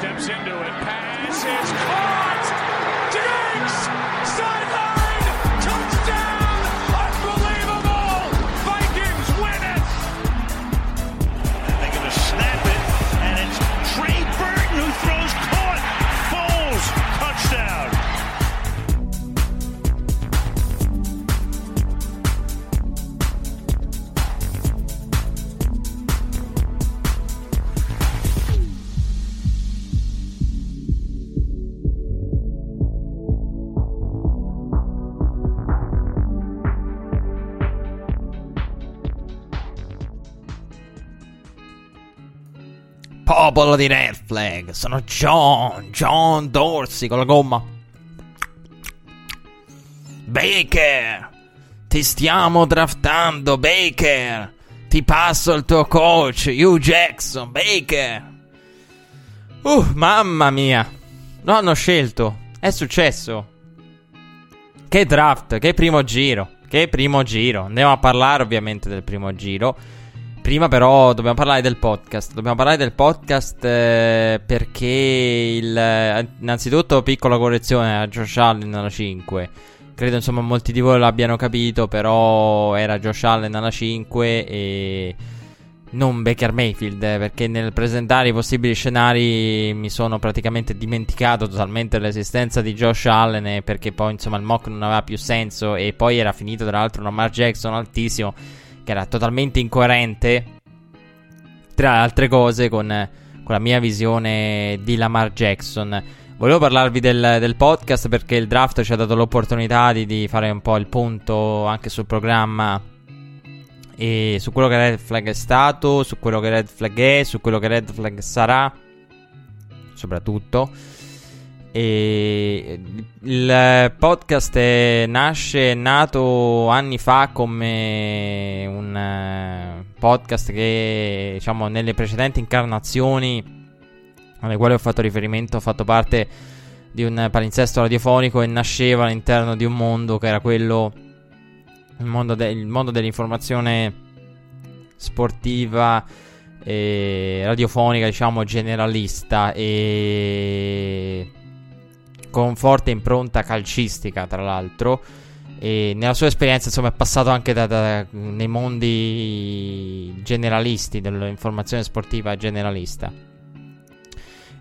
steps into it. Pass is caught. Diggs Popolo di Red Flag, sono John, John Dorsey con la gomma. Baker, ti stiamo draftando, Baker. Ti passo il tuo coach, Hugh Jackson, Baker. Uh, mamma mia. Lo hanno scelto. È successo. Che draft, che primo giro. Che primo giro. Andiamo a parlare ovviamente del primo giro. Prima però dobbiamo parlare del podcast. Dobbiamo parlare del podcast eh, perché il, eh, innanzitutto piccola correzione a Josh Allen alla 5. Credo insomma molti di voi l'abbiano capito, però era Josh Allen alla 5 e non Baker Mayfield, eh, perché nel presentare i possibili scenari mi sono praticamente dimenticato totalmente dell'esistenza di Josh Allen eh, perché poi insomma il mock non aveva più senso e poi era finito tra l'altro Lamar Jackson altissimo che era totalmente incoerente tra le altre cose con, con la mia visione di Lamar Jackson. Volevo parlarvi del, del, podcast perché il draft ci ha dato l'opportunità di, di, fare un po' il punto anche sul programma e su quello che Red Flag è stato, su quello che Red Flag è, su quello che Red Flag sarà, soprattutto. E il podcast è, nasce, è nato anni fa come un uh, podcast che, diciamo, nelle precedenti incarnazioni alle quali ho fatto riferimento, ho fatto parte di un palinsesto radiofonico e nasceva all'interno di un mondo che era quello, il mondo, de- il mondo dell'informazione sportiva e radiofonica, diciamo, generalista. E con forte impronta calcistica, tra l'altro. E nella sua esperienza, insomma, è passato anche da, da, nei mondi generalisti dell'informazione sportiva generalista.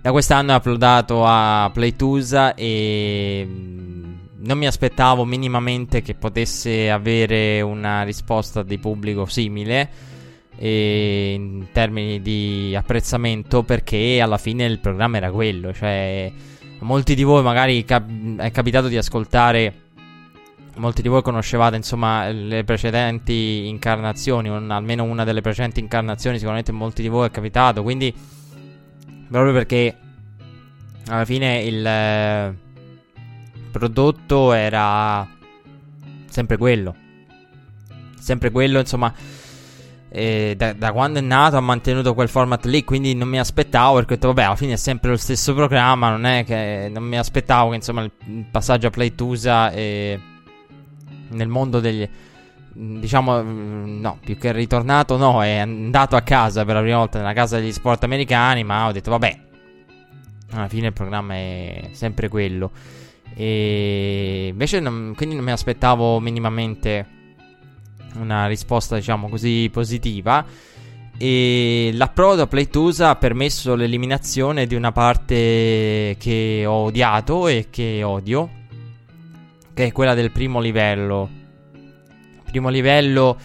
Da quest'anno è uploadato a Playtusa e non mi aspettavo minimamente che potesse avere una risposta di pubblico simile in termini di apprezzamento perché alla fine il programma era quello, cioè molti di voi magari cap- è capitato di ascoltare molti di voi conoscevate insomma le precedenti incarnazioni, un, almeno una delle precedenti incarnazioni, sicuramente molti di voi è capitato, quindi proprio perché alla fine il eh, prodotto era sempre quello. Sempre quello, insomma, da, da, quando è nato ha mantenuto quel format lì, quindi non mi aspettavo perché ho detto vabbè, alla fine è sempre lo stesso programma, non è che non mi aspettavo che insomma il, passaggio a Playtusa e nel mondo degli diciamo, no, più che ritornato, no, è andato a casa per la prima volta nella casa degli sport americani, ma ho detto, vabbè, alla fine il programma è sempre quello. E invece, non, quindi non mi aspettavo minimamente una risposta, diciamo così, positiva. E l'approdo a Playtusa ha permesso l'eliminazione di una parte che ho odiato e che odio, che è quella del primo livello primo livello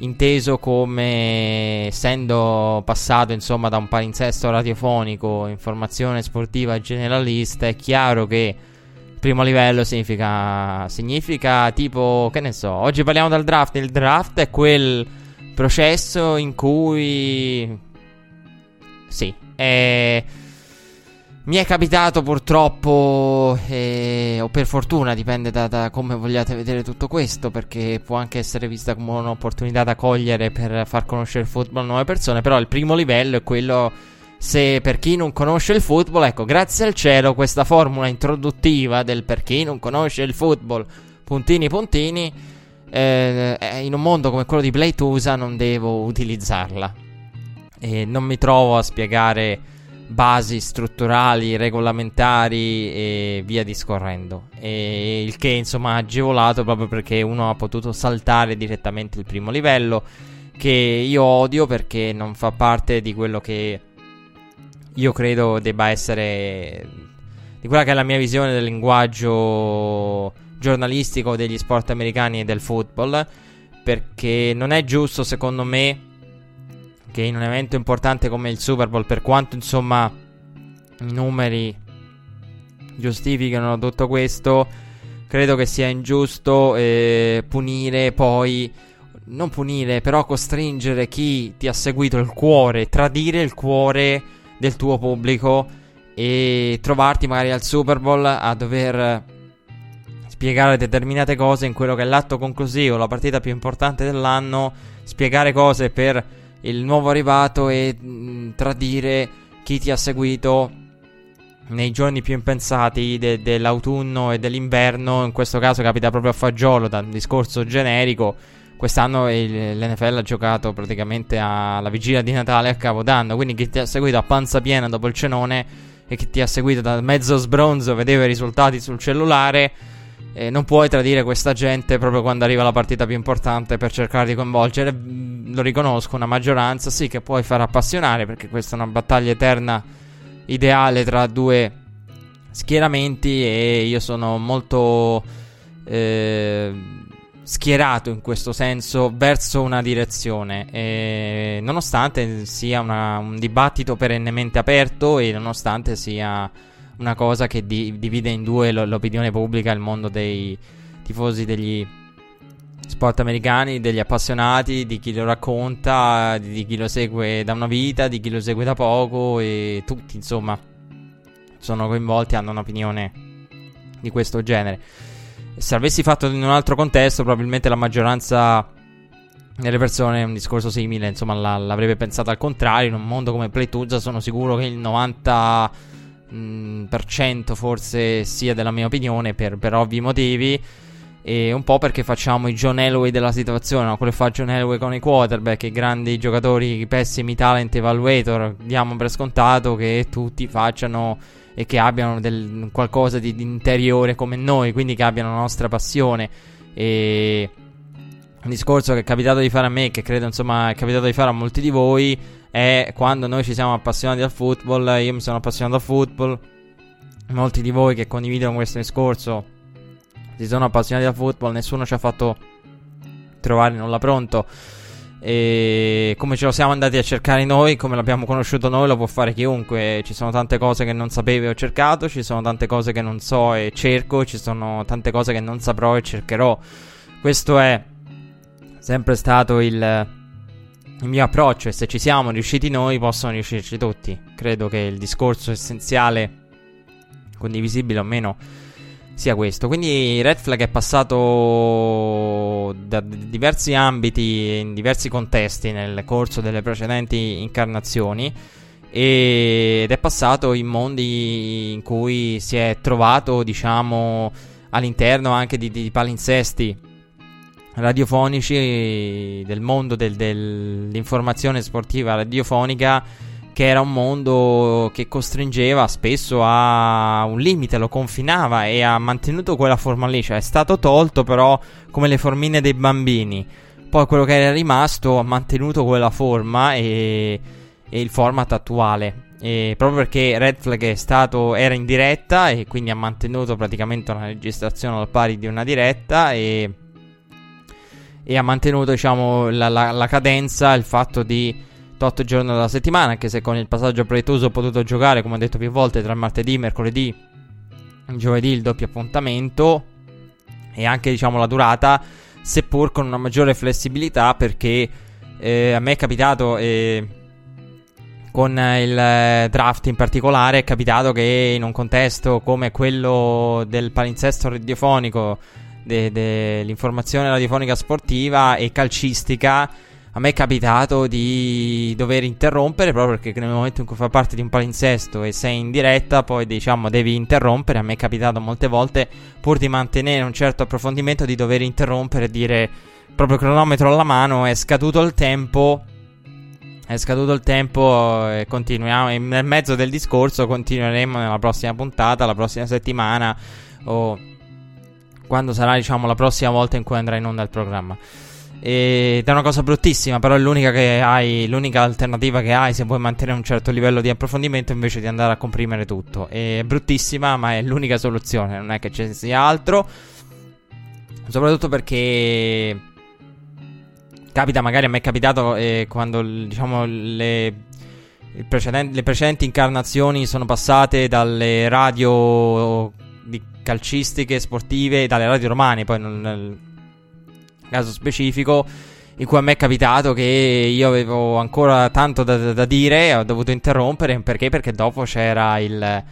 inteso come essendo passato insomma da un palinsesto radiofonico, informazione sportiva generalista, è chiaro che primo livello significa significa tipo che ne so, oggi parliamo del draft, il draft è quel processo in cui sì, è mi è capitato purtroppo, eh, o per fortuna, dipende da, da, come vogliate vedere tutto questo, perché può anche essere vista come un'opportunità da cogliere per far conoscere il football a nuove persone, però il primo livello è quello, se per chi non conosce il football, ecco, grazie al cielo questa formula introduttiva del per chi non conosce il football, puntini puntini, eh, in un mondo come quello di Playtusa non devo utilizzarla. E non mi trovo a spiegare basi strutturali, regolamentari e via discorrendo. E il che insomma ha agevolato proprio perché uno ha potuto saltare direttamente il primo livello, che io odio perché non fa parte di quello che io credo debba essere di quella che è la mia visione del linguaggio giornalistico degli sport americani e del football perché non è giusto secondo me che in un evento importante come il Super Bowl, per quanto insomma i numeri giustificano tutto questo, credo che sia ingiusto eh, punire poi, non punire, però costringere chi ti ha seguito il cuore, tradire il cuore del tuo pubblico e trovarti magari al Super Bowl a dover spiegare determinate cose in quello che è l'atto conclusivo, la partita più importante dell'anno, spiegare cose per il nuovo arrivato e mm, tradire chi ti ha seguito nei giorni più impensati de- dell'autunno e dell'inverno. In questo caso capita proprio a fagiolo da un discorso generico. Quest'anno il- l'NFL ha giocato praticamente alla vigilia di Natale a Capodanno. Quindi chi ti ha seguito a panza piena dopo il cenone e chi ti ha seguito da mezzo sbronzo vedeva i risultati sul cellulare eh, non puoi tradire questa gente proprio quando arriva la partita più importante per cercare di coinvolgere. Mm, lo riconosco, una maggioranza sì che puoi far appassionare perché questa è una battaglia eterna ideale tra due schieramenti e io sono molto eh, schierato in questo senso verso una direzione e nonostante sia una, un dibattito perennemente aperto e nonostante sia una cosa che di- divide in due l- l'opinione pubblica, il mondo dei tifosi degli sport americani, degli appassionati, di chi lo racconta, di, chi lo segue da una vita, di chi lo segue da poco e tutti insomma sono coinvolti, hanno un'opinione di questo genere. Se avessi fatto in un altro contesto, probabilmente la maggioranza delle persone un discorso simile, insomma, la, l'avrebbe pensato al contrario. In un mondo come Playtools sono sicuro che il 90 mh, per cento forse sia della mia opinione per, per, ovvi motivi. E un po' perché facciamo i John Elway della situazione, no? quello che fa John Elway con i quarterback, i grandi giocatori, i pessimi talent evaluator. Diamo per scontato che tutti facciano e che abbiano del, qualcosa di, di interiore come noi, quindi che abbiano la nostra passione. E un discorso che è capitato di fare a me, che credo insomma è capitato di fare a molti di voi, è quando noi ci siamo appassionati al football, io mi sono appassionato al football, molti di voi che condividono questo discorso si sono appassionati al football, nessuno ci ha fatto trovare nulla pronto. E come ce lo siamo andati a cercare noi, come l'abbiamo conosciuto noi, lo può fare chiunque. Ci sono tante cose che non sapevo e ho cercato, ci sono tante cose che non so e cerco, ci sono tante cose che non saprò e cercherò. Questo è sempre stato il, il mio approccio e se ci siamo riusciti noi possono riuscirci tutti. Credo che il discorso essenziale, condivisibile o meno, sia questo. Quindi Red Flag è passato da diversi ambiti, in diversi contesti nel corso delle precedenti incarnazioni ed è passato in mondi in cui si è trovato, diciamo, all'interno anche di, di palinsesti radiofonici del mondo del, dell'informazione sportiva radiofonica che era un mondo che costringeva spesso a un limite, lo confinava e ha mantenuto quella forma lì, cioè è stato tolto però come le formine dei bambini. Poi quello che era rimasto ha mantenuto quella forma e, e il format attuale. E proprio perché Red Flag stato, era in diretta e quindi ha mantenuto praticamente una registrazione al pari di una diretta e e ha mantenuto diciamo, la, la, la, cadenza, il fatto di 8 giorni alla settimana, anche se con il passaggio proiettoso ho potuto giocare, come ho detto più volte, tra martedì, mercoledì, giovedì il doppio appuntamento e anche diciamo la durata, seppur con una maggiore flessibilità perché eh, a me è capitato... Eh, con il draft in particolare è capitato che in un contesto come quello del palinsesto radiofonico dell'informazione de, radiofonica sportiva e calcistica, a me è capitato di dover interrompere proprio perché nel momento in cui fa parte di un palinsesto e sei in diretta, poi diciamo devi interrompere. A me è capitato molte volte, pur di mantenere un certo approfondimento, di dover interrompere e dire proprio cronometro alla mano, è scaduto il tempo è scaduto il tempo e continuiamo. E nel mezzo del discorso continueremo nella prossima puntata, la prossima settimana o quando sarà, diciamo, la prossima volta in cui andrà in onda il programma. Ed è una cosa bruttissima, però è l'unica che hai, l'unica alternativa che hai se vuoi mantenere un certo livello di approfondimento invece di andare a comprimere tutto. È bruttissima, ma è l'unica soluzione, non è che ci sia altro. Soprattutto perché capita, magari a me è capitato eh, quando diciamo le, precedenti, le precedenti incarnazioni sono passate dalle radio di calcistiche sportive, dalle radio romane, poi nel caso specifico in cui a me è capitato che io avevo ancora tanto da, da dire e ho dovuto interrompere perché? Perché dopo c'era il,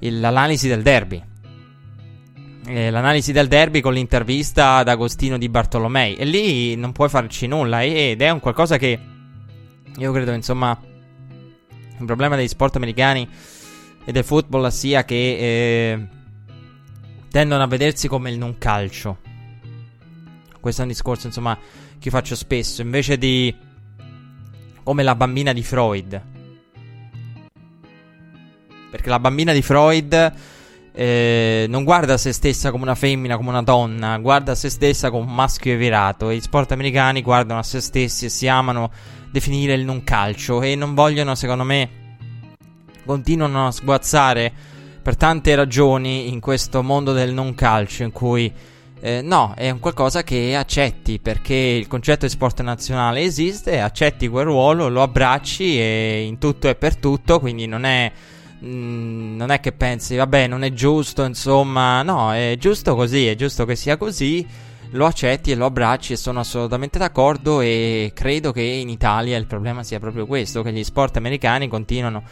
il, l'analisi del derby eh, l'analisi del derby con l'intervista ad Agostino di Bartolomei. E lì non puoi farci nulla. Ed è un qualcosa che io credo, insomma, il problema degli sport americani e del football sia che eh, tendono a vedersi come il non calcio. Questo è un discorso, insomma, che faccio spesso. Invece di come la bambina di Freud. Perché la bambina di Freud eh, non guarda se stessa come una femmina, come una donna, guarda se stessa come un maschio virato. E gli sport americani guardano a se stessi e si amano definire il non calcio e non vogliono, secondo me, continuano a sguazzare per tante ragioni in questo mondo del non calcio in cui eh, no, è un qualcosa che accetti perché il concetto di sport nazionale esiste, accetti quel ruolo, lo abbracci e in tutto e per tutto, quindi non è Mm, non è che pensi, vabbè, non è giusto, insomma, no, è giusto così, è giusto che sia così. Lo accetti e lo abbracci e sono assolutamente d'accordo e credo che in Italia il problema sia proprio questo, che gli sport americani continuano,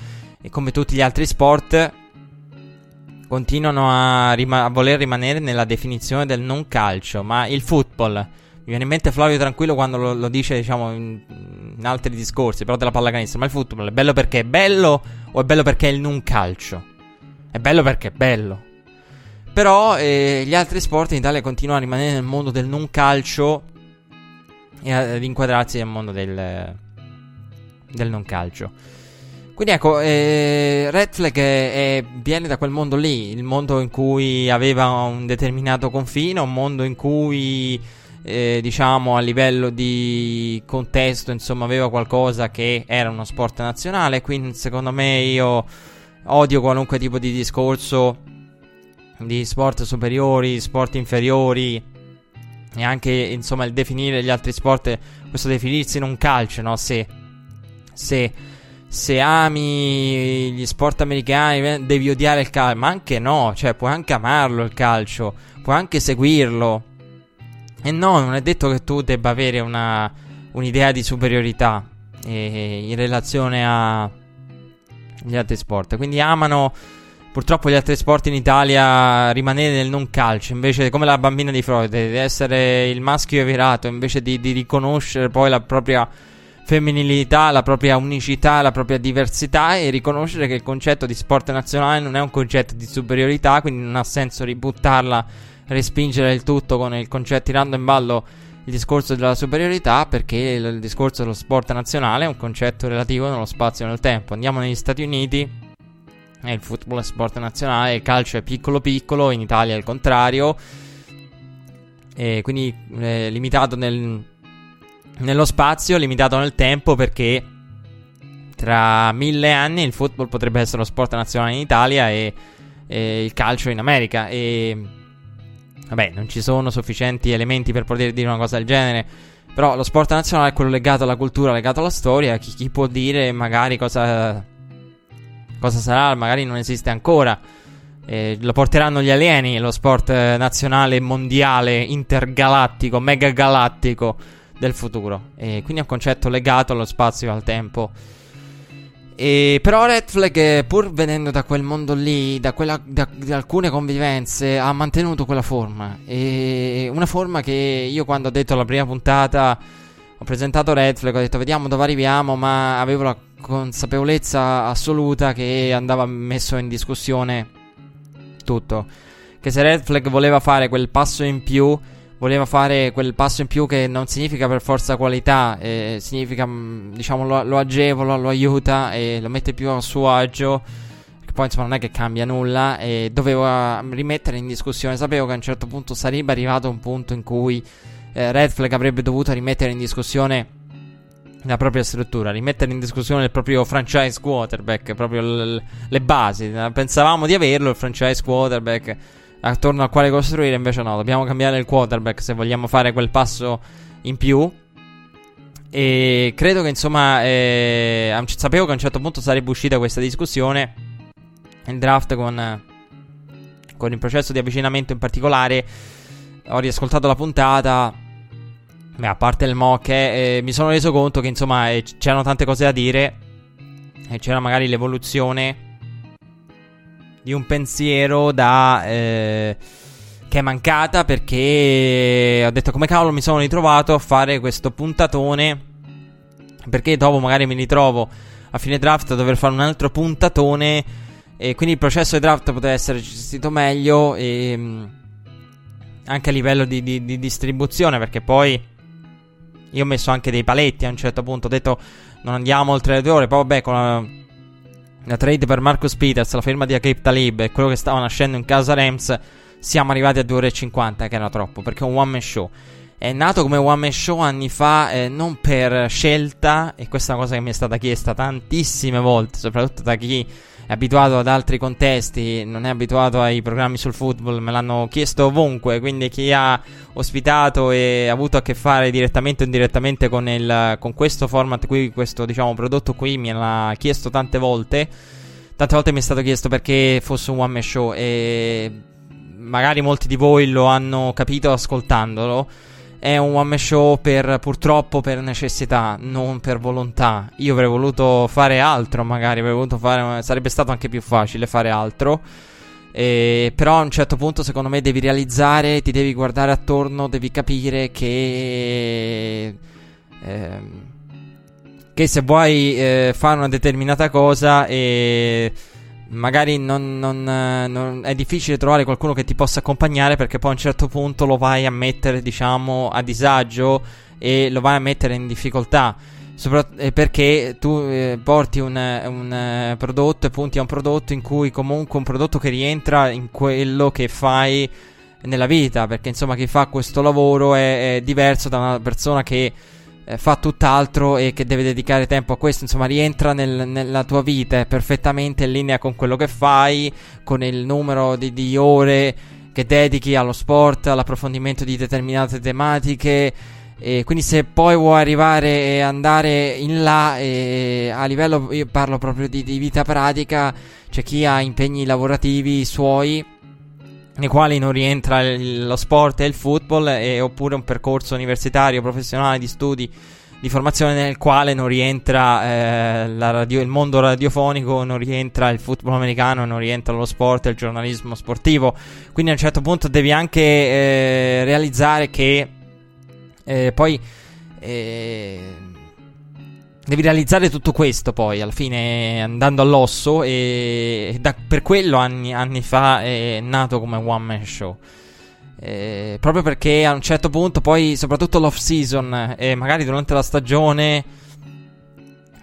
come tutti gli altri sport, continuano a, rima- a voler rimanere nella definizione del non calcio, ma il football mi viene in mente Flavio Tranquillo quando lo, lo dice, diciamo, in, in, altri discorsi, però della pallacanestro. Ma il football è bello perché è bello o è bello perché è il non calcio? È bello perché è bello. Però eh, gli altri sport in Italia continuano a rimanere nel mondo del non calcio e ad inquadrarsi nel mondo del, del non calcio. Quindi ecco, eh, Red Flag è, è, viene da quel mondo lì, il mondo in cui aveva un determinato confine, un mondo in cui eh, diciamo a livello di contesto, insomma, aveva qualcosa che era uno sport nazionale. Quindi, secondo me, io odio qualunque tipo di discorso di sport superiori, sport inferiori. E anche, insomma, il definire gli altri sport, questo definirsi in un calcio, no? Se, se, se ami gli sport americani, devi odiare il calcio, ma anche no, cioè, puoi anche amarlo il calcio, puoi anche seguirlo. E no, non è detto che tu debba avere una, un'idea di superiorità eh, in relazione agli altri sport. Quindi amano purtroppo gli altri sport in Italia rimanere nel non calcio, invece come la bambina di Freud, di essere il maschio virato, invece di, di riconoscere poi la propria femminilità, la propria unicità, la propria diversità e riconoscere che il concetto di sport nazionale non è un concetto di superiorità, quindi non ha senso ributtarla respingere il tutto con il concetto tirando in ballo il discorso della superiorità perché il, discorso dello sport nazionale è un concetto relativo nello spazio e nel tempo. Andiamo negli Stati Uniti, il football è sport nazionale, il calcio è piccolo piccolo, in Italia è il contrario, e quindi eh, limitato nel, nello spazio, limitato nel tempo perché tra mille anni il football potrebbe essere lo sport nazionale in Italia e, e il calcio in America e Vabbè, non ci sono sufficienti elementi per poter dire una cosa del genere. Però lo sport nazionale è quello legato alla cultura, legato alla storia. Chi, chi può dire magari cosa, cosa sarà? Magari non esiste ancora. Eh, lo porteranno gli alieni, lo sport nazionale, mondiale, intergalattico, megagalattico del futuro. E quindi è un concetto legato allo spazio e al tempo. E però Red Flag, pur venendo da quel mondo lì, da, quella, da, da, alcune convivenze, ha mantenuto quella forma. E una forma che io quando ho detto la prima puntata, ho presentato Red Flag, ho detto vediamo dove arriviamo, ma avevo la consapevolezza assoluta che andava messo in discussione tutto. Che se Red Flag voleva fare quel passo in più, voleva fare quel passo in più che non significa per forza qualità, eh, significa, mm, diciamo, lo, lo, agevola, lo aiuta e lo mette più a suo agio. Che poi, insomma, non è che cambia nulla. E doveva rimettere in discussione. Sapevo che a un certo punto sarebbe arrivato un punto in cui eh, Red Flag avrebbe dovuto rimettere in discussione la propria struttura, rimettere in discussione il proprio franchise quarterback, proprio l- le basi. Pensavamo di averlo il franchise quarterback attorno al quale costruire, invece no, dobbiamo cambiare il quarterback se vogliamo fare quel passo in più. E credo che insomma, eh, sapevo che a un certo punto sarebbe uscita questa discussione. Il draft con, con il processo di avvicinamento in particolare. Ho riascoltato la puntata. Beh, a parte il mock, eh, mi sono reso conto che insomma eh, c'erano tante cose da dire. E c'era magari l'evoluzione di un pensiero da... Eh, che è mancata perché ho detto come cavolo mi sono ritrovato a fare questo puntatone? Perché dopo magari mi ritrovo a fine draft a dover fare un altro puntatone e quindi il processo di draft poteva essere gestito meglio e mm, anche a livello di, di, di distribuzione perché poi io ho messo anche dei paletti a un certo punto ho detto non andiamo oltre le due ore poi vabbè con la la trade per Marcus Peters, la firma di Akib Talib e quello che stava nascendo in casa Rams, siamo arrivati a 2 ore e 50, che era troppo, perché è un one man show. È nato come one man show anni fa, eh, non per scelta, e questa è una cosa che mi è stata chiesta tantissime volte, soprattutto da chi è abituato ad altri contesti, non è abituato ai programmi sul football, me l'hanno chiesto ovunque, quindi chi ha ospitato e avuto a che fare direttamente o indirettamente con, il, con questo format qui, questo diciamo prodotto qui, me l'ha chiesto tante volte. Tante volte mi è stato chiesto perché fosse un one man show e magari molti di voi lo hanno capito ascoltandolo è un one man show per purtroppo per necessità, non per volontà. Io avrei voluto fare altro, magari avrei voluto fare sarebbe stato anche più facile fare altro. Eh, però a un certo punto, secondo me, devi realizzare, ti devi guardare attorno, devi capire che. Eh, che se vuoi eh, fare una determinata cosa e magari non, non, eh, non, è difficile trovare qualcuno che ti possa accompagnare perché poi a un certo punto lo vai a mettere, diciamo, a disagio e lo vai a mettere in difficoltà. Eh, perché tu eh, porti un, un prodotto e punti a un prodotto in cui comunque un prodotto che rientra in quello che fai nella vita. Perché insomma chi fa questo lavoro è, è diverso da una persona che eh, fa tutt'altro e che deve dedicare tempo a questo, insomma rientra nel, nella tua vita, è perfettamente in linea con quello che fai, con il numero di, di ore che dedichi allo sport, all'approfondimento di determinate tematiche. E quindi se poi vuoi arrivare e andare in là e a livello, io parlo proprio di, di vita pratica, c'è chi ha impegni lavorativi suoi nei quali non rientra il, lo sport e il football, e, oppure un percorso universitario, professionale di studi, di formazione nel quale non rientra eh, radio, il mondo radiofonico, non rientra il football americano, non rientra lo sport e il giornalismo sportivo. Quindi a un certo punto devi anche eh, realizzare che eh, poi eh, Devi realizzare tutto questo poi, alla fine andando all'osso e da, per quello anni, anni, fa è nato come one man show. Eh, proprio perché a un certo punto poi, soprattutto l'off season e magari durante la stagione,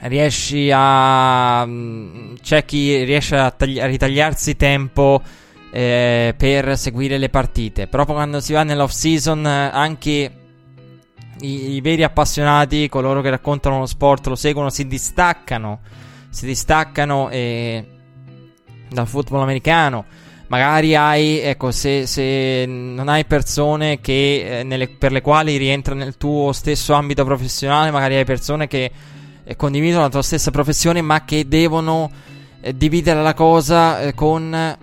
riesci a... Mm, c'è chi riesce a, tagli- a ritagliarsi tempo eh, per seguire le partite. Proprio quando si va nell'off season anche i, i, veri appassionati, coloro che raccontano lo sport, lo seguono, si distaccano, si distaccano eh, dal football americano. Magari hai, ecco, se, se non hai persone che, eh, nelle, per le quali rientra nel tuo stesso ambito professionale, magari hai persone che eh, condividono la tua stessa professione, ma che devono eh, dividere la cosa eh, con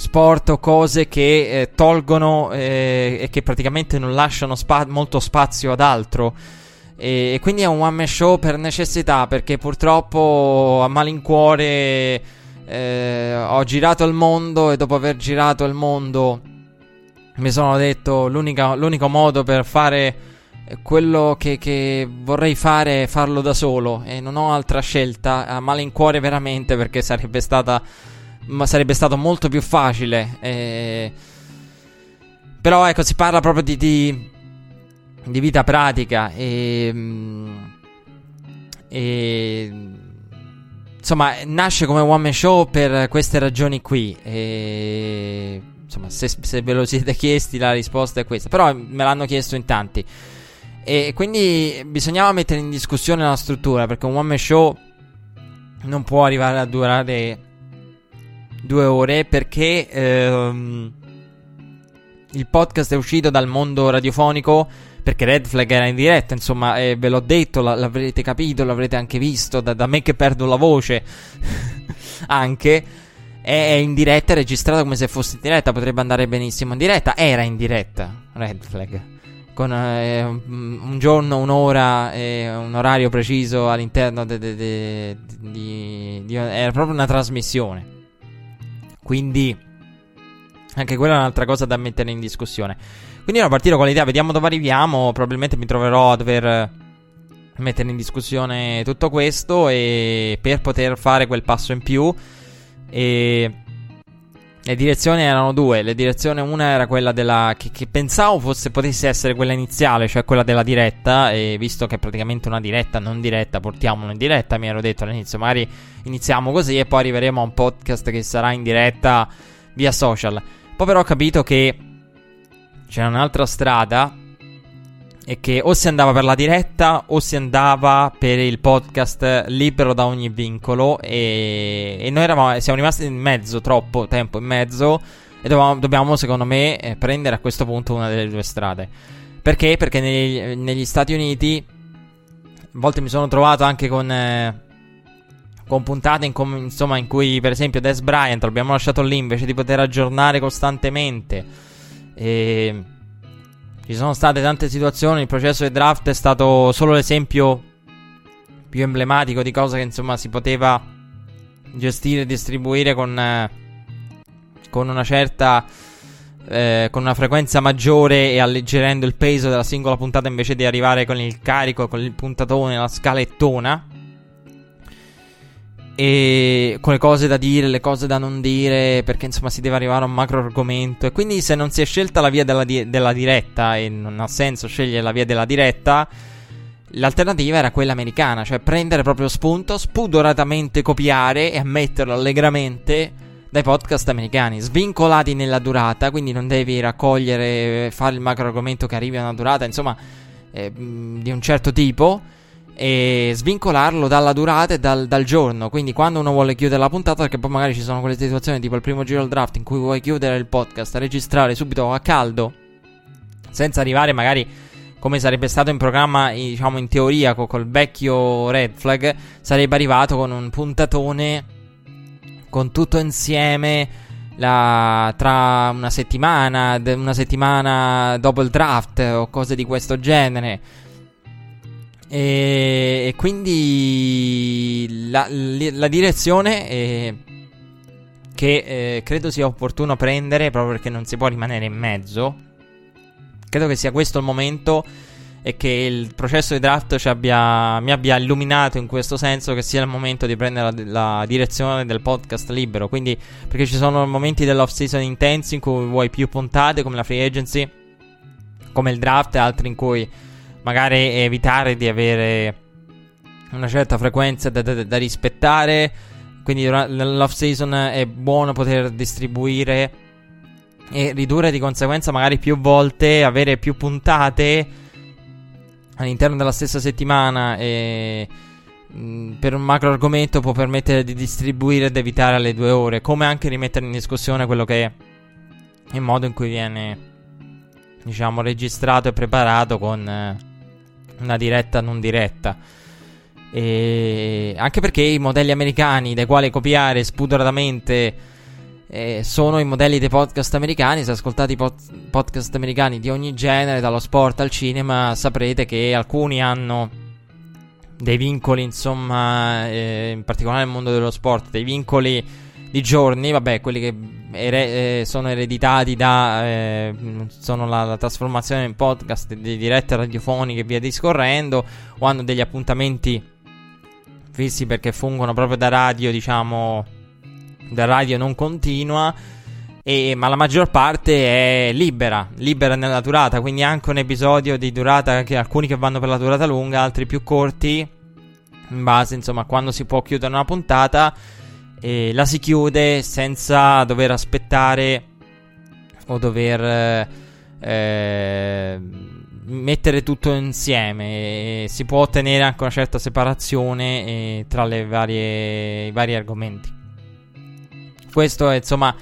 sport o cose che eh, tolgono eh, e che praticamente non lasciano spa- molto spazio ad altro. E, e, quindi è un one man show per necessità, perché purtroppo a malincuore eh, ho girato il mondo e dopo aver girato il mondo mi sono detto l'unico modo per fare quello che, che, vorrei fare è farlo da solo e non ho altra scelta a malincuore veramente perché sarebbe stata ma sarebbe stato molto più facile. Eh, Però ecco, si parla proprio di, di, di vita pratica e, mm, e insomma, nasce come one man show per queste ragioni qui. E, insomma, se, se, ve lo siete chiesti, la risposta è questa. Però me l'hanno chiesto in tanti. E quindi bisognava mettere in discussione la struttura. Perché un one man show non può arrivare a durare due ore. Perché ehm, il podcast è uscito dal mondo radiofonico perché Red Flag era in diretta, insomma, eh, ve l'ho detto, l- l'avrete capito, l'avrete anche visto, da, da me che perdo la voce, anche, è, in diretta, è registrato come se fosse in diretta, potrebbe andare benissimo in diretta, era in diretta, Red Flag, con eh, un giorno, un'ora, eh, un orario preciso all'interno de, de, de, di, di... era proprio una trasmissione. Quindi, anche quella è un'altra cosa da mettere in discussione. Quindi ero partito con l'idea, vediamo dove arriviamo. Probabilmente mi troverò a dover mettere in discussione tutto questo e per poter fare quel passo in più. E le direzioni erano due. La direzione una era quella della. Che, che, pensavo fosse, potesse essere quella iniziale, cioè quella della diretta. E visto che è praticamente una diretta, non diretta, portiamolo in diretta. Mi ero detto all'inizio, magari iniziamo così e poi arriveremo a un podcast che sarà in diretta via social. Poi però ho capito che c'era un'altra strada e che o si andava per la diretta o si andava per il podcast libero da ogni vincolo e, e noi eravamo, siamo rimasti in mezzo, troppo tempo in mezzo e dovevamo, dobbiamo secondo me eh, prendere a questo punto una delle due strade. Perché? Perché negli, negli Stati Uniti a volte mi sono trovato anche con... Eh, con puntate in, com- insomma, in cui per esempio Des Bryant l'abbiamo lasciato lì invece di poter aggiornare costantemente e ci sono state tante situazioni. Il processo di draft è stato solo l'esempio più emblematico di cosa che insomma si poteva gestire e distribuire con, eh, con una certa. Eh, con una frequenza maggiore e alleggerendo il peso della singola puntata invece di arrivare con il carico, con il puntatone, la scalettona e con le cose da dire, le cose da non dire, perché insomma si deve arrivare a un macro argomento. E quindi se non si è scelta la via della, di- della diretta, e non ha senso scegliere la via della diretta, l'alternativa era quella americana, cioè prendere proprio spunto, spudoratamente copiare e ammetterlo allegramente dai podcast americani, svincolati nella durata, quindi non devi raccogliere, fare il macro argomento che arrivi a una durata, insomma, eh, di un certo tipo e svincolarlo dalla durata e dal, dal, giorno. Quindi, quando uno vuole chiudere la puntata, perché poi magari ci sono quelle situazioni tipo il primo giro del draft in cui vuoi chiudere il podcast, registrare subito a caldo, senza arrivare magari come sarebbe stato in programma, diciamo in teoria, co- col vecchio Red Flag, sarebbe arrivato con un puntatone con tutto insieme. La, tra una settimana, una settimana dopo il draft o cose di questo genere e, quindi la, la direzione è, che eh, credo sia opportuno prendere proprio perché non si può rimanere in mezzo. Credo che sia questo il momento e che il processo di draft abbia, mi abbia illuminato in questo senso che sia il momento di prendere la, la, direzione del podcast libero. Quindi, perché ci sono momenti dell'off season intensi in cui vuoi più puntate, come la free agency, come il draft, e altri in cui magari evitare di avere una certa frequenza da, da, da rispettare. Quindi nell'off season è buono poter distribuire e ridurre di conseguenza magari più volte, avere più puntate all'interno della stessa settimana e per un macro argomento può permettere di distribuire ed evitare alle due ore, come anche rimettere in discussione quello che è il modo in cui viene diciamo registrato e preparato con eh, una diretta non diretta. E anche perché i modelli americani dai quali copiare spudoratamente eh, sono i modelli dei podcast americani. Se ascoltate i pod- podcast americani di ogni genere, dallo sport al cinema, saprete che alcuni hanno dei vincoli, insomma, eh, in particolare nel mondo dello sport, dei vincoli di giorni, vabbè, quelli che ere- eh, sono ereditati da eh, sono la, la, trasformazione in podcast di dirette radiofoniche e via discorrendo, o hanno degli appuntamenti fissi perché fungono proprio da radio, diciamo, da radio non continua. E, ma la maggior parte è libera, libera nella durata, quindi anche un episodio di durata, che alcuni che vanno per la durata lunga, altri più corti, in base insomma a quando si può chiudere una puntata, e la si chiude senza dover aspettare o dover eh, mettere tutto insieme. si può ottenere anche una certa separazione eh, tra varie, i vari argomenti. Questo è insomma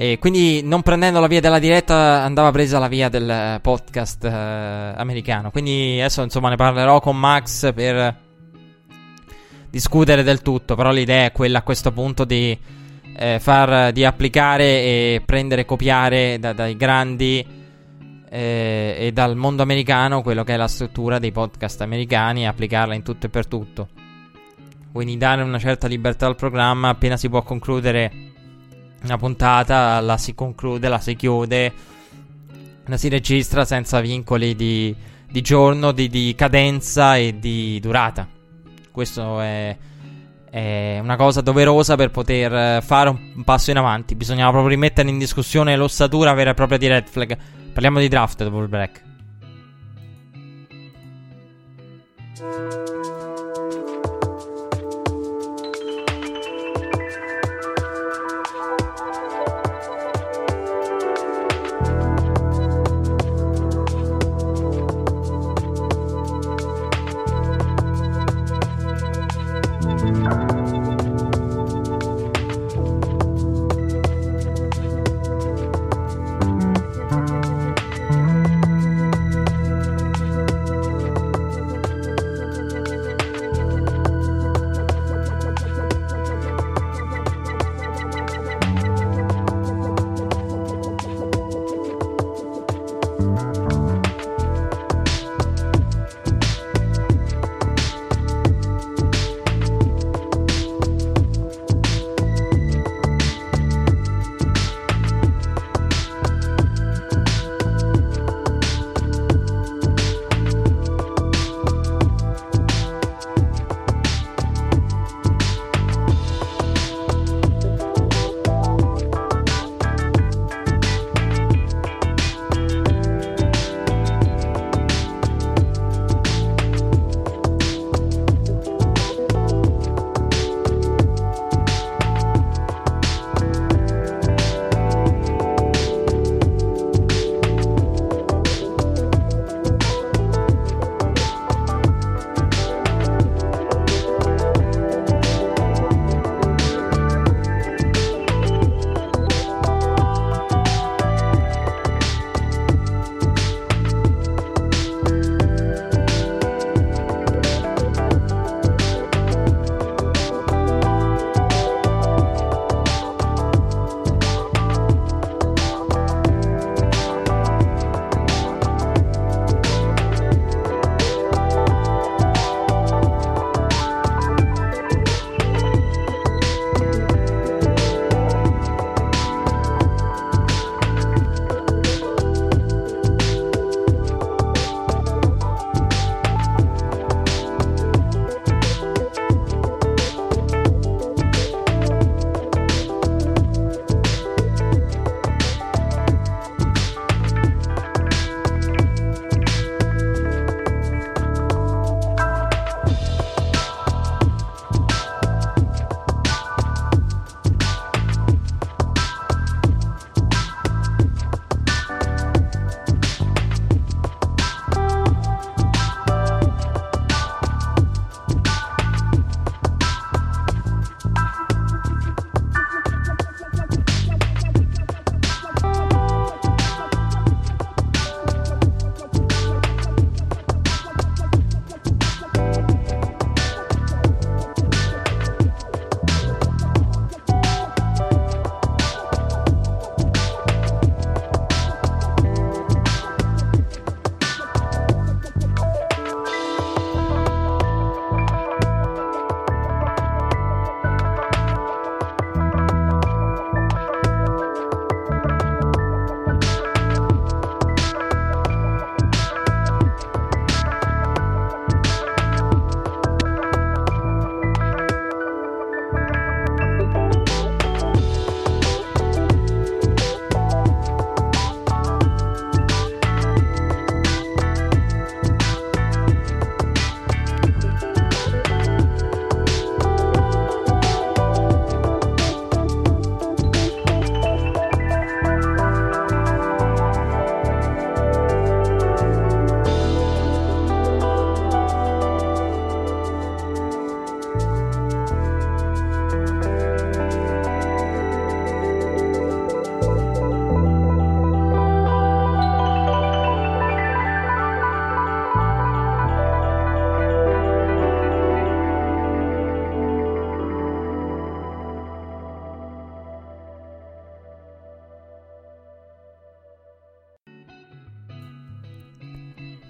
e quindi non prendendo la via della diretta andava presa la via del podcast eh, americano. Quindi adesso insomma ne parlerò con Max per discutere del tutto. Però l'idea è quella a questo punto di eh, far di applicare e prendere copiare da, dai grandi eh, e dal mondo americano quello che è la struttura dei podcast americani e applicarla in tutto e per tutto. Quindi dare una certa libertà al programma appena si può concludere una puntata, la si conclude, la si chiude, la si registra senza vincoli di, di giorno, di, di, cadenza e di durata. Questo è, è, una cosa doverosa per poter fare un passo in avanti. Bisognava proprio rimettere in discussione l'ossatura vera e propria di Red Flag. Parliamo di draft dopo il break.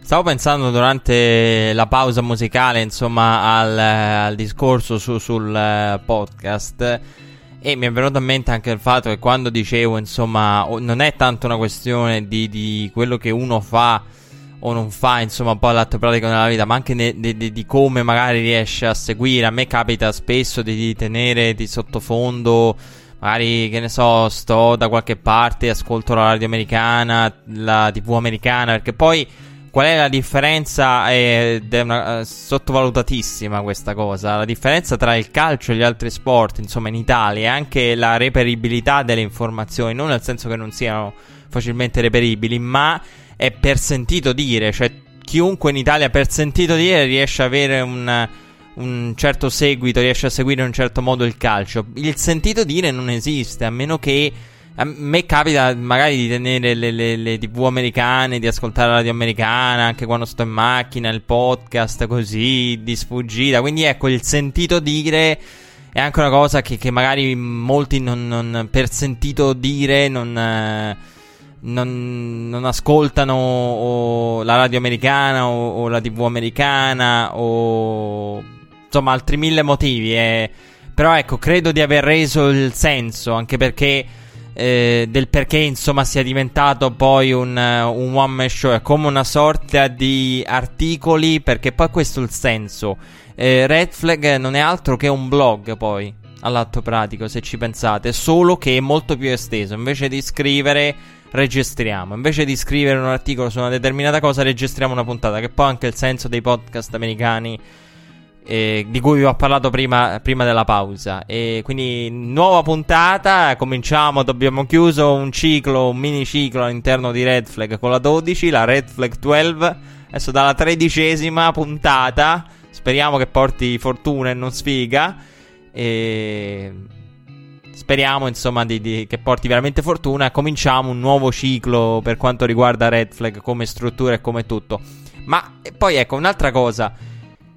Stavo pensando durante la pausa musicale, insomma, al, al discorso su, sul uh, podcast. E mi è venuto in mente anche il fatto che quando dicevo, insomma, non è tanto una questione di, di quello che uno fa o non fa, insomma, un po' l'atto pratico nella vita, ma anche ne, di, di, di, come magari riesce a seguire. A me capita spesso di, di tenere di sottofondo magari che ne so, sto da qualche parte, ascolto la radio americana, la TV americana, perché poi qual è la differenza? Ed è una, eh, sottovalutatissima questa cosa. La differenza tra il calcio e gli altri sport, insomma, in Italia, è anche la reperibilità delle informazioni, non nel senso che non siano facilmente reperibili, ma è per sentito dire, cioè chiunque in Italia per sentito dire riesce ad avere un un certo seguito, riesce a seguire in un certo modo il calcio. Il sentito dire non esiste, a meno che. A me capita magari di tenere le, le, le, tv americane, di ascoltare la radio americana, anche quando sto in macchina, il podcast così, di sfuggita. Quindi ecco, il sentito dire è anche una cosa che, che magari molti non, non, per sentito dire non, non, non ascoltano la radio americana o, o la tv americana o insomma altri mille motivi. Eh. Però ecco, credo di aver reso il senso, anche perché eh, del perché insomma sia diventato poi un, uh, un one man show, è come una sorta di articoli, perché poi questo è il senso. Eh, Red Flag non è altro che un blog poi, all'atto pratico, se ci pensate, solo che è molto più esteso, invece di scrivere registriamo. Invece di scrivere un articolo su una determinata cosa, registriamo una puntata, che poi anche il senso dei podcast americani eh, di cui vi ho parlato prima, prima, della pausa. E quindi nuova puntata, cominciamo, abbiamo chiuso un ciclo, un mini ciclo all'interno di Red Flag con la 12, la Red Flag 12, adesso dalla tredicesima puntata, speriamo che porti fortuna e non sfiga. E... Speriamo insomma di, di, che porti veramente fortuna. Cominciamo un nuovo ciclo per quanto riguarda Red Flag come struttura e come tutto. Ma poi ecco un'altra cosa.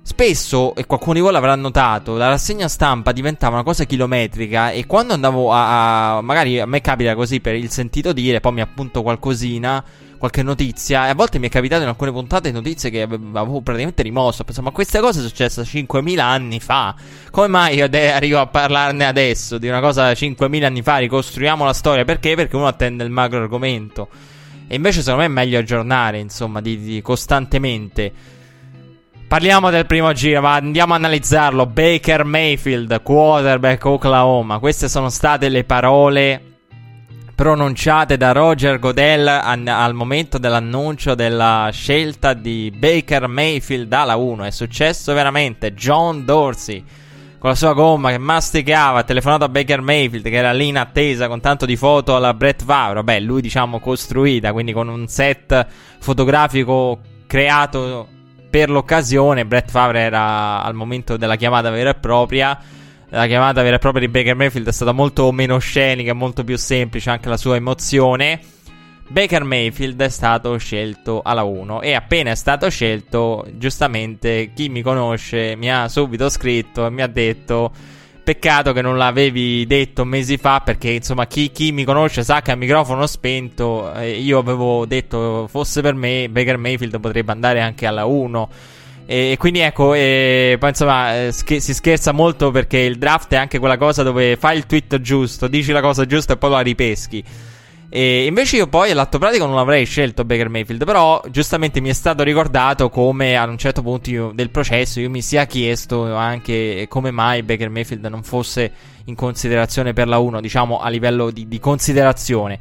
Spesso, e qualcuno di voi l'avrà notato, la rassegna stampa diventava una cosa chilometrica e quando andavo a, a, magari a me capita così per il sentito dire, poi mi appunto qualcosina, qualche notizia, e a volte mi è capitato in alcune puntate notizie che avevo praticamente rimosso. Pensavo, ma questa cosa è successa 5.000 anni fa. Come mai io arrivo a parlarne adesso di una cosa 5.000 anni fa? Ricostruiamo la storia. Perché? Perché uno attende il macro argomento. E invece secondo me è meglio aggiornare, insomma, di, di costantemente. Parliamo del primo giro, ma andiamo a analizzarlo. Baker Mayfield, quarterback Oklahoma. Queste sono state le parole pronunciate da Roger Godell an- al momento dell'annuncio della scelta di Baker Mayfield alla 1. È successo veramente. John Dorsey con la sua gomma che masticava, ha telefonato a Baker Mayfield che era lì in attesa con tanto di foto alla Brett Favre. Beh, lui diciamo costruita, quindi con un set fotografico creato per l'occasione Brett Favre era al momento della chiamata vera e propria. La chiamata vera e propria di Baker Mayfield è stata molto meno scenica, molto più semplice anche la sua emozione. Baker Mayfield è stato scelto alla 1 e appena è stato scelto, giustamente chi mi conosce mi ha subito scritto e mi ha detto Peccato che non l'avevi detto mesi fa perché insomma chi, chi mi conosce sa che a microfono spento eh, io avevo detto fosse per me Baker Mayfield potrebbe andare anche alla 1 e quindi ecco, e poi insomma eh, sch- si scherza molto perché il draft è anche quella cosa dove fai il tweet giusto, dici la cosa giusta e poi la ripeschi. E invece io poi all'atto pratico non avrei scelto Baker Mayfield, però giustamente mi è stato ricordato come ad un certo punto io, del processo io mi sia chiesto anche come mai Baker Mayfield non fosse in considerazione per la 1, diciamo a livello di, di considerazione.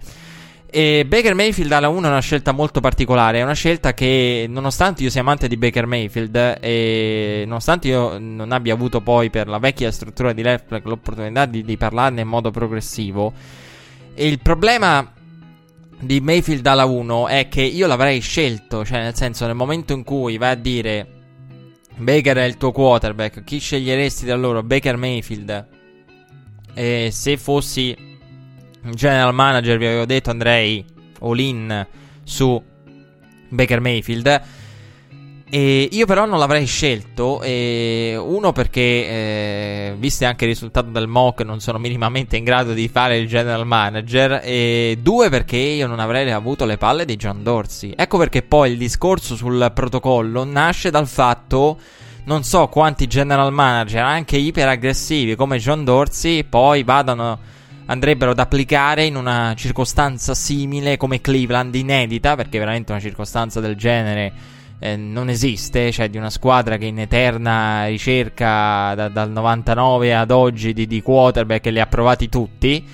E Baker Mayfield alla 1 è una scelta molto particolare, è una scelta che nonostante io sia amante di Baker Mayfield e nonostante io non abbia avuto poi per la vecchia struttura di Left l'opportunità di, di parlarne in modo progressivo, il problema di Mayfield alla 1 è che io l'avrei scelto, cioè nel senso nel momento in cui vai a dire Baker è il tuo quarterback, chi sceglieresti da loro? Baker Mayfield. E se fossi general manager vi avevo detto andrei all in su Baker Mayfield. E io però non l'avrei scelto, e uno perché, eh, visto anche il risultato del mock, non sono minimamente in grado di fare il general manager, e due perché io non avrei avuto le palle di John Dorsey. Ecco perché poi il discorso sul protocollo nasce dal fatto, non so quanti general manager, anche iperaggressivi come John Dorsey, poi vadano andrebbero ad applicare in una circostanza simile come Cleveland, inedita, perché veramente una circostanza del genere eh, non esiste, cioè di una squadra che in eterna ricerca da, dal 99 ad oggi di, di quarterback li ha provati tutti,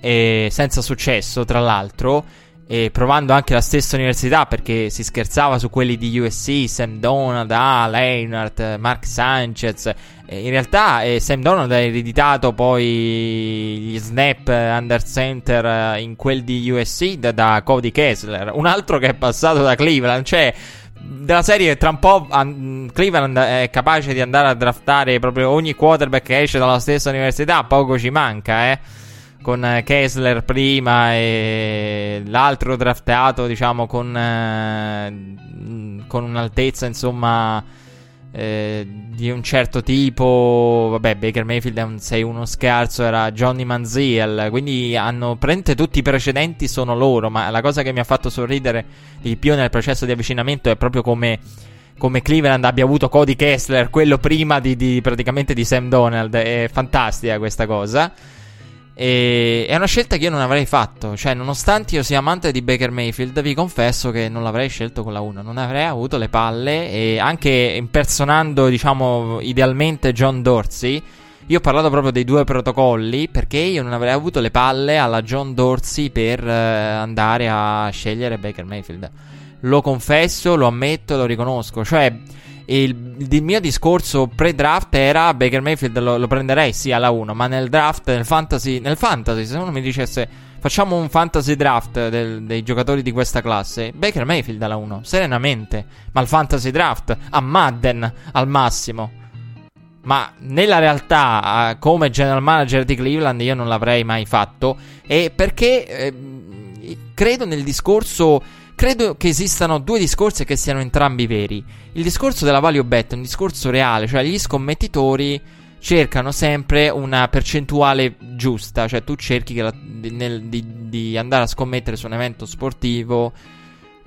e senza successo tra l'altro, e provando anche la stessa università perché si scherzava su quelli di USC, Sam Donald, Al Leinart, Mark Sanchez. in realtà eh, Sam Donald ha ereditato poi gli snap under center eh, in quel di USC da, da Cody Kessler, un altro che è passato da Cleveland, cioè della serie tra un po' um, Cleveland è capace di andare a draftare proprio ogni quarterback che esce dalla stessa università, poco ci manca, eh. Con eh, Kessler prima e l'altro draftato, diciamo, con, eh, con un'altezza, insomma, eh, di un certo tipo. Vabbè, Baker Mayfield è un 6-1 scarso, era Johnny Manziel. Quindi hanno prende tutti i precedenti, sono loro. Ma la cosa che mi ha fatto sorridere di più nel processo di avvicinamento è proprio come come Cleveland abbia avuto Cody Kessler, quello prima di, di, praticamente di Sam Donald. È fantastica questa cosa. E è una scelta che io non avrei fatto. Cioè, nonostante io sia amante di Baker Mayfield, vi confesso che non l'avrei scelto con la 1. Non avrei avuto le palle. E anche impersonando, diciamo, idealmente John Dorsey. Io ho parlato proprio dei due protocolli perché io non avrei avuto le palle alla John Dorsey per eh, andare a scegliere Baker Mayfield. Lo confesso, lo ammetto, lo riconosco. Cioè, il, il, mio discorso pre-draft era Baker Mayfield lo, lo, prenderei sì alla 1, ma nel draft, nel fantasy, nel fantasy, se uno mi dicesse facciamo un fantasy draft del, dei giocatori di questa classe, Baker Mayfield alla 1, serenamente, ma il fantasy draft a Madden al massimo. Ma nella realtà, come general manager di Cleveland, io non l'avrei mai fatto. E perché eh, credo nel discorso Credo che esistano due discorsi che siano entrambi veri. Il discorso della value bet è un discorso reale, cioè gli scommettitori cercano sempre una percentuale giusta, cioè tu cerchi la, di, nel, di, di, andare a scommettere su un evento sportivo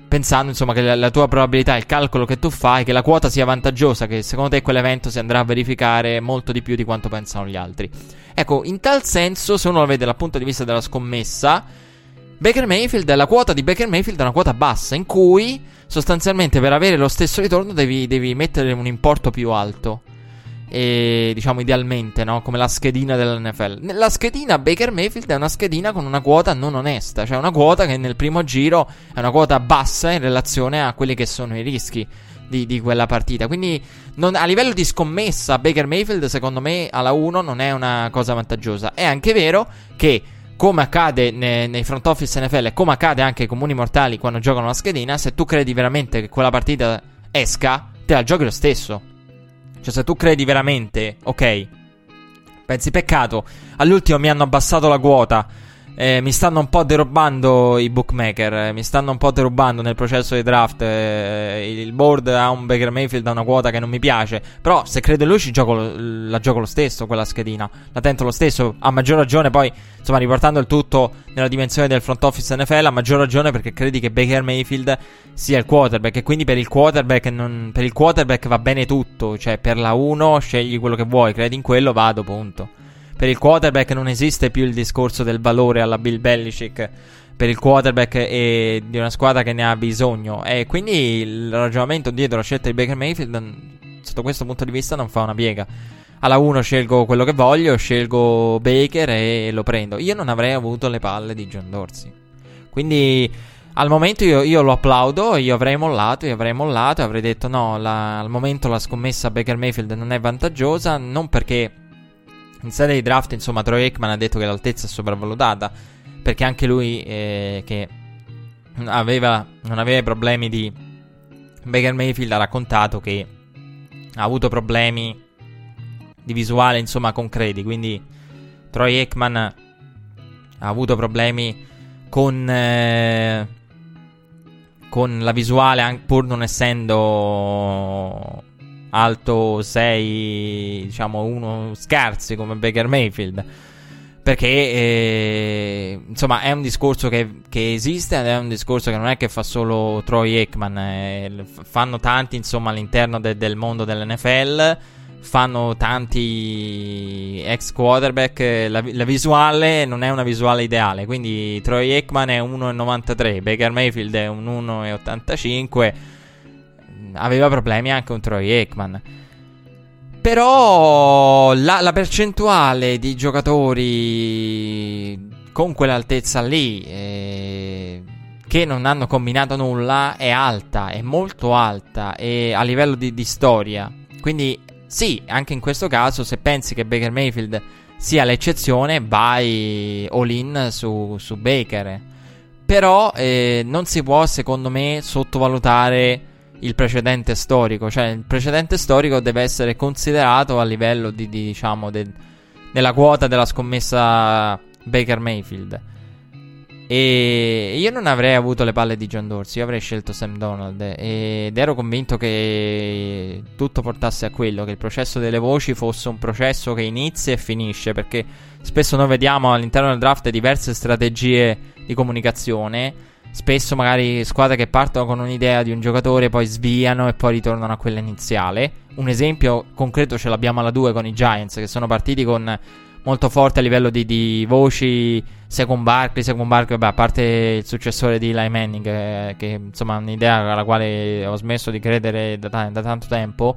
pensando insomma che la, la, tua probabilità, il calcolo che tu fai, che la quota sia vantaggiosa, che secondo te quell'evento si andrà a verificare molto di più di quanto pensano gli altri. Ecco, in tal senso, se uno lo vede dal punto di vista della scommessa, Baker Mayfield, la quota di Baker Mayfield è una quota bassa in cui sostanzialmente per avere lo stesso ritorno devi, devi mettere un importo più alto. E diciamo idealmente, no? Come la schedina dell'NFL. La schedina Baker Mayfield è una schedina con una quota non onesta, cioè una quota che nel primo giro è una quota bassa in relazione a quelli che sono i rischi. Di, di, quella partita. Quindi non, a livello di scommessa, Baker Mayfield, secondo me, alla 1 non è una cosa vantaggiosa. È anche vero che come accade nei, nei front office NFL e come accade anche ai comuni mortali quando giocano la schedina, se tu credi veramente che quella partita esca, te la giochi lo stesso. Cioè, se tu credi veramente, ok, pensi peccato, all'ultimo mi hanno abbassato la quota eh, mi stanno un po' derubando i bookmaker, eh, mi stanno un po' derubando nel processo di draft. Eh, il board ha un Baker Mayfield da una quota che non mi piace. Però se credo in lui gioco, la gioco lo stesso quella schedina. La tento lo stesso. A maggior ragione poi, insomma, riportando il tutto nella dimensione del front office NFL, a maggior ragione perché credi che Baker Mayfield sia il quarterback. E quindi per il quarterback, non, per il quarterback va bene tutto. Cioè, per la 1 scegli quello che vuoi, credi in quello, vado, punto. Per il quarterback non esiste più il discorso del valore alla Bill Belichick per il quarterback e di una squadra che ne ha bisogno. E quindi il ragionamento dietro la scelta di Baker Mayfield, sotto questo punto di vista, non fa una piega. Alla 1 scelgo quello che voglio, scelgo Baker e lo prendo. Io non avrei avuto le palle di John Dorsey. Quindi al momento io, io, lo applaudo, io avrei mollato, io avrei mollato avrei detto no, la, al momento la scommessa Baker Mayfield non è vantaggiosa, non perché in sede di draft, insomma, Troy Aikman ha detto che l'altezza è sopravvalutata. Perché anche lui, eh, che aveva, non aveva problemi di. Baker Mayfield ha raccontato che ha avuto problemi di visuale, insomma, concreti. Quindi Troy Aikman ha avuto problemi con. Eh, con la visuale, pur non essendo alto 6, diciamo uno scarsi come Baker Mayfield. Perché eh, insomma è un discorso che, che, esiste ed è un discorso che non è che fa solo Troy Aikman, eh, fanno tanti insomma all'interno de, del mondo dell'NFL fanno tanti ex quarterback. La, la, visuale non è una visuale ideale. Quindi Troy Aikman è 1,93, Baker Mayfield è un 1,85. Aveva problemi anche un Troy Aikman. Però la, la percentuale di giocatori con quell'altezza lì. Eh, che non hanno combinato nulla è alta, è molto alta e a livello di, di storia. Quindi sì, anche in questo caso, se pensi che Baker Mayfield sia l'eccezione, vai all in su, su Baker. Però eh, non si può, secondo me, sottovalutare il precedente storico. Cioè, il precedente storico deve essere considerato a livello di, di diciamo, de, della quota della scommessa Baker Mayfield. E io non avrei avuto le palle di John Dorsey, io avrei scelto Sam Donald ed ero convinto che tutto portasse a quello, che il processo delle voci fosse un processo che inizia e finisce, perché spesso noi vediamo all'interno del draft diverse strategie di comunicazione, spesso magari squadre che partono con un'idea di un giocatore poi sviano e poi ritornano a quella iniziale. Un esempio concreto ce l'abbiamo alla 2 con i Giants che sono partiti con molto forte a livello di, di voci. Second Barkley, Second Barkley, vabbè, a parte il successore di Eli Manning, eh, che insomma è un'idea alla quale ho smesso di credere da, t- da tanto tempo.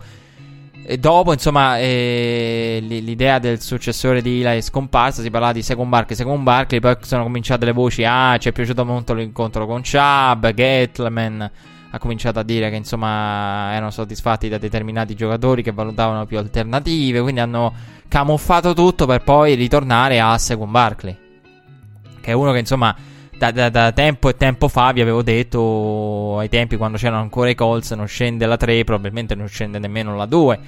E dopo, insomma, eh, l'idea del successore di Eli è scomparsa. Si parlava di Second Barkley, Second Barkley. Poi sono cominciate le voci. Ah, ci è piaciuto molto l'incontro con Chubb, Gettleman ha cominciato a dire che insomma erano soddisfatti da determinati giocatori che valutavano più alternative, quindi hanno camuffato tutto per poi ritornare a Second Barkley, che è uno che insomma da, da, da, tempo e tempo fa vi avevo detto ai tempi quando c'erano ancora i Colts non scende la 3, probabilmente non scende nemmeno la 2.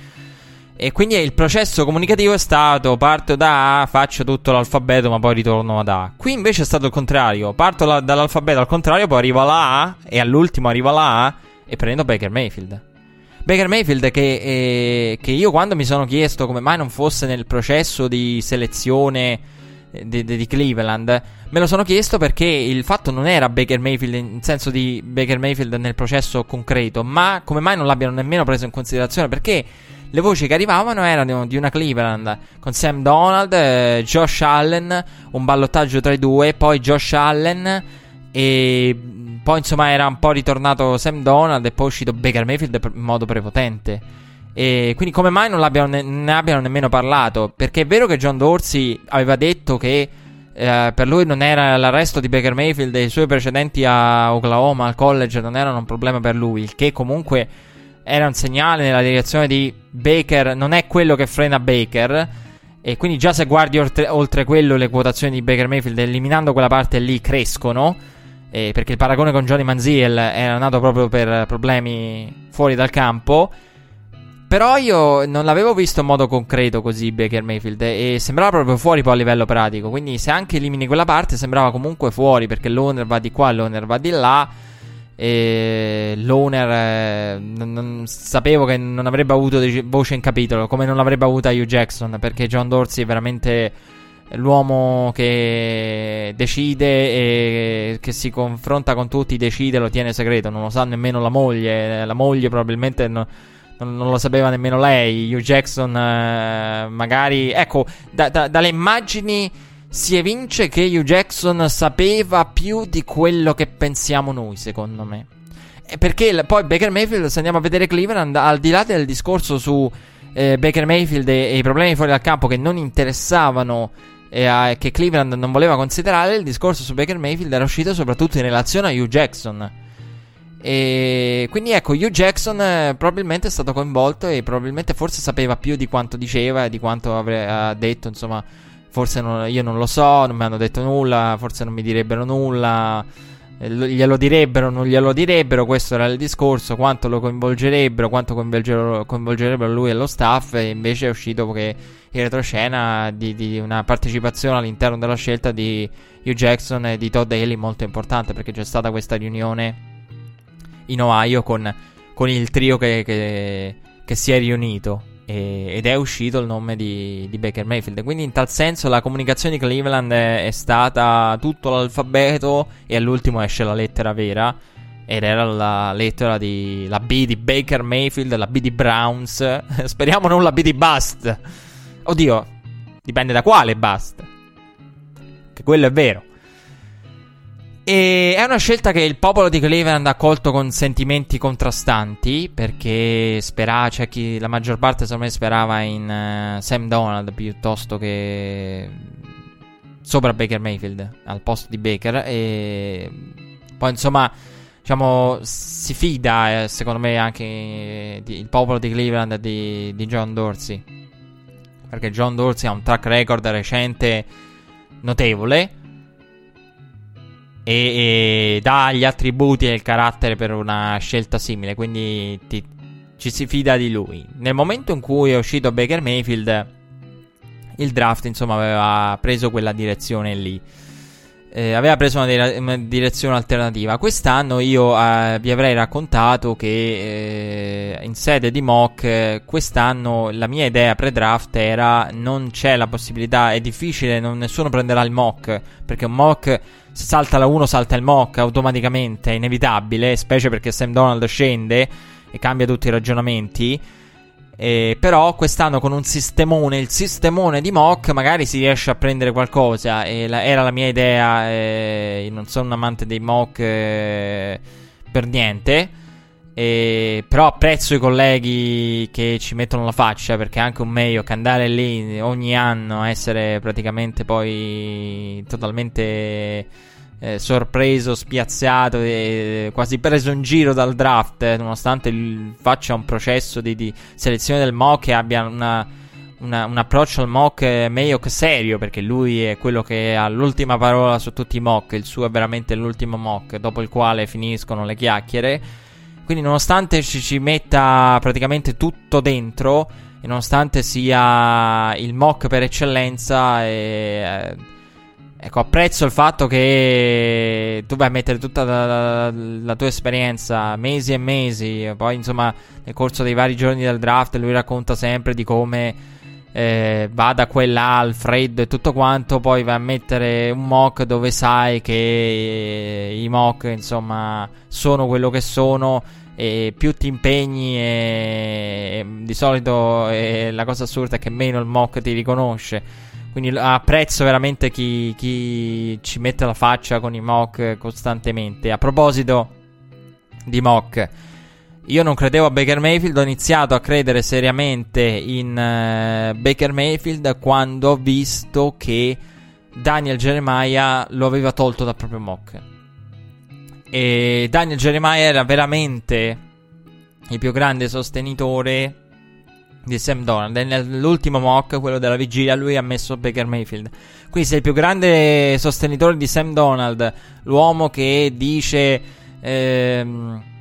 E quindi il processo comunicativo è stato parto da A, faccio tutto l'alfabeto, ma poi ritorno ad A. Qui invece è stato il contrario. Parto la, dall'alfabeto al contrario, poi arrivo alla A e all'ultimo arrivo alla A e prendo Baker Mayfield. Baker Mayfield che, eh, che io quando mi sono chiesto come mai non fosse nel processo di selezione di, di, Cleveland, me lo sono chiesto perché il fatto non era Baker Mayfield in senso di Baker Mayfield nel processo concreto, ma come mai non l'abbiano nemmeno preso in considerazione perché le voci che arrivavano erano di una Cleveland con Sam Donald, eh, Josh Allen, un ballottaggio tra i due, poi Josh Allen e poi insomma era un po' ritornato Sam Donald e poi è uscito Baker Mayfield in modo prepotente. E quindi come mai non ne, ne, abbiano nemmeno parlato? Perché è vero che John Dorsey aveva detto che eh, per lui non era l'arresto di Baker Mayfield e i suoi precedenti a Oklahoma, al college, non erano un problema per lui, il che comunque era un segnale nella direzione di Baker, non è quello che frena Baker. E quindi già se guardi oltre, oltre quello le quotazioni di Baker Mayfield, eliminando quella parte lì, crescono. Eh, perché il paragone con Johnny Manziel era nato proprio per problemi fuori dal campo. Però io non l'avevo visto in modo concreto così Baker Mayfield e sembrava proprio fuori poi a livello pratico. Quindi se anche elimini quella parte sembrava comunque fuori perché l'owner va di qua, l'owner va di là. E l'owner eh, non, non, sapevo che non avrebbe avuto voce in capitolo, come non l'avrebbe avuta Hugh Jackson, perché John Dorsey è veramente l'uomo che decide e che si confronta con tutti, decide, lo tiene segreto, non lo sa nemmeno la moglie, la moglie probabilmente non, non, non lo sapeva nemmeno lei, Hugh Jackson eh, magari, ecco, da, da, dalle immagini si evince che Hugh Jackson sapeva più di quello che pensiamo noi, secondo me. Perché poi Baker Mayfield, se andiamo a vedere Cleveland, al di là del discorso su eh, Baker Mayfield e, e, i problemi fuori dal campo che non interessavano e che Cleveland non voleva considerare, il discorso su Baker Mayfield era uscito soprattutto in relazione a Hugh Jackson. E quindi ecco, Hugh Jackson eh, probabilmente è stato coinvolto e probabilmente forse sapeva più di quanto diceva e di quanto avrebbe detto, insomma Forse non, io non lo so, non mi hanno detto nulla, forse non mi direbbero nulla. Eh, glielo direbbero, non glielo direbbero. Questo era il discorso. Quanto lo coinvolgerebbero, quanto coinvolgerebbero, coinvolgerebbero lui e lo staff. E invece è uscito che in retroscena di, di, una partecipazione all'interno della scelta di Hugh Jackson e di Todd Haley molto importante perché c'è stata questa riunione in Ohio con, con il trio che, che, che si è riunito e, ed è uscito il nome di, di, Baker Mayfield. Quindi, in tal senso, la comunicazione di Cleveland è, è, stata tutto l'alfabeto e all'ultimo esce la lettera vera. Ed era la lettera di la B di Baker Mayfield, la B di Browns. Speriamo non la B di Bust. Oddio, dipende da quale Bust. Che quello è vero. E è una scelta che il popolo di Cleveland ha colto con sentimenti contrastanti. Perché spera, c'è chi la maggior parte secondo me sperava in uh, Sam Donald piuttosto che sopra Baker Mayfield al posto di Baker. E poi insomma, diciamo, si fida eh, secondo me anche di, il popolo di Cleveland di, di John Dorsey. Perché John Dorsey ha un track record recente notevole e, e dà gli attributi e il carattere per una scelta simile, quindi ti, ci si fida di lui. Nel momento in cui è uscito Baker Mayfield, il draft insomma aveva preso quella direzione lì. Eh, aveva preso una, dire- una, direzione alternativa. Quest'anno io eh, vi avrei raccontato che eh, in sede di mock, quest'anno la mia idea pre-draft era non c'è la possibilità, è difficile, non, nessuno prenderà il mock, perché un mock se salta la 1 salta il mock automaticamente, è inevitabile, specie perché Sam Donald scende e cambia tutti i ragionamenti. Eh, però quest'anno con un sistemone, il sistemone di mock, magari si riesce a prendere qualcosa. La, era la mia idea. Eh, non sono un amante dei mock eh, per niente. Però apprezzo i colleghi che ci mettono la faccia perché anche un meglio che andare lì ogni anno a essere praticamente poi totalmente eh, sorpreso, spiazzato e quasi preso in giro dal draft, eh, nonostante il, faccia un processo di, di, selezione del mock e abbia una, una, un approccio al mock meglio che serio, perché lui è quello che ha l'ultima parola su tutti i mock, il suo è veramente l'ultimo mock, dopo il quale finiscono le chiacchiere. Quindi nonostante ci, ci metta praticamente tutto dentro, e nonostante sia il mock per eccellenza, e, eh, Ecco, apprezzo il fatto che tu vai a mettere tutta la, la, la, tua esperienza, mesi e mesi, poi insomma nel corso dei vari giorni del draft lui racconta sempre di come eh, va da quella al freddo e tutto quanto, poi vai a mettere un mock dove sai che i mock insomma sono quello che sono e più ti impegni e, e di solito eh, la cosa assurda è che meno il mock ti riconosce. Quindi apprezzo veramente chi, chi, ci mette la faccia con i mock costantemente. A proposito di mock, io non credevo a Baker Mayfield, ho iniziato a credere seriamente in uh, Baker Mayfield quando ho visto che Daniel Jeremiah lo aveva tolto dal proprio mock. E Daniel Jeremiah era veramente il più grande sostenitore di Sam Donald. E nell'ultimo mock, quello della vigilia, lui ha messo Baker Mayfield. Quindi sei il più grande sostenitore di Sam Donald, l'uomo che dice... Ehm,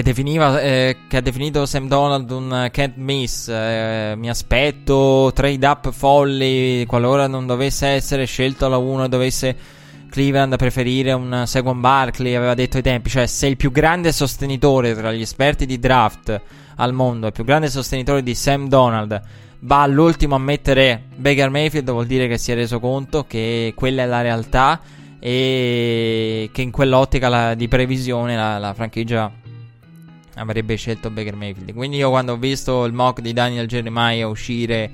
che, definiva, eh, che ha definito Sam Donald un can't miss. Eh, mi aspetto trade up folli qualora non dovesse essere scelto la 1 e dovesse Cleveland preferire un Second Barkley. Aveva detto ai tempi, cioè sei il più grande sostenitore tra gli esperti di draft al mondo, il più grande sostenitore di Sam Donald, va all'ultimo a mettere Baker Mayfield, vuol dire che si è reso conto che quella è la realtà e che in quell'ottica la, di previsione la, la franchigia avrebbe scelto Baker Mayfield. Quindi io quando ho visto il mock di Daniel Jeremiah uscire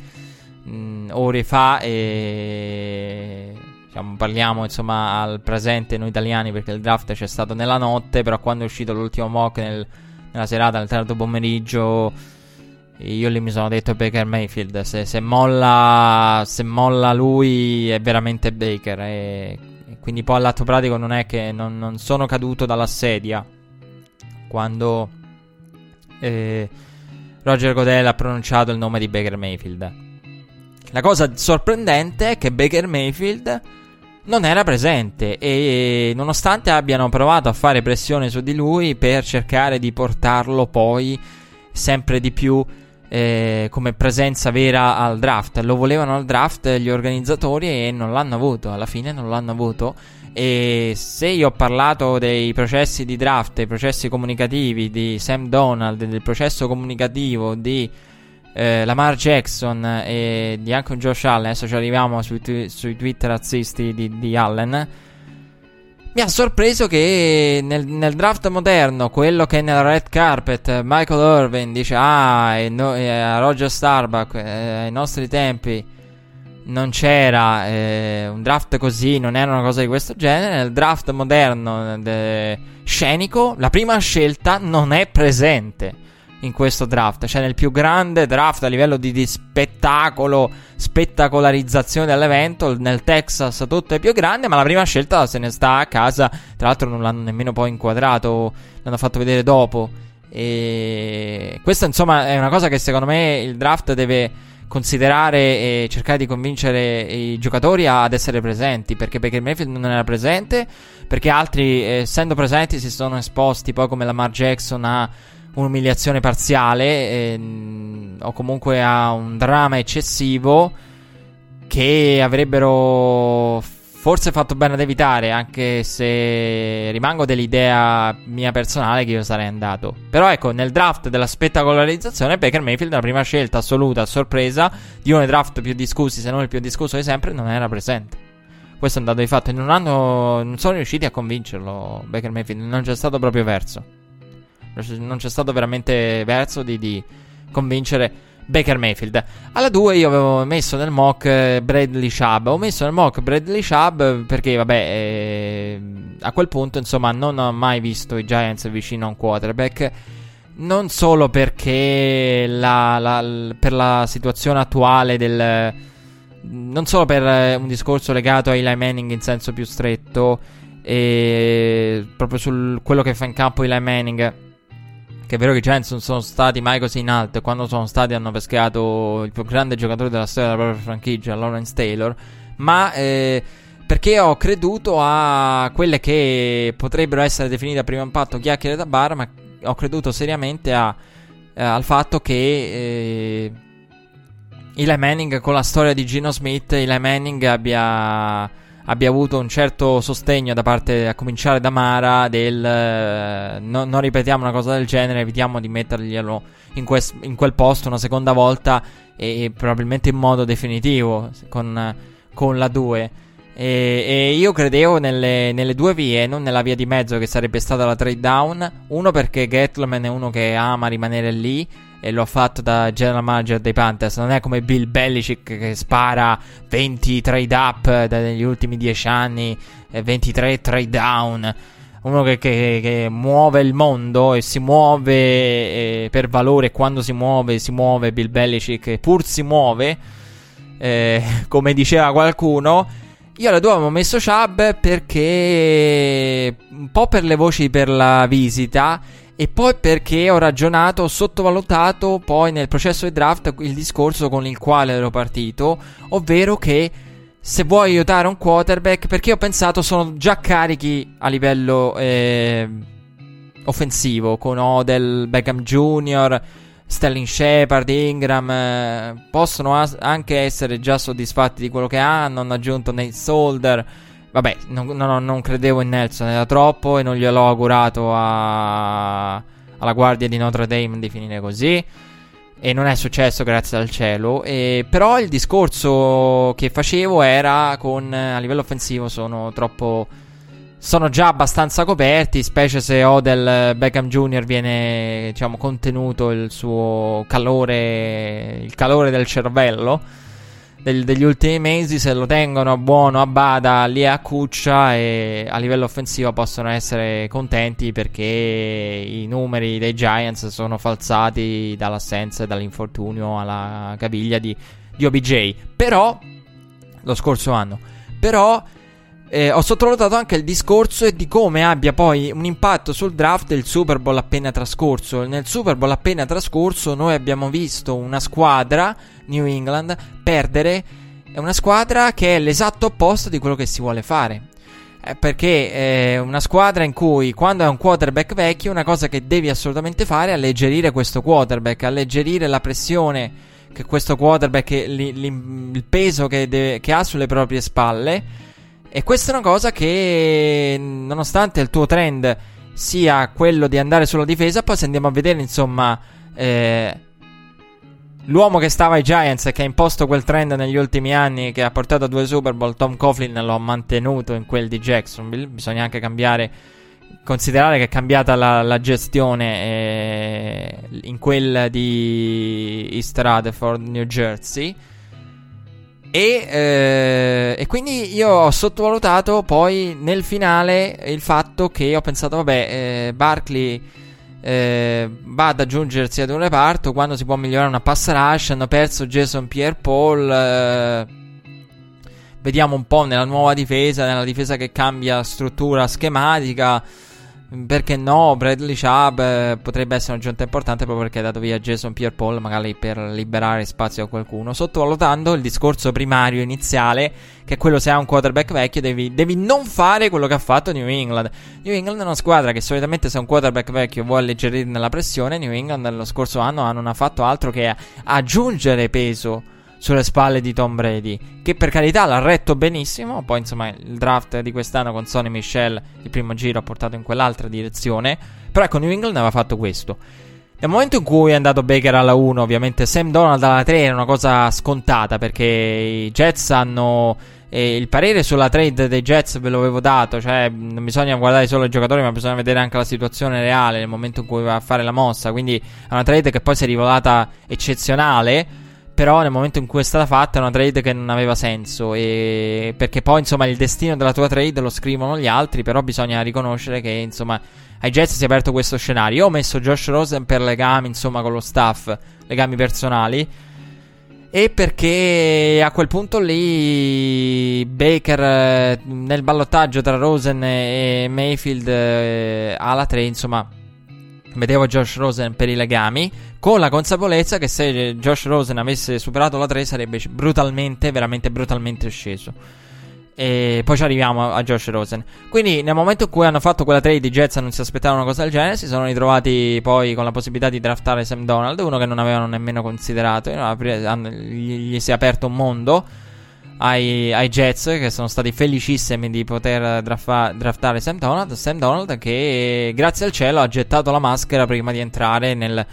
mh, ore fa e diciamo, parliamo insomma al presente noi italiani perché il draft c'è stato nella notte, però quando è uscito l'ultimo mock nel nella serata, nel tardo pomeriggio. Io lì mi sono detto Baker Mayfield. Se, se, molla, se molla lui è veramente Baker. E, e, quindi poi all'atto pratico non è che non, non sono caduto dalla sedia quando eh, Roger Godel ha pronunciato il nome di Baker Mayfield. La cosa sorprendente è che Baker Mayfield non era presente e nonostante abbiano provato a fare pressione su di lui per cercare di portarlo poi sempre di più eh, come presenza vera al draft. Lo volevano al draft gli organizzatori e non l'hanno avuto. Alla fine non l'hanno avuto. E se io ho parlato dei processi di draft, dei processi comunicativi di Sam Donald, del processo comunicativo di eh, Lamar Jackson e di anche un Josh Allen, adesso ci arriviamo sui, tu- sui tweet razzisti di, di Allen mi ha sorpreso che nel, nel, draft moderno, quello che nel red carpet Michael Irvin dice: Ah, e no, e a Roger Starbuck eh, ai nostri tempi non c'era eh, un draft così, non era una cosa di questo genere. Nel draft moderno de, scenico, la prima scelta non è presente in questo draft, cioè nel più grande draft a livello di, di spettacolo, spettacolarizzazione dell'evento, nel Texas tutto è più grande, ma la prima scelta se ne sta a casa, tra l'altro non l'hanno nemmeno poi inquadrato, l'hanno fatto vedere dopo. E questa insomma è una cosa che secondo me il draft deve considerare e cercare di convincere i giocatori ad essere presenti perché Baker Mayfield non era presente perché altri essendo presenti si sono esposti poi come Lamar Jackson a un'umiliazione parziale eh, o comunque a un dramma eccessivo che avrebbero forse fatto bene ad evitare, anche se rimango dell'idea mia personale che io sarei andato. Però ecco, nel draft della spettacolarizzazione Baker Mayfield, la prima scelta assoluta, a sorpresa, di uno dei draft più discussi, se non il più discusso di sempre, non era presente. Questo è un dato di fatto e non, hanno, non sono riusciti a convincerlo Baker Mayfield, non c'è stato proprio verso. Non c'è stato veramente verso di, di convincere Baker Mayfield. Alla 2 io avevo messo nel mock eh, Bradley Shab. Ho messo nel mock Bradley Shab perché, vabbè, eh, a quel punto, insomma, non ho mai visto i Giants vicino a un quarterback. Non solo perché la, la, per la situazione attuale del... Non solo per eh, un discorso legato a Eli Manning in senso più stretto, e proprio su quello che fa in campo Eli Manning che è vero che i Giants non sono stati mai così in alto. Quando sono stati hanno pescato il più grande giocatore della storia della propria franchigia, Lawrence Taylor, ma eh, perché ho creduto a quelle che potrebbero essere definite a primo impatto chiacchiere da bar, ma ho creduto seriamente a, eh, al fatto che eh, Eli Manning con la storia di Gino Smith, Eli Manning abbia abbia avuto un certo sostegno da parte, a cominciare da Mara, del eh, no, non ripetiamo una cosa del genere, evitiamo di metterglielo in, quest, in quel posto una seconda volta e, e probabilmente in modo definitivo con, con la 2. E, e, io credevo nelle, nelle, due vie, non nella via di mezzo che sarebbe stata la trade down. Uno perché Gettleman è uno che ama rimanere lì e lo ha fatto da general manager dei Panthers. Non è come Bill Belichick che spara 20 trade up negli ultimi 10 anni e 23 trade down. Uno che, che, che, muove il mondo e si muove eh, per valore. Quando si muove, si muove Bill Belichick, pur si muove, eh, come diceva qualcuno. Io alla 2 avevo messo Chubb perché un po' per le voci per la visita e poi perché ho ragionato, ho sottovalutato poi nel processo di draft il discorso con il quale ero partito, ovvero che se vuoi aiutare un quarterback, perché ho pensato sono già carichi a livello eh, offensivo, con Odell, Beckham Jr., Sterling Shepard, Ingram, eh, possono as- anche essere già soddisfatti di quello che hanno, hanno aggiunto Nate Solder Vabbè, non, non, non, credevo in Nelson, era troppo e non gliel'ho augurato a, alla guardia di Notre Dame di finire così. E non è successo, grazie al cielo. E, però il discorso che facevo era con a livello offensivo sono troppo. Sono già abbastanza coperti, specie se Odell Beckham Jr. viene, diciamo, contenuto il suo calore, il calore del cervello del, degli ultimi mesi, se lo tengono buono a bada lì a cuccia e a livello offensivo possono essere contenti perché i numeri dei Giants sono falsati dall'assenza e dall'infortunio alla caviglia di, di OBJ. Però, lo scorso anno, però eh, ho sottovalutato anche il discorso di come abbia poi un impatto sul draft del Super Bowl appena trascorso. Nel Super Bowl appena trascorso noi abbiamo visto una squadra, New England, perdere. È una squadra che è l'esatto opposto di quello che si vuole fare. Eh, perché è una squadra in cui quando è un quarterback vecchio, una cosa che devi assolutamente fare è alleggerire questo quarterback, alleggerire la pressione che questo quarterback, il peso che, deve, che ha sulle proprie spalle. E questa è una cosa che, nonostante il tuo trend sia quello di andare sulla difesa, poi se andiamo a vedere, insomma, eh, L'uomo che stava ai Giants e che ha imposto quel trend negli ultimi anni, che ha portato a due Super Bowl, Tom Coughlin lo ha mantenuto in quel di Jacksonville. Bisogna anche cambiare, considerare che è cambiata la, la gestione eh, in quella di East Rutherford, New Jersey. E, eh, e, quindi io ho sottovalutato poi nel finale il fatto che ho pensato, vabbè, eh, Barkley eh, va ad aggiungersi ad un reparto quando si può migliorare una pass rush. Hanno perso Jason Pierre Paul. Eh, vediamo un po' nella nuova difesa, nella difesa che cambia struttura schematica. Perché no? Bradley Chubb eh, potrebbe essere un'aggiunta importante proprio perché ha dato via Jason Pierre Paul, magari per liberare spazio a qualcuno. Sottovalutando il discorso primario iniziale, che è quello se hai un quarterback vecchio, devi, devi, non fare quello che ha fatto New England. New England è una squadra che solitamente se un quarterback vecchio vuole alleggerire la pressione. New England lo scorso anno non ha fatto altro che aggiungere peso sulle spalle di Tom Brady, che per carità l'ha retto benissimo. Poi, insomma, il draft di quest'anno con Sonny Michel, il primo giro, ha portato in quell'altra direzione. Però ecco, New England aveva fatto questo. Nel momento in cui è andato Baker alla 1, ovviamente Sam Donald alla 3 era una cosa scontata perché i Jets hanno. Eh, il parere sulla trade dei Jets ve l'avevo dato, cioè non bisogna guardare solo i giocatori, ma bisogna vedere anche la situazione reale nel momento in cui va a fare la mossa. Quindi è una trade che poi si è rivelata eccezionale. Però nel momento in cui è stata fatta è una trade che non aveva senso. E... Perché poi, insomma, il destino della tua trade lo scrivono gli altri. Però bisogna riconoscere che, insomma, ai Jets si è aperto questo scenario. Io ho messo Josh Rosen per legami, insomma, con lo staff, legami personali. E perché a quel punto lì Baker eh, nel ballottaggio tra Rosen e Mayfield eh, alla 3, insomma, vedevo Josh Rosen per i legami, con la consapevolezza che se Josh Rosen avesse superato la 3 sarebbe brutalmente, veramente brutalmente sceso. E poi ci arriviamo a, Josh Rosen. Quindi nel momento in cui hanno fatto quella trade i Jets non si aspettavano una cosa del genere, si sono ritrovati poi con la possibilità di draftare Sam Donald, uno che non avevano nemmeno considerato, gli si è aperto un mondo ai, ai, Jets che sono stati felicissimi di poter draffa, draftare Sam Donald. Sam Donald che grazie al cielo ha gettato la maschera prima di entrare nel,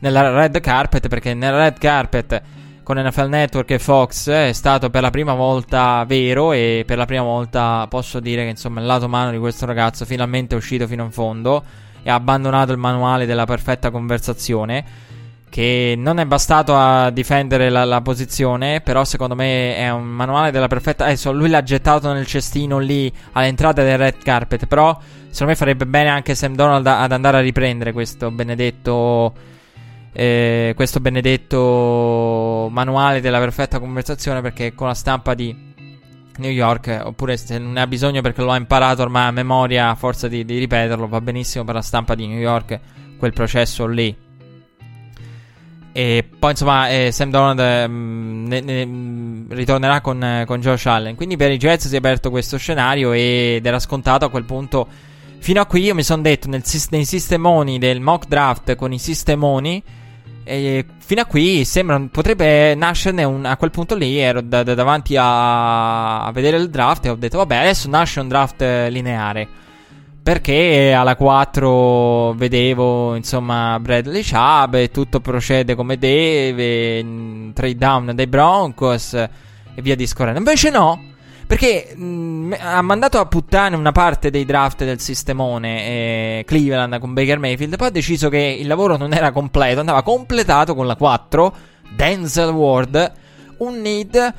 nella red carpet perché nella red carpet con NFL Network e Fox è stato per la prima volta vero e per la prima volta posso dire che insomma il lato mano di questo ragazzo finalmente è uscito fino in fondo e ha abbandonato il manuale della perfetta conversazione che non è bastato a difendere la, la, posizione, però secondo me è un manuale della perfetta... Adesso lui l'ha gettato nel cestino lì all'entrata del red carpet, però secondo me farebbe bene anche Sam Donald ad andare a riprendere questo benedetto... Eh, questo benedetto manuale della perfetta conversazione perché con la stampa di New York, oppure se non ne ha bisogno perché lo ha imparato ormai a memoria a forza di, di ripeterlo, va benissimo per la stampa di New York quel processo lì. E poi insomma eh, Sam Donald eh, ne, ne, mm, ritornerà con, eh, con, Josh Allen. Quindi per i Jets si è aperto questo scenario ed era scontato a quel punto. Fino a qui io mi sono detto nel, nei sistemoni del mock draft con i sistemoni. E fino a qui sembra potrebbe nascerne un, a quel punto lì ero da, da davanti a, a vedere il draft e ho detto vabbè adesso nasce un draft lineare perché alla 4 vedevo insomma Bradley Chubb e tutto procede come deve, trade down dai Broncos e via discorrendo. Invece no, perché mh, ha mandato a puttane una parte dei draft del sistemone eh, Cleveland con Baker Mayfield, poi ha deciso che il lavoro non era completo, andava completato con la 4, Denzel Ward, un need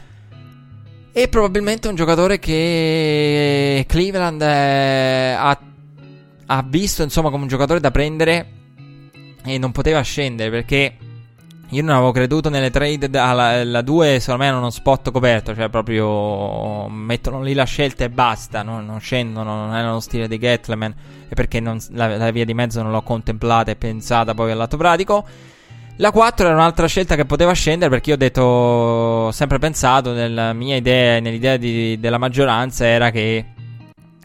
e probabilmente un giocatore che Cleveland eh, ha ha visto insomma come un giocatore da prendere e non poteva scendere perché io non avevo creduto nelle trade alla 2 secondo me erano uno spot coperto cioè proprio mettono lì la scelta e basta no? non scendono non è lo stile di Gatleman e perché non, la, la, via di mezzo non l'ho contemplata e pensata poi al lato pratico la 4 era un'altra scelta che poteva scendere perché io ho detto ho sempre pensato nella mia idea nell'idea di, della maggioranza era che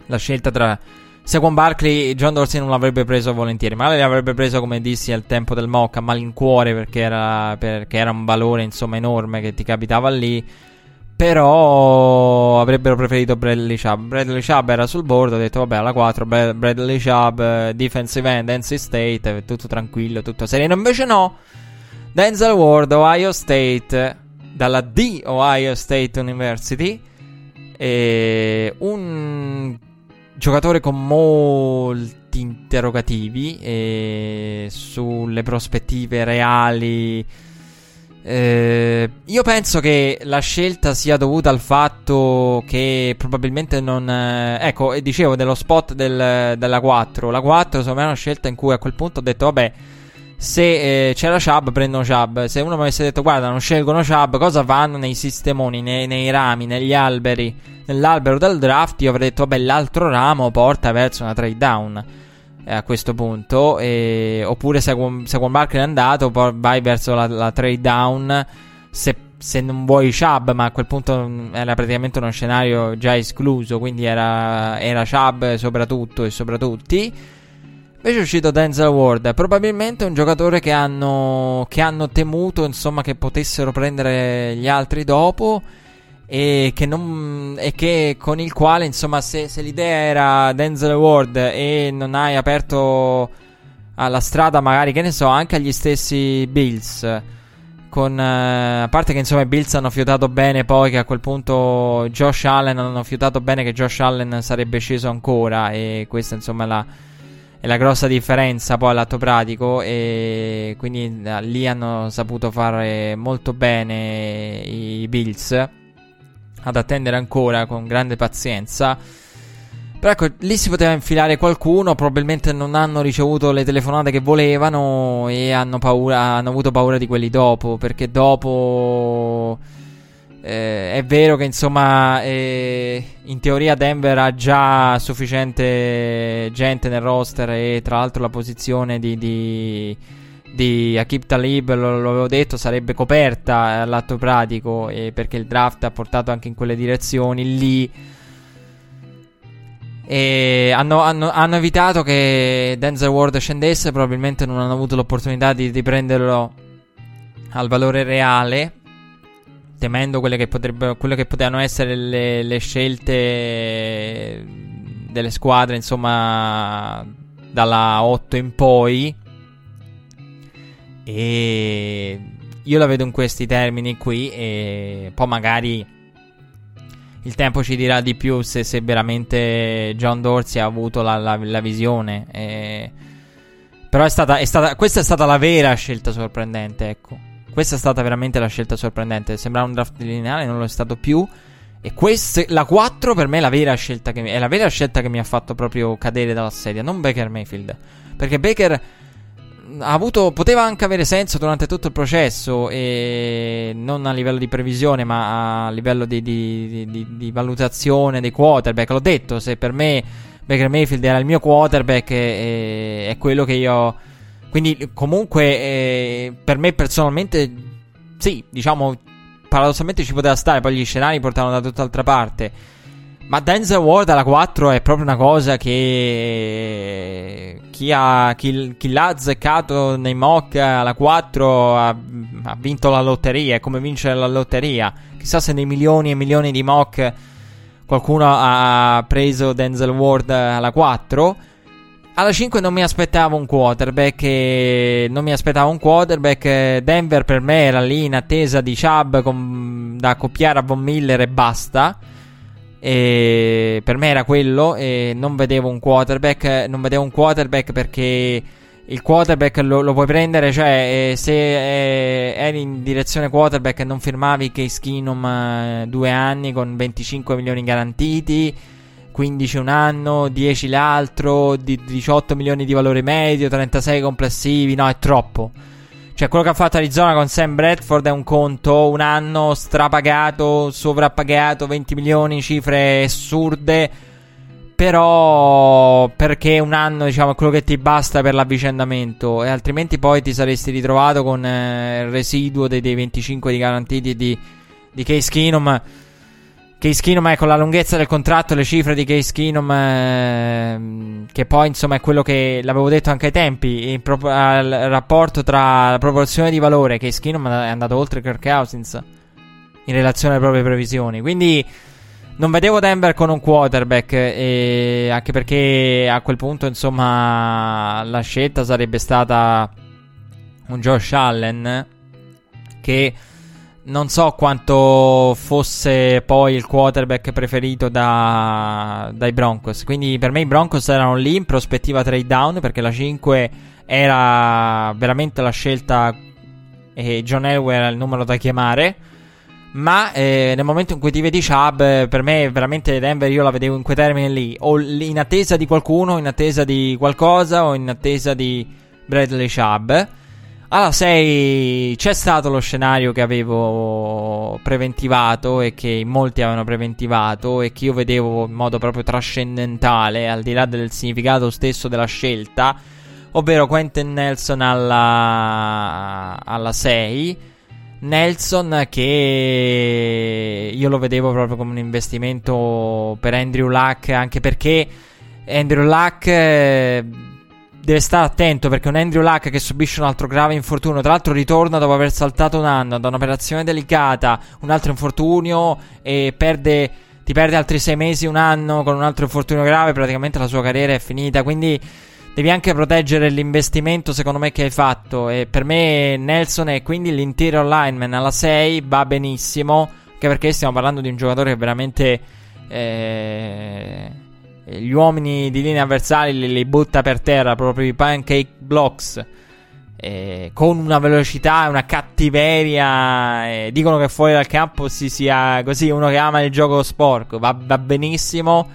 la scelta tra Secondo Barkley, John Dorsey non l'avrebbe preso volentieri. Magari l'avrebbe preso, come dissi al tempo del mock, a malincuore perché era, perché era un valore insomma enorme che ti capitava lì. Però avrebbero preferito Bradley Chubb. Bradley Chubb era sul board. Ho detto, vabbè, alla 4, Bradley Chubb, defensive end, NC State, tutto tranquillo, tutto sereno. Invece no. Denzel Ward, Ohio State, dalla D Ohio State University. E un giocatore con molti interrogativi eh, sulle prospettive reali. Eh, io penso che la scelta sia dovuta al fatto che probabilmente non. Eh, ecco, dicevo dello spot del, della 4. La 4, secondo me, è una scelta in cui a quel punto ho detto, vabbè. Se eh, c'era Chubb, prendono Chubb. Se uno mi avesse detto, guarda, non scelgono Chubb, cosa fanno nei sistemoni, nei, nei rami, negli alberi? nell'albero del draft io avrei detto vabbè l'altro ramo porta verso una trade down eh, a questo punto e, oppure se Saquon Barkley è andato vai verso la, la trade down se, se, non vuoi Chubb ma a quel punto era praticamente uno scenario già escluso quindi era, era Chubb soprattutto e sopra tutti Invece è uscito Denzel Ward, probabilmente un giocatore che hanno, che hanno temuto insomma, che potessero prendere gli altri dopo e che, non, e che con il quale, insomma, se, se, l'idea era Denzel Ward e non hai aperto alla strada, magari, che ne so, anche agli stessi Bills. Con, eh, a parte che insomma i Bills hanno fiutato bene poi che a quel punto Josh Allen hanno fiutato bene che Josh Allen sarebbe sceso ancora e questa insomma la, è la grossa differenza poi all'atto pratico e quindi eh, lì hanno saputo fare molto bene i Bills ad attendere ancora con grande pazienza. Però ecco, lì si poteva infilare qualcuno, probabilmente non hanno ricevuto le telefonate che volevano e hanno, paura, hanno avuto paura di quelli dopo, perché dopo... Eh, è vero che insomma eh, in teoria Denver ha già sufficiente gente nel roster e tra l'altro la posizione di, di di Akib Talib, lo, lo avevo detto, sarebbe coperta all'atto pratico eh, perché il draft ha portato anche in quelle direzioni lì. E hanno, hanno, hanno, evitato che Denzel Ward scendesse, probabilmente non hanno avuto l'opportunità di, di prenderlo al valore reale, temendo quelle che, quelle che potevano essere le, le scelte delle squadre, insomma, dalla 8 in poi. E io la vedo in questi termini qui e poi magari il tempo ci dirà di più se, se veramente John Dorsey ha avuto la, la, la visione. E... Però è stata, è stata, questa è stata la vera scelta sorprendente, ecco. Questa è stata veramente la scelta sorprendente. Sembrava un draft lineare, non lo è stato più. E questa, la 4 per me è la vera scelta che mi, è la vera scelta che mi ha fatto proprio cadere dalla sedia, non Baker Mayfield. Perché Baker ha avuto, poteva anche avere senso durante tutto il processo, e non a livello di previsione, ma a livello di, di, di, di valutazione dei quarterback. L'ho detto, se per me Baker Mayfield era il mio quarterback, è, è quello che io. Quindi, comunque, eh, per me personalmente, sì, diciamo, paradossalmente ci poteva stare. Poi gli scenari portavano da tutt'altra parte. Ma Denzel Ward alla 4 è proprio una cosa che chi, ha, chi, chi l'ha azzeccato nei mock alla 4 ha, ha, vinto la lotteria, è come vincere la lotteria. Chissà se nei milioni e milioni di mock qualcuno ha preso Denzel Ward alla 4. Alla 5 non mi aspettavo un quarterback. non mi aspettavo un quarterback. Denver per me era lì in attesa di Chubb con, da accoppiare a Von Miller e basta. E per me era quello. E non vedevo un quarterback. Non vedevo un quarterback perché il quarterback lo, lo puoi prendere. Cioè, eh, se eh, eri in direzione quarterback e non firmavi Case Keenum eh, due anni con 25 milioni garantiti. 15 un anno, 10 l'altro, 18 milioni di valore medio, 36 complessivi. No, è troppo. Cioè, quello che ha fatto Arizona con Sam Bradford è un conto, un anno strapagato, sovrappagato, 20 milioni, cifre assurde. Però perché un anno, diciamo, è quello che ti basta per l'avvicendamento. E altrimenti poi ti saresti ritrovato con eh, il residuo dei, dei 25 di garantiti di, di Case Keenum Case Keenum è con la lunghezza del contratto, le cifre di Case Keenum, eh, che poi insomma è quello che l'avevo detto anche ai tempi, il, pro- il rapporto tra la proporzione di valore, Case Keenum è andato oltre Kirk Cousins in relazione alle proprie previsioni, quindi non vedevo Denver con un quarterback, e anche perché a quel punto insomma la scelta sarebbe stata un Josh Allen che non so quanto fosse poi il quarterback preferito da, dai Broncos. Quindi per me i Broncos erano lì in prospettiva trade down perché la 5 era veramente la scelta e John Elway era il numero da chiamare. Ma eh, nel momento in cui ti vedi Chubb, per me veramente Denver io la vedevo in quei termini lì. O in attesa di qualcuno, in attesa di qualcosa, o in attesa di Bradley Chubb. Alla 6 c'è stato lo scenario che avevo preventivato e che molti avevano preventivato e che io vedevo in modo proprio trascendentale, al di là del significato stesso della scelta, ovvero Quentin Nelson alla, alla 6. Nelson che io lo vedevo proprio come un investimento per Andrew Luck, anche perché Andrew Luck eh, deve stare attento perché un Andrew Luck che subisce un altro grave infortunio, tra l'altro ritorna dopo aver saltato un anno da un'operazione delicata, un altro infortunio e perde, ti perde altri sei mesi, un anno con un altro infortunio grave, praticamente la sua carriera è finita, quindi devi anche proteggere l'investimento secondo me che hai fatto. E per me Nelson e quindi l'intero lineman alla 6 va benissimo, anche perché stiamo parlando di un giocatore che veramente... Eh, gli uomini di linea avversari li, li butta per terra, proprio i pancake blocks. Eh, con una velocità e una cattiveria. Eh, dicono che fuori dal campo si sia così uno che ama il gioco sporco. Va, va benissimo.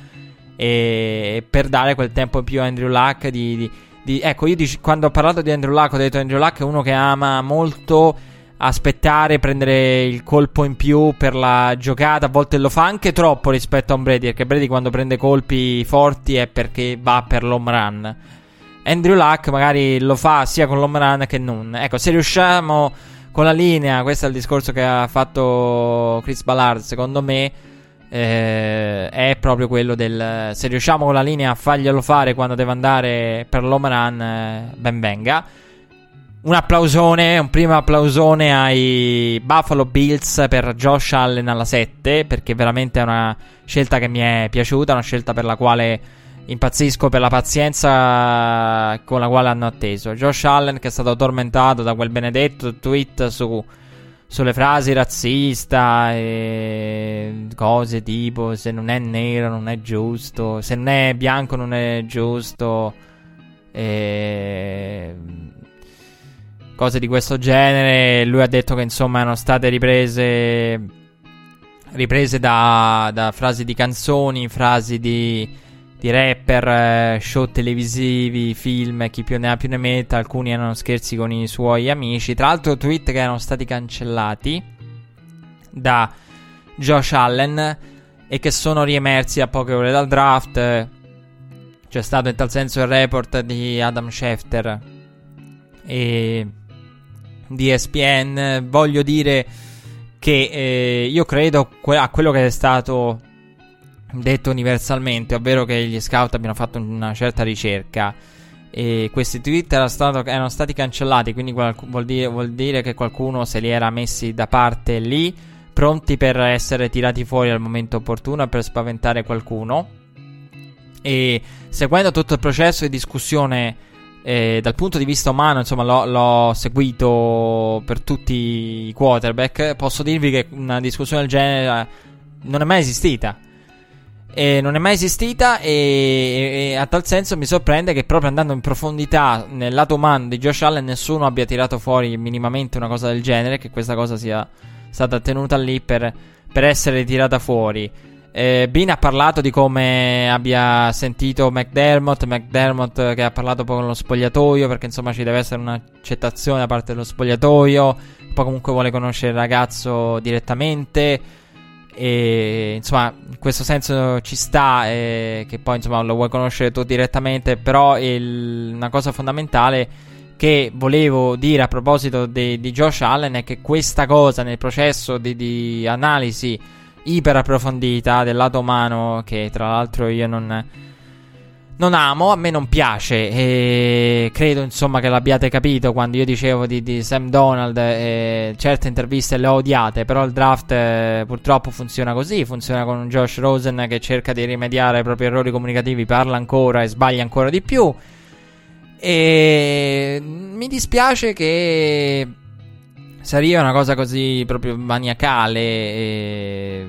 E per dare quel tempo in più a Andrew Luck. Di, di, di, ecco, io dic- quando ho parlato di Andrew Luck, ho detto Andrew Luck è uno che ama molto aspettare, prendere il colpo in più per la giocata. A volte lo fa anche troppo rispetto a un Brady. Perché Brady quando prende colpi forti è perché va per l'home run. Andrew Luck magari lo fa sia con l'home run che non. Ecco, se riusciamo con la linea, questo è il discorso che ha fatto Chris Ballard, secondo me. Eh, è proprio quello del se riusciamo con la linea a farglielo fare quando deve andare per l'home run, eh, ben venga un applausone, un primo applausone ai Buffalo Bills per Josh Allen alla 7, perché veramente è una scelta che mi è piaciuta, una scelta per la quale impazzisco per la pazienza con la quale hanno atteso. Josh Allen che è stato tormentato da quel benedetto tweet su, sulle frasi razzista e cose tipo se non è nero non è giusto, se non è bianco non è giusto. E cose di questo genere. Lui ha detto che insomma erano state riprese, riprese da, da frasi di canzoni, frasi di, di rapper, eh, show televisivi, film, chi più ne ha più ne metta. Alcuni erano scherzi con i suoi amici. Tra l'altro, tweet che erano stati cancellati da Josh Allen e che sono riemersi a poche ore dal draft. C'è stato in tal senso il report di Adam Schefter. E di ESPN. Voglio dire che eh, io credo a quello che è stato detto universalmente, ovvero che gli scout abbiano fatto una certa ricerca. E questi tweet erano, stato, erano stati cancellati, quindi vuol dire, vuol dire che qualcuno se li era messi da parte lì, pronti per essere tirati fuori al momento opportuno e per spaventare qualcuno. E seguendo tutto il processo di discussione eh, dal punto di vista umano, insomma, l'ho, l'ho, seguito per tutti i quarterback. Posso dirvi che una discussione del genere non è mai esistita. E non è mai esistita e, e, a tal senso mi sorprende che proprio andando in profondità nel lato umano di Josh Allen nessuno abbia tirato fuori minimamente una cosa del genere, che questa cosa sia stata tenuta lì per, per essere tirata fuori. Eh, Bean ha parlato di come abbia sentito McDermott, McDermott che ha parlato poi con lo spogliatoio perché insomma ci deve essere un'accettazione da parte dello spogliatoio, poi comunque vuole conoscere il ragazzo direttamente e insomma in questo senso ci sta eh, che poi insomma lo vuoi conoscere tu direttamente, però il, una cosa fondamentale che volevo dire a proposito di, di Josh Allen è che questa cosa nel processo di, di analisi iper approfondita del lato umano che tra l'altro io non, non amo, a me non piace e credo insomma che l'abbiate capito quando io dicevo di, di Sam Donald e certe interviste le ho odiate, però il draft eh, purtroppo funziona così, funziona con un Josh Rosen che cerca di rimediare ai propri errori comunicativi, parla ancora e sbaglia ancora di più. E mi dispiace che sarebbe una cosa così proprio maniacale. E,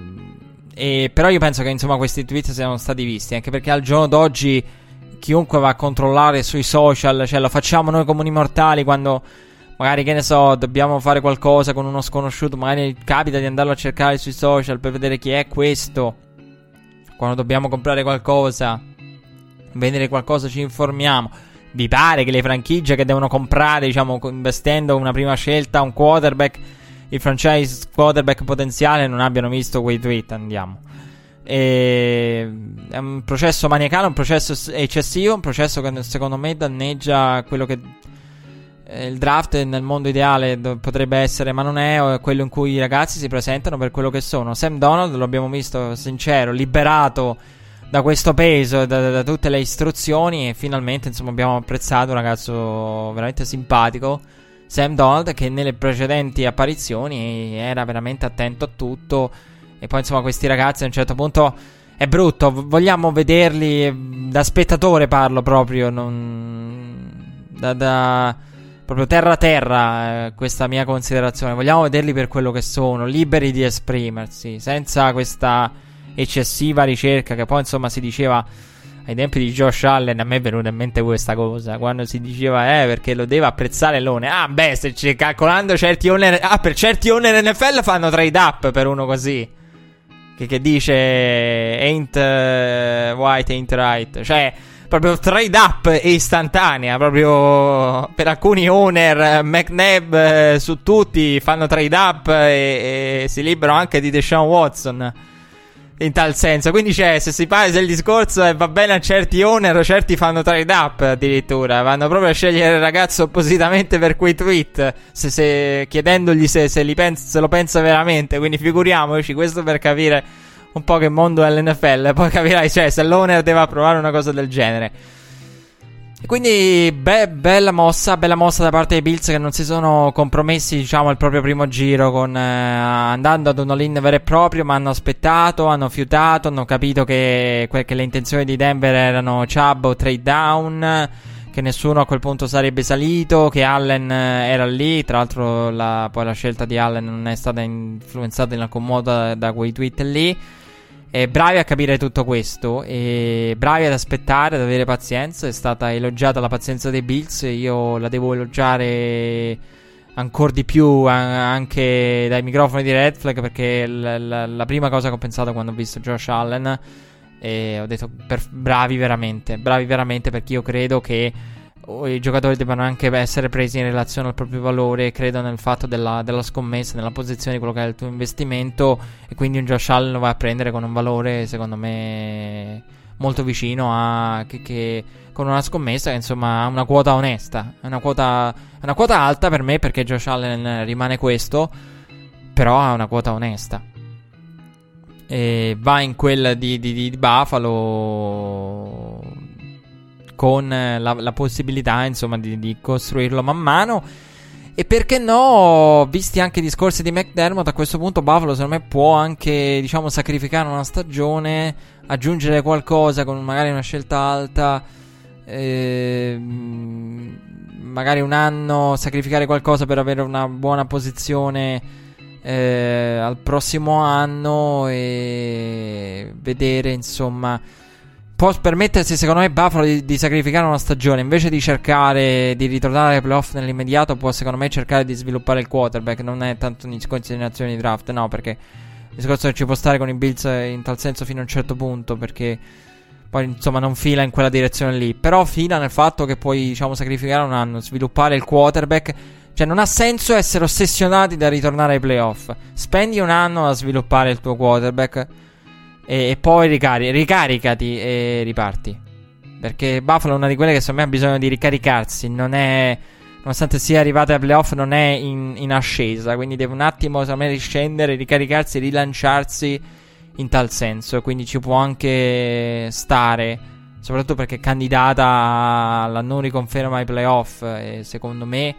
e, però io penso che insomma questi tweet siano stati visti. Anche perché al giorno d'oggi chiunque va a controllare sui social, cioè lo facciamo noi comuni mortali quando magari che ne so, dobbiamo fare qualcosa con uno sconosciuto, magari capita di andarlo a cercare sui social per vedere chi è questo. Quando dobbiamo comprare qualcosa, vendere qualcosa, ci informiamo. Vi pare che le franchigie che devono comprare, diciamo, investendo una prima scelta, un quarterback, il franchise quarterback potenziale, non abbiano visto quei tweet? Andiamo. E... È un processo maniacale, un processo eccessivo, un processo che secondo me danneggia quello che eh, il draft nel mondo ideale potrebbe essere, ma non è quello in cui i ragazzi si presentano per quello che sono. Sam Donald, lo abbiamo visto sincero, liberato da questo peso, da, da, tutte le istruzioni e finalmente insomma abbiamo apprezzato un ragazzo veramente simpatico, Sam Donald, che nelle precedenti apparizioni era veramente attento a tutto. E poi insomma questi ragazzi a un certo punto è brutto, vogliamo vederli da spettatore parlo proprio, non, da, da proprio terra a terra eh, questa mia considerazione, vogliamo vederli per quello che sono, liberi di esprimersi, senza questa eccessiva ricerca che poi insomma si diceva ai tempi di Josh Allen a me è venuta in mente questa cosa quando si diceva eh perché lo deve apprezzare l'one. Ah beh se c- calcolando certi owner ah per certi owner NFL fanno trade up per uno così. Che, che dice ain't uh, white ain't right. Cioè proprio trade up istantanea proprio per alcuni owner McNabb eh, su tutti fanno trade up e, e si liberano anche di Deshaun Watson in tal senso. Quindi c'è, se si parla del discorso e va bene a certi owner, certi fanno trade up addirittura, vanno proprio a scegliere il ragazzo appositamente per quei tweet, se, se, chiedendogli se, se, pensa, se, lo pensa veramente. Quindi figuriamoci, questo per capire un po' che mondo è l'NFL, poi capirai, cioè, se l'owner deve approvare una cosa del genere. Quindi, be- bella mossa, bella mossa da parte dei Bills che non si sono compromessi, diciamo, al proprio primo giro con, eh, andando ad un all-in vero e proprio, ma hanno aspettato, hanno fiutato, hanno capito che, que- che le intenzioni di Denver erano Chubb o trade down, che nessuno a quel punto sarebbe salito, che Allen eh, era lì, tra l'altro la, poi la scelta di Allen non è stata influenzata in alcun modo da, da quei tweet lì. E bravi a capire tutto questo e bravi ad aspettare, ad avere pazienza. È stata elogiata la pazienza dei Bills. Io la devo elogiare ancora di più anche dai microfoni di Red Flag perché la, la, la, prima cosa che ho pensato quando ho visto Josh Allen e ho detto per, bravi veramente, bravi veramente perché io credo che i giocatori debbano anche essere presi in relazione al proprio valore. Credo nel fatto della, della, scommessa, nella posizione di quello che è il tuo investimento. E quindi un Josh Allen lo vai a prendere con un valore, secondo me, molto vicino a. Che, che, con una scommessa che insomma ha una quota onesta. È una quota, una quota alta per me perché Josh Allen rimane questo. Però ha una quota onesta. E va in quella di, di, di Buffalo con eh, la, la possibilità insomma di, di, costruirlo man mano. E perché no, visti anche i discorsi di McDermott, a questo punto Buffalo secondo me può anche, diciamo, sacrificare una stagione, aggiungere qualcosa con magari una scelta alta, eh, magari un anno, sacrificare qualcosa per avere una buona posizione eh, al prossimo anno e vedere, insomma può permettersi, secondo me, Buffalo di, di, sacrificare una stagione. Invece di cercare di ritornare ai playoff nell'immediato, può, secondo me, cercare di sviluppare il quarterback. Non è tanto in considerazione di draft, no, perché il discorso ci può stare con i Bills in tal senso fino a un certo punto, perché poi, insomma, non fila in quella direzione lì. Però fila nel fatto che puoi, diciamo, sacrificare un anno, sviluppare il quarterback. Cioè, non ha senso essere ossessionati da ritornare ai playoff. Spendi un anno a sviluppare il tuo quarterback e, e poi ricari- ricaricati e riparti. Perché Buffalo è una di quelle che secondo me ha bisogno di ricaricarsi. Non è. Nonostante sia arrivata ai playoff, non è in, in ascesa. Quindi deve un attimo, secondo me, riscendere, ricaricarsi, rilanciarsi in tal senso, quindi ci può anche stare, soprattutto perché è candidata alla non riconferma ai playoff, e secondo me...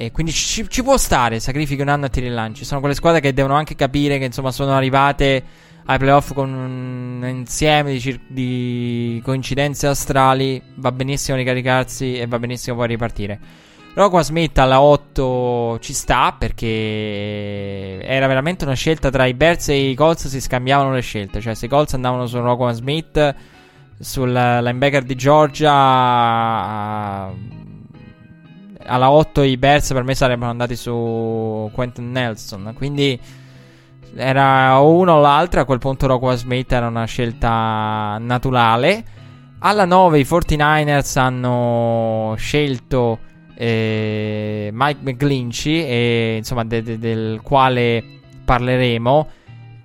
E quindi ci, ci, può stare, sacrifichi un anno a tiri lanci. Sono quelle squadre che devono anche capire che insomma sono arrivate ai playoff con un insieme di, cir- di coincidenze astrali. Va benissimo ricaricarsi e va benissimo poi ripartire. Rocco Smith alla 8 ci sta perché era veramente una scelta tra i Bears e i Colts si scambiavano le scelte, cioè se i Colts andavano su Rocco Smith sul linebacker di Georgia alla 8 i Bears per me sarebbero andati su Quentin Nelson, quindi era o uno o l'altro, a quel punto Rocco Smith era una scelta naturale. Alla 9 i 49ers hanno scelto eh, Mike McGlinchey, e, insomma, de- de- del quale parleremo.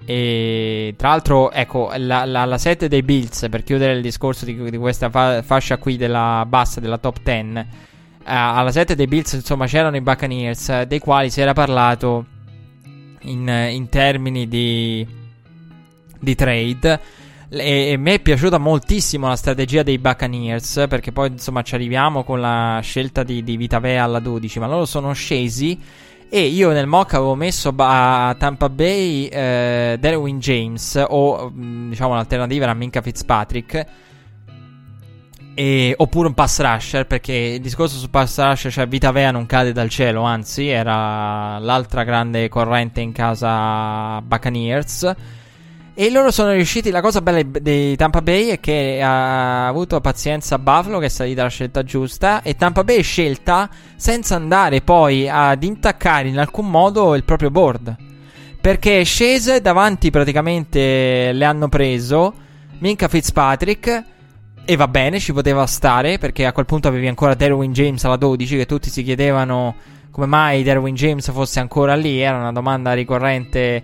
E tra l'altro, ecco, la, la, la 7 dei Bills, per chiudere il discorso di, di questa fa- fascia qui della bassa della top 10, eh, alla 7 dei Bills, insomma, c'erano i Buccaneers, dei quali si era parlato in, in termini di, di trade. E, e mi è piaciuta moltissimo la strategia dei Buccaneers perché poi insomma ci arriviamo con la scelta di, di Vitavea alla 12 ma loro sono scesi e io nel mock avevo messo a Tampa Bay eh, Derwin James o mm, diciamo l'alternativa era Minka Fitzpatrick e, oppure un pass rusher perché il discorso su pass rusher cioè Vitavea non cade dal cielo anzi era l'altra grande corrente in casa Buccaneers e loro sono riusciti. La cosa bella di Tampa Bay è che ha avuto pazienza Buffalo, che è salita la scelta giusta. E Tampa Bay è scelta senza andare poi ad intaccare in alcun modo il proprio board. Perché è scesa e davanti praticamente le hanno preso Minka Fitzpatrick. E va bene, ci poteva stare. Perché a quel punto avevi ancora Derwin James alla 12. Che tutti si chiedevano come mai Derwin James fosse ancora lì. Era una domanda ricorrente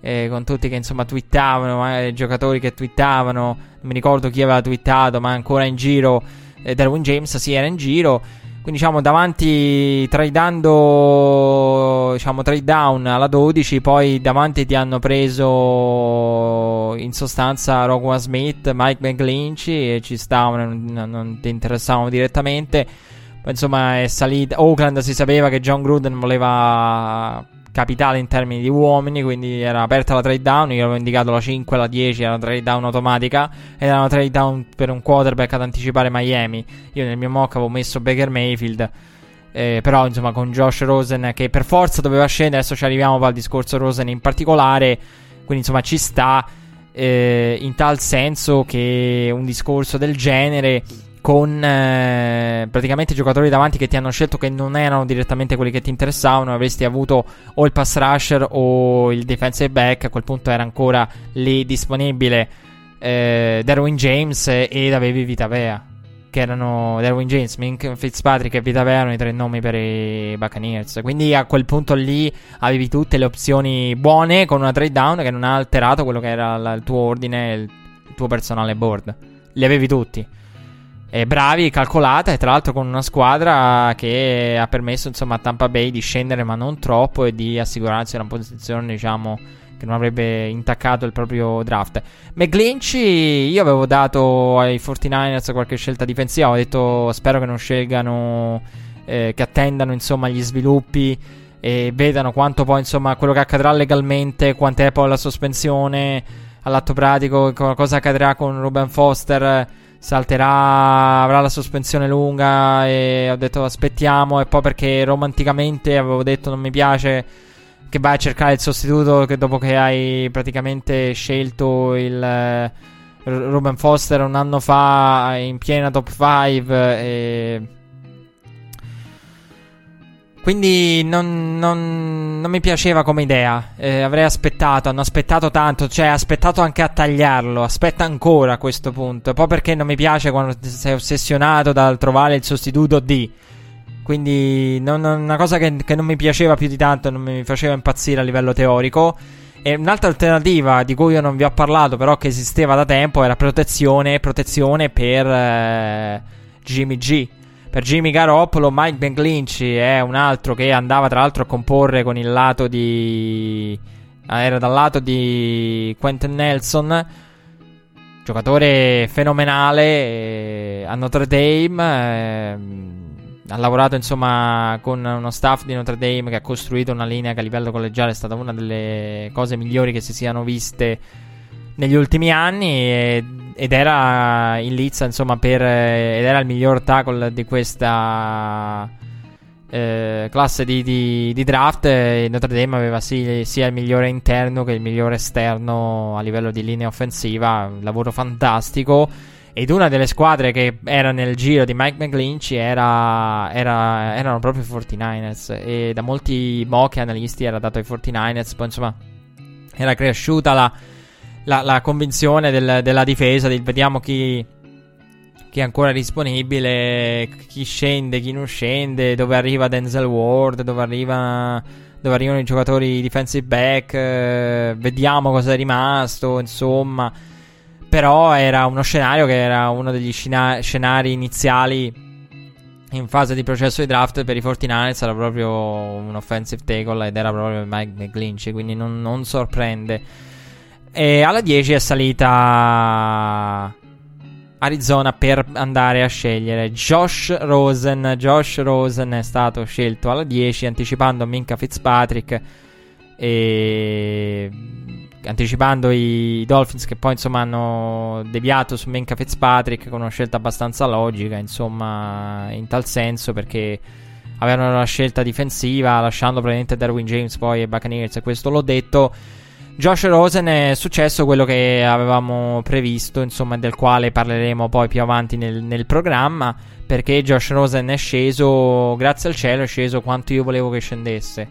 eh, con tutti che insomma twittavano, eh, giocatori che twittavano, non mi ricordo chi aveva twittato, ma ancora in giro eh, Darwin James si era in giro. Quindi diciamo davanti tradando diciamo trade down alla 12, poi davanti ti hanno preso in sostanza Rockwell Smith, Mike McGlinchey e ci stavano, non, non ti interessavano direttamente. Poi insomma è salita. Oakland si sapeva che John Gruden voleva capitale in termini di uomini, quindi era aperta la trade down, io avevo indicato la 5 la 10, era una trade down automatica ed era una trade down per un quarterback ad anticipare Miami. Io nel mio mock avevo messo Baker Mayfield. Eh, però insomma con Josh Rosen che per forza doveva scendere adesso ci arriviamo al discorso Rosen in particolare quindi insomma ci sta eh, in tal senso che un discorso del genere con eh, praticamente giocatori davanti che ti hanno scelto che non erano direttamente quelli che ti interessavano, avresti avuto o il pass rusher o il defensive back, a quel punto era ancora lì disponibile eh, Darwin James ed avevi Vitavea, che erano Darwin James, Mink Fitzpatrick e Vitavea erano i tre nomi per i Buccaneers, quindi a quel punto lì avevi tutte le opzioni buone con una trade down che non ha alterato quello che era il tuo ordine, il tuo personale board, li avevi tutti eh, bravi, calcolata e tra l'altro con una squadra che ha permesso insomma a Tampa Bay di scendere ma non troppo e di assicurarsi una posizione diciamo che non avrebbe intaccato il proprio draft. McGlinchey io avevo dato ai 49ers qualche scelta difensiva, ho detto spero che non scelgano eh, che attendano insomma gli sviluppi e vedano quanto poi insomma quello che accadrà legalmente, quant'è poi la sospensione all'atto pratico, cosa accadrà con Ruben Foster salterà, avrà la sospensione lunga e ho detto aspettiamo e poi perché romanticamente avevo detto non mi piace che vai a cercare il sostituto che dopo che hai praticamente scelto il eh, Ruben Foster un anno fa in piena top 5 e quindi non, non, non, mi piaceva come idea. Eh, avrei aspettato, hanno aspettato tanto, cioè aspettato anche a tagliarlo. Aspetta ancora a questo punto. Poi perché non mi piace quando sei ossessionato dal trovare il sostituto di. Quindi non, una cosa che, che, non mi piaceva più di tanto, non mi faceva impazzire a livello teorico. E un'altra alternativa di cui io non vi ho parlato, però che esisteva da tempo, era protezione, protezione per eh, Jimmy G per Jimmy Garoppolo, Mike McGlinchey è un altro che andava tra l'altro a comporre con il lato di era dal lato di Quentin Nelson, giocatore fenomenale eh, a Notre Dame. Eh, ha lavorato insomma con uno staff di Notre Dame che ha costruito una linea che a livello collegiale è stata una delle cose migliori che si siano viste negli ultimi anni e, ed era in lizza insomma per ed era il miglior tackle di questa eh, classe di, di, di draft Notre Dame aveva sì, sia il migliore interno che il migliore esterno a livello di linea offensiva un lavoro fantastico ed una delle squadre che era nel giro di Mike McGlinch era, era, erano proprio i 49ers. E da molti mock analisti era dato ai 49ers. Poi insomma era cresciuta la, la, la convinzione del, della difesa. Di, vediamo chi, chi è ancora disponibile, chi scende, chi non scende, dove arriva Denzel Ward, dove, arriva, dove arrivano i giocatori defensive back. Eh, vediamo cosa è rimasto. Insomma. Però era uno scenario che era uno degli scena- scenari iniziali in fase di processo di draft per i 49ers era proprio un offensive tackle ed era proprio Mike McGlinch, quindi non, non sorprende. E alla 10 è salita Arizona per andare a scegliere Josh Rosen. Josh Rosen è stato scelto alla 10 anticipando Minka Fitzpatrick e anticipando i Dolphins che poi insomma hanno deviato su Minka Fitzpatrick con una scelta abbastanza logica insomma in tal senso perché avevano la scelta difensiva lasciando probabilmente Darwin James poi ai Buccaneers e questo l'ho detto Josh Rosen è successo quello che avevamo previsto insomma del quale parleremo poi più avanti nel, nel programma perché Josh Rosen è sceso grazie al cielo è sceso quanto io volevo che scendesse.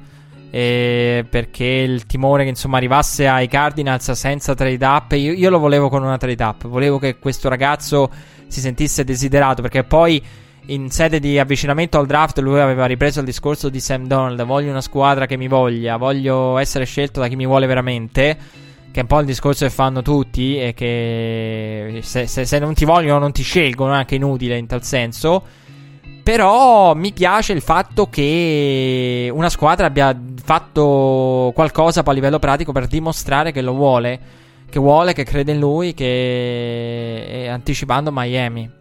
Eh, perché il timore che insomma arrivasse ai Cardinals senza trade up io, io, lo volevo con una trade up. Volevo che questo ragazzo si sentisse desiderato perché poi in sede di avvicinamento al draft lui aveva ripreso il discorso di Sam Donald voglio una squadra che mi voglia voglio essere scelto da chi mi vuole veramente che è un po' il discorso che fanno tutti e che se, se, se non ti vogliono non ti scelgono è anche inutile in tal senso però mi piace il fatto che una squadra abbia fatto qualcosa a livello pratico per dimostrare che lo vuole. Che vuole, che crede in lui, che anticipando Miami.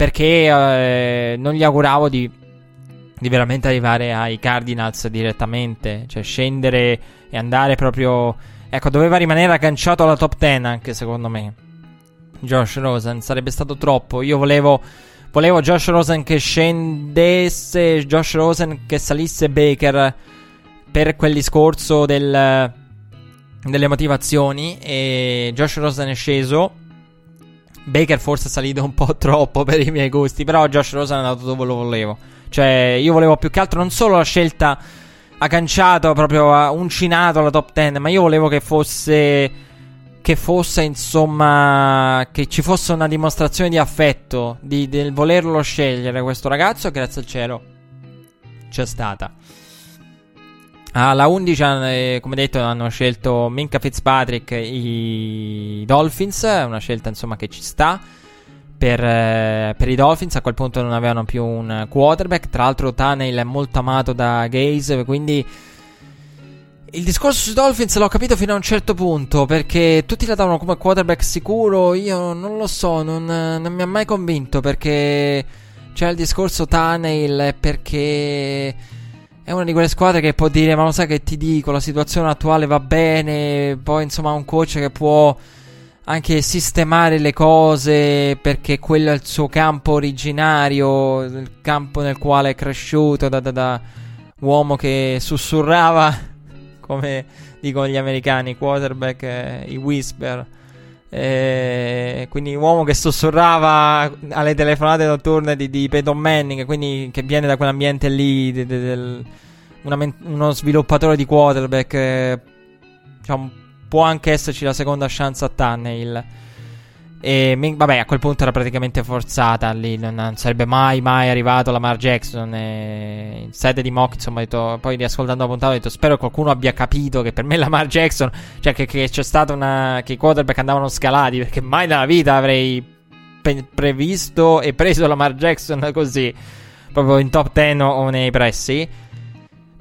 Perché eh, non gli auguravo di, di veramente arrivare ai Cardinals direttamente. Cioè scendere e andare proprio. Ecco, doveva rimanere agganciato alla top 10 anche secondo me. Josh Rosen sarebbe stato troppo. Io volevo Volevo Josh Rosen che scendesse, Josh Rosen che salisse Baker per quel discorso del, delle motivazioni. E Josh Rosen è sceso. Baker forse è salito un po' troppo per i miei gusti. Però Josh Rosen è andato dove lo volevo. Cioè, io volevo più che altro non solo la scelta agganciato, proprio uncinato alla top 10, ma io volevo che fosse che fosse insomma che ci fosse una dimostrazione di affetto di, del volerlo scegliere questo ragazzo grazie al cielo c'è stata alla 11 eh, come detto hanno scelto Minka Fitzpatrick i Dolphins una scelta insomma che ci sta per, eh, per, i Dolphins a quel punto non avevano più un quarterback tra l'altro Tannehill è molto amato da Gaze quindi il discorso sui Dolphins l'ho capito fino a un certo punto perché tutti la davano come quarterback sicuro. Io non lo so, non, non mi ha mai convinto perché c'è il discorso Tunnel perché è una di quelle squadre che può dire ma lo sai che ti dico, la situazione attuale va bene, poi insomma un coach che può anche sistemare le cose perché quello è il suo campo originario, il campo nel quale è cresciuto da, da, da uomo che sussurrava come dicono gli americani, quarterback, eh, i whisper. Eh, quindi uomo che sussurrava alle telefonate notturne di, di Peyton Manning, quindi che viene da quell'ambiente lì, de, de, del, una, uno sviluppatore di quarterback. Eh, diciamo, può anche esserci la seconda chance a Tannehill. E vabbè, a quel punto era praticamente forzata lì. Non, non sarebbe mai, mai arrivato Lamar Jackson. E in sede di mock, insomma, detto, poi riascoltando la puntata, ho detto: Spero che qualcuno abbia capito che per me Lamar Jackson, cioè che, che c'è stata una. che i quarterback andavano scalati. Perché mai nella vita avrei pe- previsto e preso Lamar Jackson così, proprio in top 10 o nei pressi.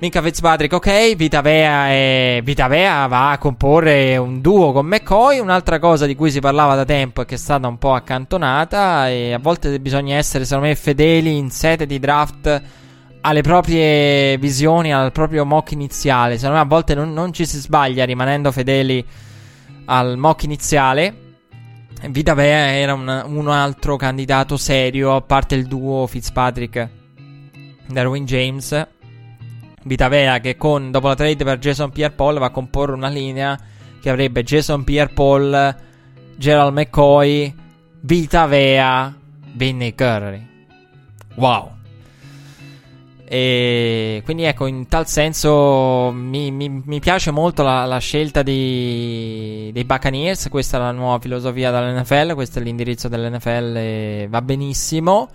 Minka Fitzpatrick, ok, Vitavea, è... Vitavea va a comporre un duo con McCoy. Un'altra cosa di cui si parlava da tempo e che è stata un po' accantonata. E a volte bisogna essere, secondo me, fedeli in sede di draft alle proprie visioni, al proprio mock iniziale. Secondo me a volte non, non ci si sbaglia rimanendo fedeli al mock iniziale. Vitavea era un, un altro candidato serio, a parte il duo Fitzpatrick-Darwin James Vitavea che con, dopo la trade per Jason Pierre-Paul va a comporre una linea che avrebbe Jason Pierre-Paul, Gerald McCoy, Vitavea, Vinny Curry. Wow. E quindi ecco, in tal senso mi, mi, mi piace molto la, la scelta di, dei Buccaneers. Questa è la nuova filosofia dell'NFL, questo è l'indirizzo dell'NFL va benissimo.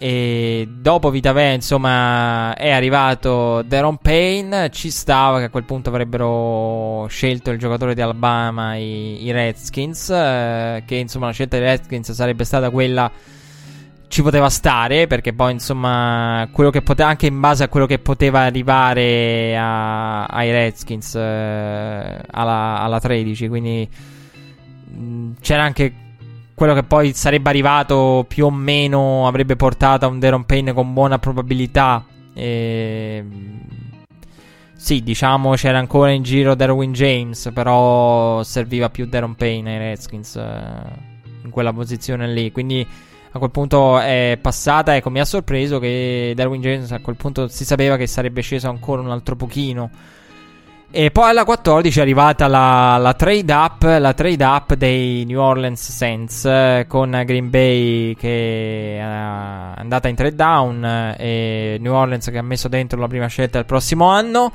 E dopo Vitavea, insomma, è arrivato Deron Payne. Ci stava che a quel punto avrebbero scelto il giocatore di Alabama, i, i Redskins. Eh, che insomma, la scelta dei Redskins sarebbe stata quella. Ci poteva stare perché poi, insomma, poteva, anche in base a quello che poteva arrivare a, ai Redskins eh, alla, alla 13. Quindi mh, c'era anche quello che poi sarebbe arrivato più o meno avrebbe portato a un Deron Payne con buona probabilità. E... Sì, diciamo c'era ancora in giro Derwin James, però serviva più Deron Payne ai Redskins eh, in quella posizione lì. Quindi a quel punto è passata. Ecco, mi ha sorpreso che Derwin James a quel punto si sapeva che sarebbe sceso ancora un altro pochino. E poi alla 14 è arrivata la, la, trade up, la trade up dei New Orleans Saints eh, con Green Bay che è andata in trade down eh, e New Orleans che ha messo dentro la prima scelta del prossimo anno.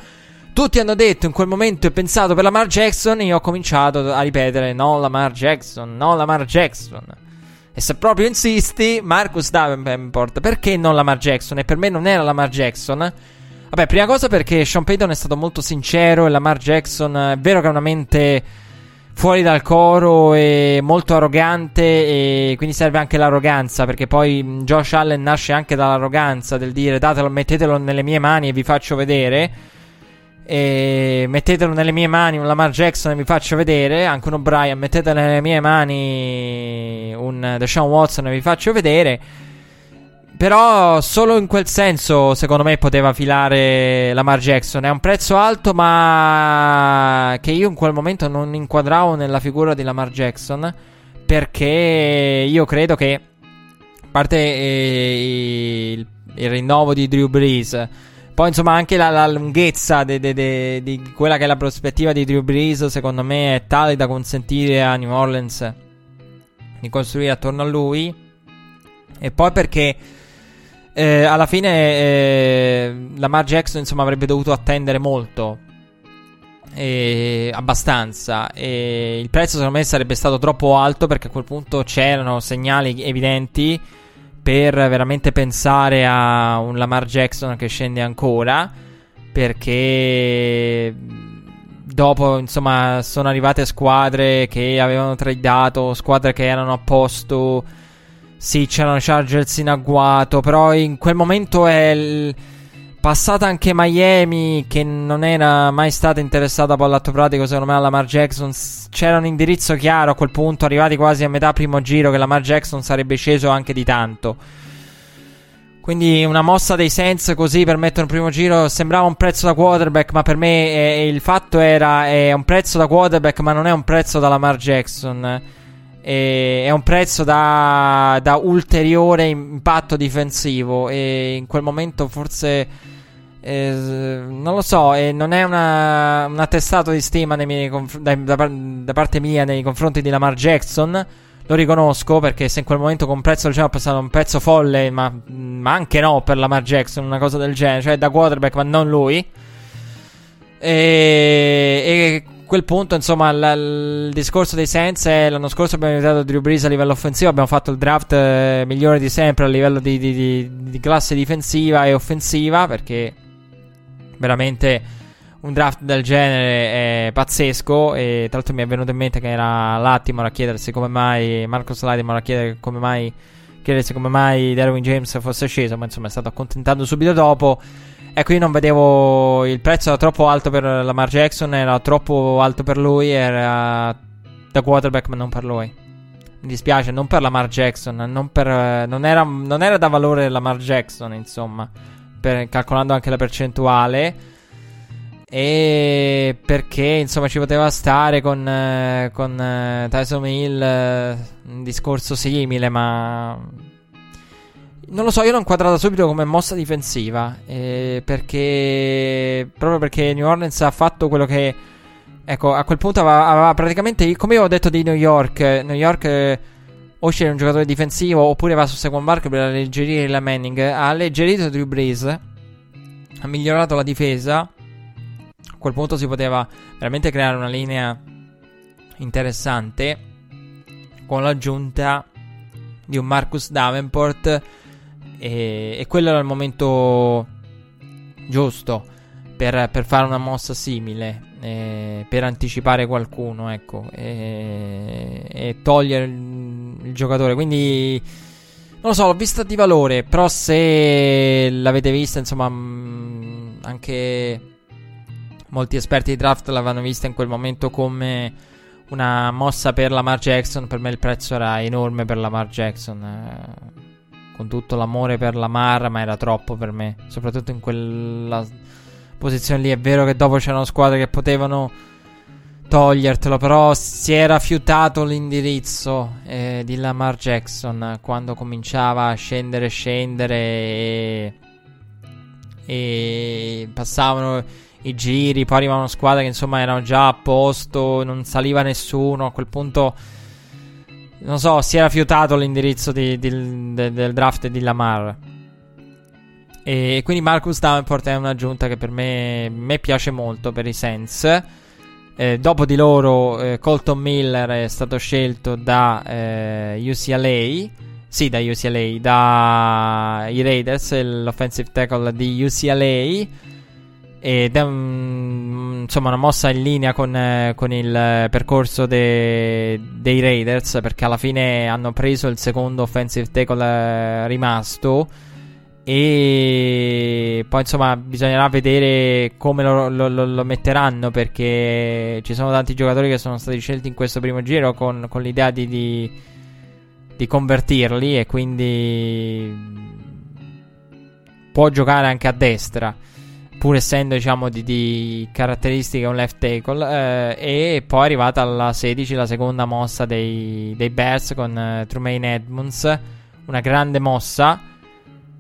Tutti hanno detto in quel momento e pensato per Lamar Jackson e io ho cominciato a ripetere no Lamar Jackson, no Lamar Jackson. E se proprio insisti, Marcus Davenport, perché non Lamar Jackson? E per me non era Lamar Jackson. Vabbè, prima cosa perché Sean Payton è stato molto sincero e Lamar Jackson è vero che ha una mente fuori dal coro e molto arrogante e quindi serve anche l'arroganza perché poi Josh Allen nasce anche dall'arroganza del dire datelo, mettetelo nelle mie mani e vi faccio vedere. E mettetelo nelle mie mani un Lamar Jackson e vi faccio vedere anche un O'Brien mettetelo nelle mie mani un Deshaun Watson e vi faccio vedere però solo in quel senso, secondo me, poteva filare Lamar Jackson. È un prezzo alto, ma che io in quel momento non inquadravo nella figura di Lamar Jackson. Perché io credo che, a parte eh, il, il, rinnovo di Drew Brees, poi insomma anche la, la lunghezza di quella che è la prospettiva di Drew Brees, secondo me, è tale da consentire a New Orleans di costruire attorno a lui. E poi perché eh, alla fine eh, Lamar Jackson insomma avrebbe dovuto attendere molto e abbastanza. E il prezzo secondo me sarebbe stato troppo alto perché a quel punto c'erano segnali evidenti per veramente pensare a un Lamar Jackson che scende ancora perché dopo insomma sono arrivate squadre che avevano tradato squadre che erano a posto sì, c'erano Chargers in agguato, però in quel momento è l... passata anche Miami che non era mai stata interessata poi all'atto pratico secondo me alla Lamar Jackson. C'era un indirizzo chiaro a quel punto, arrivati quasi a metà primo giro, che la Lamar Jackson sarebbe sceso anche di tanto. Quindi una mossa dei Saints così per mettere un primo giro sembrava un prezzo da quarterback, ma per me è, il fatto era è un prezzo da quarterback, ma non è un prezzo da Lamar Jackson. È un prezzo da, da, ulteriore impatto difensivo e in quel momento forse eh, non lo so e non è una, un attestato di stima conf- da, da, da, parte mia nei confronti di Lamar Jackson. Lo riconosco perché se in quel momento con prezzo genere passato un prezzo folle ma, ma anche no per Lamar Jackson una cosa del genere cioè da quarterback ma non lui. E, e quel punto, insomma, l- il discorso dei Saints è l'anno scorso abbiamo aiutato Drew Brees a livello offensivo, abbiamo fatto il draft eh, migliore di sempre a livello di, di, di, di, classe difensiva e offensiva, perché veramente un draft del genere è pazzesco e tra l'altro mi è venuto in mente che era Lattimore a chiedersi come mai Marcos Lattimore a chiedere come mai chiedersi come mai Darwin James fosse sceso, ma insomma è stato accontentato subito dopo Ecco, io non vedevo. Il prezzo era troppo alto per Lamar Jackson, era troppo alto per lui. Era da quarterback, ma non per lui. Mi dispiace, non per Lamar Jackson. Non, per, non, era, non era da valore Lamar Jackson, insomma. Per, calcolando anche la percentuale. E perché insomma ci poteva stare con, eh, con eh, Tyson Hill eh, un discorso simile, ma non lo so, io l'ho inquadrata subito come mossa difensiva. Eh, perché. Proprio perché New Orleans ha fatto quello che. Ecco, a quel punto aveva, aveva praticamente. Come avevo detto di New York. New York. Eh, o sceglie un giocatore difensivo. Oppure va su Second Bark per alleggerire la Manning. Ha alleggerito Drew Brees. Ha migliorato la difesa. A quel punto si poteva veramente creare una linea interessante. Con l'aggiunta di un Marcus Davenport e, e quello era il momento giusto per, per fare una mossa simile, eh, per anticipare qualcuno, ecco, e, e togliere il, il, giocatore. Quindi, non lo so, l'ho vista di valore, però se l'avete vista, insomma, mh, anche molti esperti di draft l'avevano vista in quel momento come una mossa per Lamar Jackson, per me il prezzo era enorme per Lamar Jackson. Eh con tutto l'amore per la Mar, ma era troppo per me. Soprattutto in quella posizione lì. È vero che dopo c'erano squadre che potevano togliertelo, però si era fiutato l'indirizzo eh, di Lamar Jackson quando cominciava a scendere, scendere e, e passavano i giri, poi arrivavano squadre che insomma erano già a posto, non saliva nessuno, a quel punto non so, si era fiutato l'indirizzo di, di, de, del draft di Lamar. E quindi Marcus Davenport è un'aggiunta che per me, me piace molto per i Saints. Eh, dopo di loro, eh, Colton Miller è stato scelto da eh, UCLA. Sì, da UCLA, dai Raiders, l'offensive tackle di UCLA. Ed è un, insomma una mossa in linea con, eh, con il percorso de, dei Raiders perché alla fine hanno preso il secondo offensive tackle eh, rimasto. E poi insomma bisognerà vedere come lo, lo, lo, lo, metteranno perché ci sono tanti giocatori che sono stati scelti in questo primo giro con, con l'idea di, di, di convertirli e quindi può giocare anche a destra pur essendo diciamo di, di caratteristiche un left tackle eh, e poi è arrivata alla 16 la seconda mossa dei, dei Bears con eh, Trumaine Edmonds una grande mossa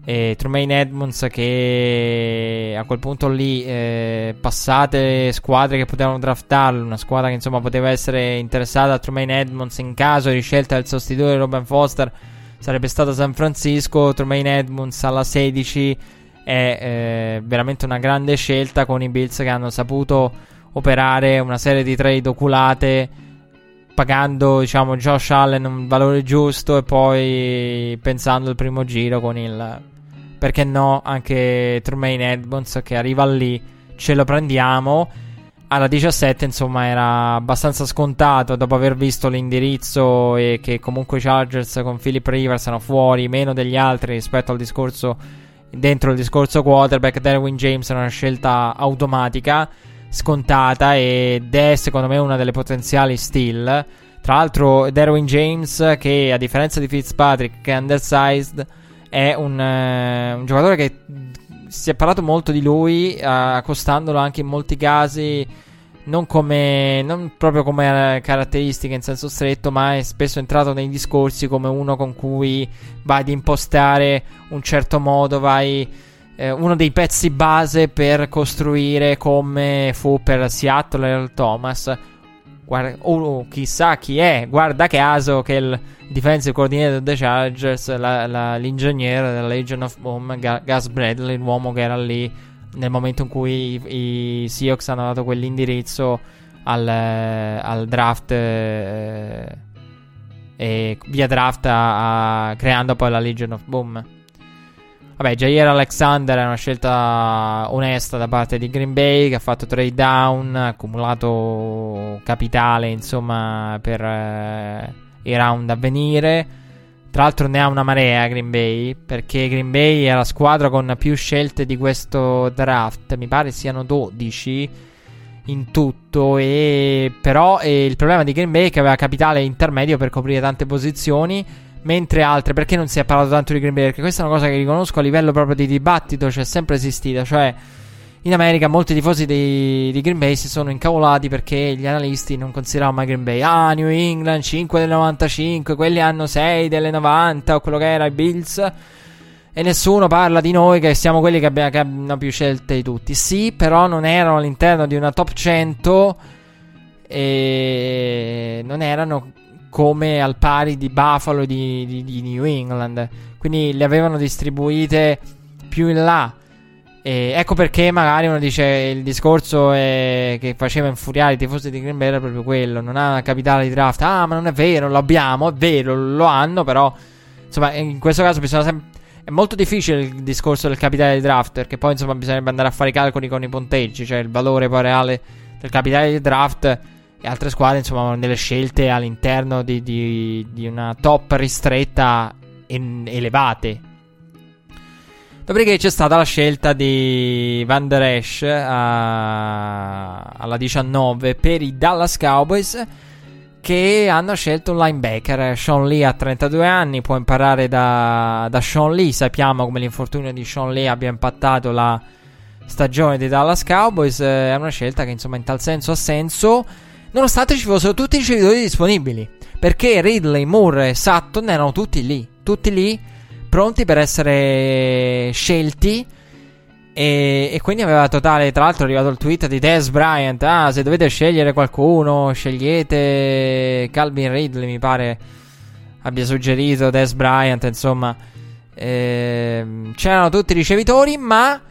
e Trumaine Edmonds che a quel punto lì eh, passate squadre che potevano draftarlo una squadra che insomma poteva essere interessata a Trumaine Edmonds in caso di scelta del sostituto di Robin Foster sarebbe stata San Francisco Trumaine Edmonds alla 16 è eh, veramente una grande scelta con i Bills che hanno saputo operare una serie di trade oculate pagando diciamo Josh Allen un valore giusto e poi pensando il primo giro con il perché no anche Trumaine Edmonds che arriva lì ce lo prendiamo. Alla 17 insomma era abbastanza scontato dopo aver visto l'indirizzo e che comunque i Chargers con Philip Rivers erano fuori meno degli altri rispetto al discorso dentro il discorso quarterback, Derwin James è una scelta automatica, scontata ed è secondo me una delle potenziali steal. Tra l'altro, Derwin James, che a differenza di Fitzpatrick, che è undersized, è un, uh, un giocatore che si è parlato molto di lui, uh, accostandolo anche in molti casi non come non proprio come caratteristiche in senso stretto, ma è spesso entrato nei discorsi come uno con cui vai ad impostare un certo modo, vai eh, uno dei pezzi base per costruire come fu per Seattle Earl Thomas. Guarda, oh, chissà chi è, guarda caso che il defensive coordinator dei Chargers, la, la, l'ingegnere della Legion of Boom, Gus Bradley, l'uomo che era lì nel momento in cui i, i Seahawks hanno dato quell'indirizzo al, al draft eh, e via draft a, a, creando poi la Legion of Boom. Vabbè, Jair Alexander è una scelta onesta da parte di Green Bay che ha fatto trade down, ha accumulato capitale insomma per eh, i round a venire Tra l'altro ne ha una marea Green Bay, perché Green Bay è la squadra con più scelte di questo draft, mi pare siano 12 in tutto, e però eh, il problema di Green Bay è che aveva capitale intermedio per coprire tante posizioni, mentre altre, perché non si è parlato tanto di Green Bay? Perché questa è una cosa che riconosco a livello proprio di dibattito, c'è sempre esistita, cioè in America molti tifosi di, di, Green Bay si sono incavolati perché gli analisti non consideravano mai Green Bay. Ah, New England 5 del 95, quelli hanno 6 delle 90 o quello che era i Bills. E nessuno parla di noi che siamo quelli che, abbiamo, che hanno più scelte di tutti. Sì, però non erano all'interno di una top 100 e non erano come al pari di Buffalo e di, di, di New England. Quindi le avevano distribuite più in là. E ecco perché magari uno dice il discorso che faceva infuriare i tifosi di Green Bay era proprio quello. Non ha capitale di draft. Ah, ma non è vero, lo abbiamo. È vero, lo hanno, però. Insomma, in questo caso bisogna sempre. È molto difficile il discorso del capitale di draft. Perché poi, insomma, bisognerebbe andare a fare i calcoli con i punteggi. Cioè il valore poi reale del capitale di draft. E altre squadre, insomma, hanno delle scelte all'interno di, di, di una top ristretta elevate Dopodiché c'è stata la scelta di Van Der Esch a... alla 19 per i Dallas Cowboys che hanno scelto un linebacker. Sean Lee ha 32 anni, può imparare da, da Sean Lee. Sappiamo come l'infortunio di Sean Lee abbia impattato la stagione dei Dallas Cowboys. È una scelta che insomma in tal senso ha senso. Nonostante ci fossero tutti i ricevitori disponibili. Perché Ridley, Moore e Sutton erano tutti lì. Tutti lì pronti per essere scelti. E, e, quindi aveva totale. Tra l'altro, è arrivato il tweet di Des Bryant. Ah, se dovete scegliere qualcuno, scegliete Calvin Ridley. Mi pare abbia suggerito Des Bryant. Insomma, eh, c'erano tutti i ricevitori, ma.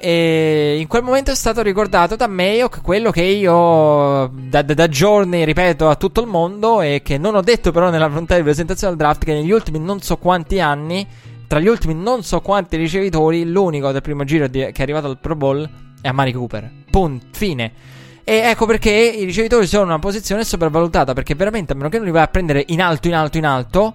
E in quel momento è stato ricordato da Mayock quello che io da, da, da, giorni ripeto a tutto il mondo e che non ho detto però nella puntata di presentazione del draft che negli ultimi non so quanti anni tra gli ultimi non so quanti ricevitori, l'unico del primo giro di, che è arrivato al Pro Bowl è Amari Cooper. Punto, fine. E ecco perché i ricevitori sono in una posizione sopravvalutata. Perché veramente, a meno che non li vai a prendere in alto, in alto, in alto,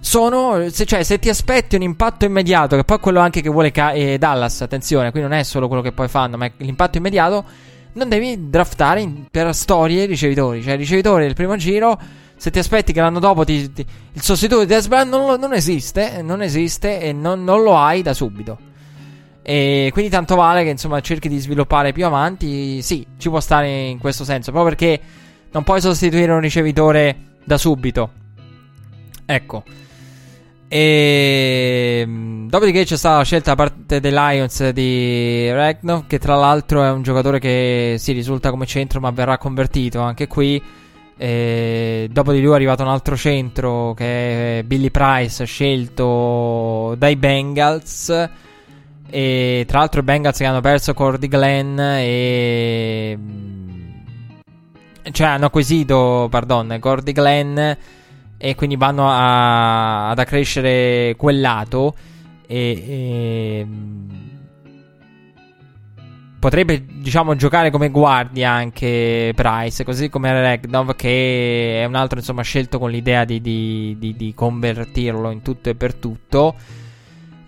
sono. Se, cioè, se ti aspetti un impatto immediato, che poi è quello anche che vuole ca- eh, Dallas, attenzione, qui non è solo quello che poi fanno, ma è l'impatto immediato. Non devi draftare in, per storie i ricevitori. Cioè, i ricevitori del primo giro se ti aspetti che l'anno dopo ti, ti, il sostituto di Des Bryant non, non, esiste, non esiste e non, non, lo hai da subito. E quindi tanto vale che insomma cerchi di sviluppare più avanti. Sì, ci può stare in questo senso, proprio perché non puoi sostituire un ricevitore da subito. Ecco. E dopodiché c'è stata la scelta da parte dei Lions di Ragnov, che tra l'altro è un giocatore che si risulta come centro, ma verrà convertito anche qui. E dopo di lui è arrivato un altro centro che è Billy Price, scelto dai Bengals. E tra l'altro i Bengals che hanno perso Cordy Glenn e... Cioè hanno acquisito, pardon, Cordy Glenn e quindi vanno a, ad accrescere quel lato. E, e potrebbe, diciamo, giocare come guardia anche Price, così come Regnov, che è un altro, insomma, scelto con l'idea di, di, di, di convertirlo in tutto e per tutto.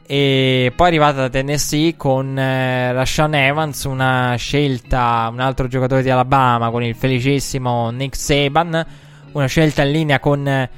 E poi è arrivata da Tennessee con eh, Rashawn Evans, una scelta, un altro giocatore di Alabama con il felicissimo Nick Saban, una scelta in linea con...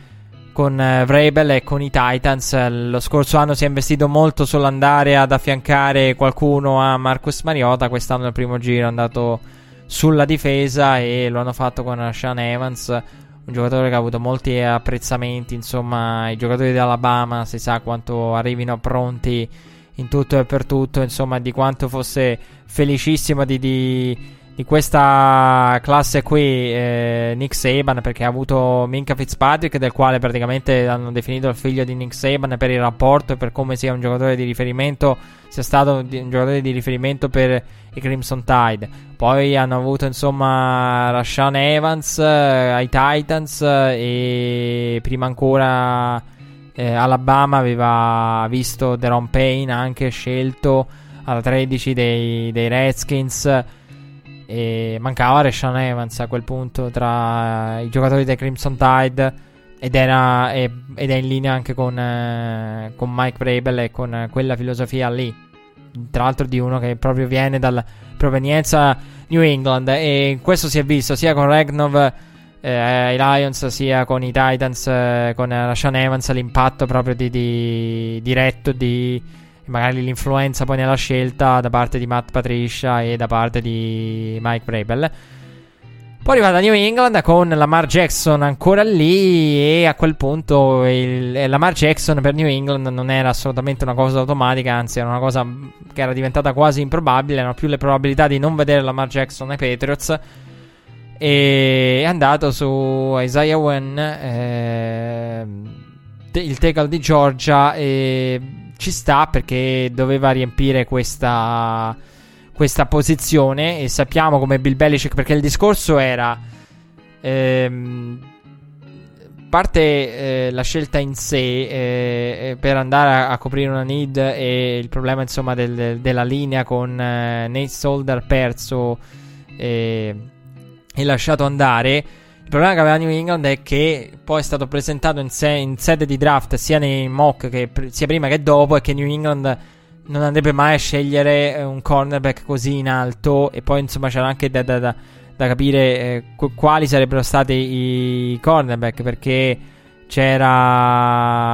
Eh, con eh, Vrabel e con i Titans. Lo scorso anno si è investito molto sull'andare ad affiancare qualcuno a Marcus Mariota. Quest'anno nel primo giro è andato sulla difesa e lo hanno fatto con Sean Evans, un giocatore che ha avuto molti apprezzamenti. Insomma, i giocatori di Alabama si sa quanto arrivino pronti in tutto e per tutto. Insomma, di quanto fosse felicissimo di, di di questa classe qui eh, Nick Saban perché ha avuto Minka Fitzpatrick del quale praticamente hanno definito il figlio di Nick Saban per il rapporto e per come sia un giocatore di riferimento sia stato un giocatore di riferimento per i Crimson Tide. Poi hanno avuto insomma Rashawn Evans eh, ai Titans eh, e prima ancora eh, Alabama aveva visto Deron Payne anche scelto alla 13 dei, dei Redskins e mancava Reshan Evans a quel punto tra i giocatori dei Crimson Tide. ed, era, ed è in linea anche con, eh, con Mike Vrabel e con quella filosofia lì. Tra l'altro di uno che proprio viene dalla provenienza New England e questo si è visto sia con Regnov eh, i Lions sia con i Titans eh, con Rashan Evans l'impatto proprio di, di diretto di magari l'influenza poi nella scelta da parte di Matt Patricia e da parte di Mike Vrabel. Poi arriva da New England con Lamar Jackson ancora lì e a quel punto il, Lamar Jackson per New England non era assolutamente una cosa automatica, anzi era una cosa che era diventata quasi improbabile, erano più le probabilità di non vedere Lamar Jackson ai Patriots. E è andato su Isaiah Wen, eh, il tackle di Georgia e ci sta perché doveva riempire questa questa posizione e sappiamo come Bill Belichick perché il discorso era ehm, parte eh, la scelta in sé eh, eh, per andare a, a, coprire una need e il problema insomma del, del, della linea con eh, Nate Solder perso e lasciato andare il problema che aveva New England è che poi è stato presentato in, se- in sede di draft sia nei mock che pr- sia prima che dopo e che New England non andrebbe mai a scegliere eh, un cornerback così in alto. E poi, insomma, c'era anche da, da, da, da capire eh, quali sarebbero stati i cornerback. Perché c'era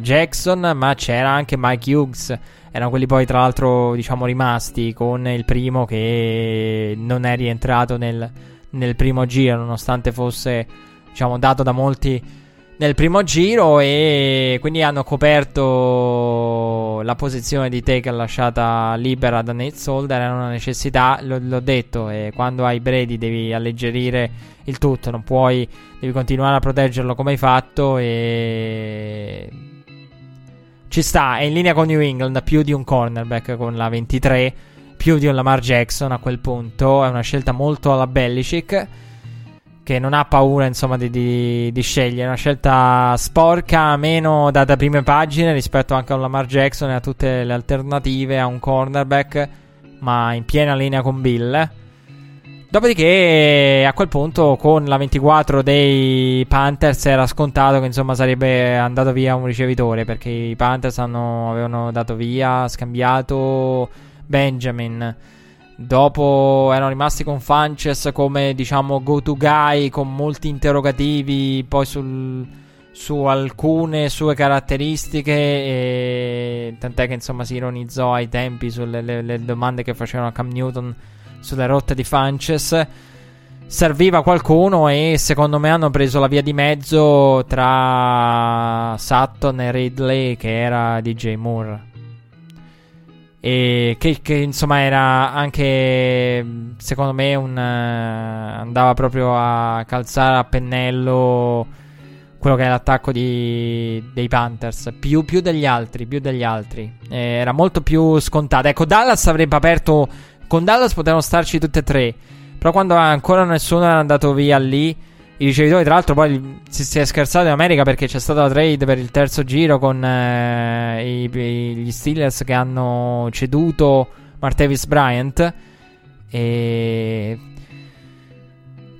Jackson, ma c'era anche Mike Hughes. Erano quelli poi, tra l'altro, diciamo, rimasti con il primo che non è rientrato nel, nel primo giro, nonostante fosse, diciamo, dato da molti nel primo giro e quindi hanno coperto la posizione di tackle lasciata libera da Nate Solder era una necessità, l- l'ho detto, e quando hai Brady devi alleggerire il tutto, non puoi, devi continuare a proteggerlo come hai fatto e ci sta, è in linea con New England, più di un cornerback con la 23, più di un Lamar Jackson a quel punto, è una scelta molto alla Belichick che non ha paura insomma di, di, di, scegliere. Una scelta sporca meno da, da, prime pagine rispetto anche a un Lamar Jackson e a tutte le alternative a un cornerback ma in piena linea con Bill. Dopodiché a quel punto con la 24 dei Panthers era scontato che insomma sarebbe andato via un ricevitore perché i Panthers hanno, avevano dato via scambiato Benjamin. Dopo erano rimasti con Fanches come diciamo go to guy con molti interrogativi poi sul, su alcune sue caratteristiche e tant'è che insomma si ironizzò ai tempi sulle le, le domande che facevano a Cam Newton sulle rotte di Fanches serviva qualcuno e secondo me hanno preso la via di mezzo tra Sutton e Ridley che era DJ Moore e che, che, insomma era anche secondo me un uh, andava proprio a calzare a pennello quello che è l'attacco di, dei Panthers. Più, più, degli altri più degli altri. Eh, era molto più scontato. Ecco Dallas avrebbe aperto con Dallas potevano starci tutte e tre. Però quando ancora nessuno era andato via lì i ricevitori, tra l'altro, poi si, si, è scherzato in America perché c'è stata la trade per il terzo giro con eh, i, i, gli Steelers che hanno ceduto Martevis Bryant. E.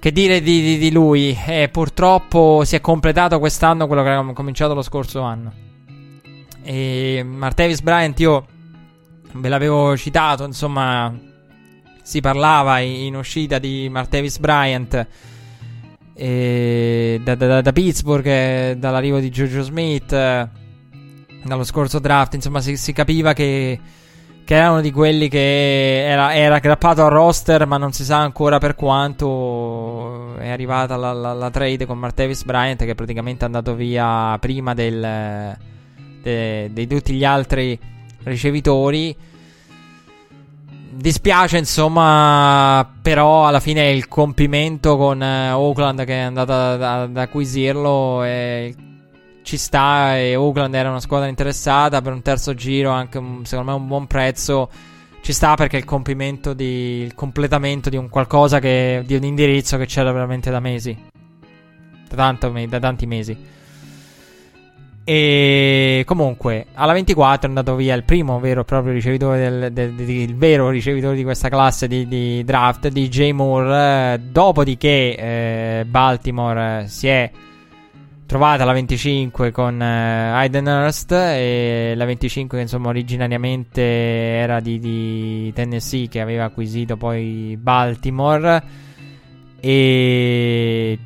Che dire di, di, di lui? Eh, purtroppo si è completato quest'anno quello che avevamo cominciato lo scorso anno. E Martevis Bryant, io ve l'avevo citato, insomma, si parlava in, uscita di Martevis Bryant da, da, da, Pittsburgh, eh, dall'arrivo di Giorgio Smith, eh, dallo scorso draft, insomma si, si capiva che, che, era uno di quelli che era, era, aggrappato al roster, ma non si sa ancora per quanto è arrivata la, la, la trade con Martevis Bryant, che praticamente è andato via prima del, de, di tutti gli altri ricevitori dispiace, insomma, però alla fine il compimento con eh, Oakland che è andata ad acquisirlo e ci sta e Oakland era una squadra interessata per un terzo giro, anche secondo me un buon prezzo. Ci sta perché il compimento di il completamento di un qualcosa che di un indirizzo che c'era veramente da mesi. Da, tanto, da tanti mesi. E comunque alla 24 è andato via il primo vero e proprio ricevitore del, del, del, il vero ricevitore di questa classe di, di draft DJ Moore. Eh, dopodiché eh, Baltimore si è trovata la 25 con eh, Hayden Hurst e la 25 che insomma originariamente era di, di, Tennessee che aveva acquisito poi Baltimore e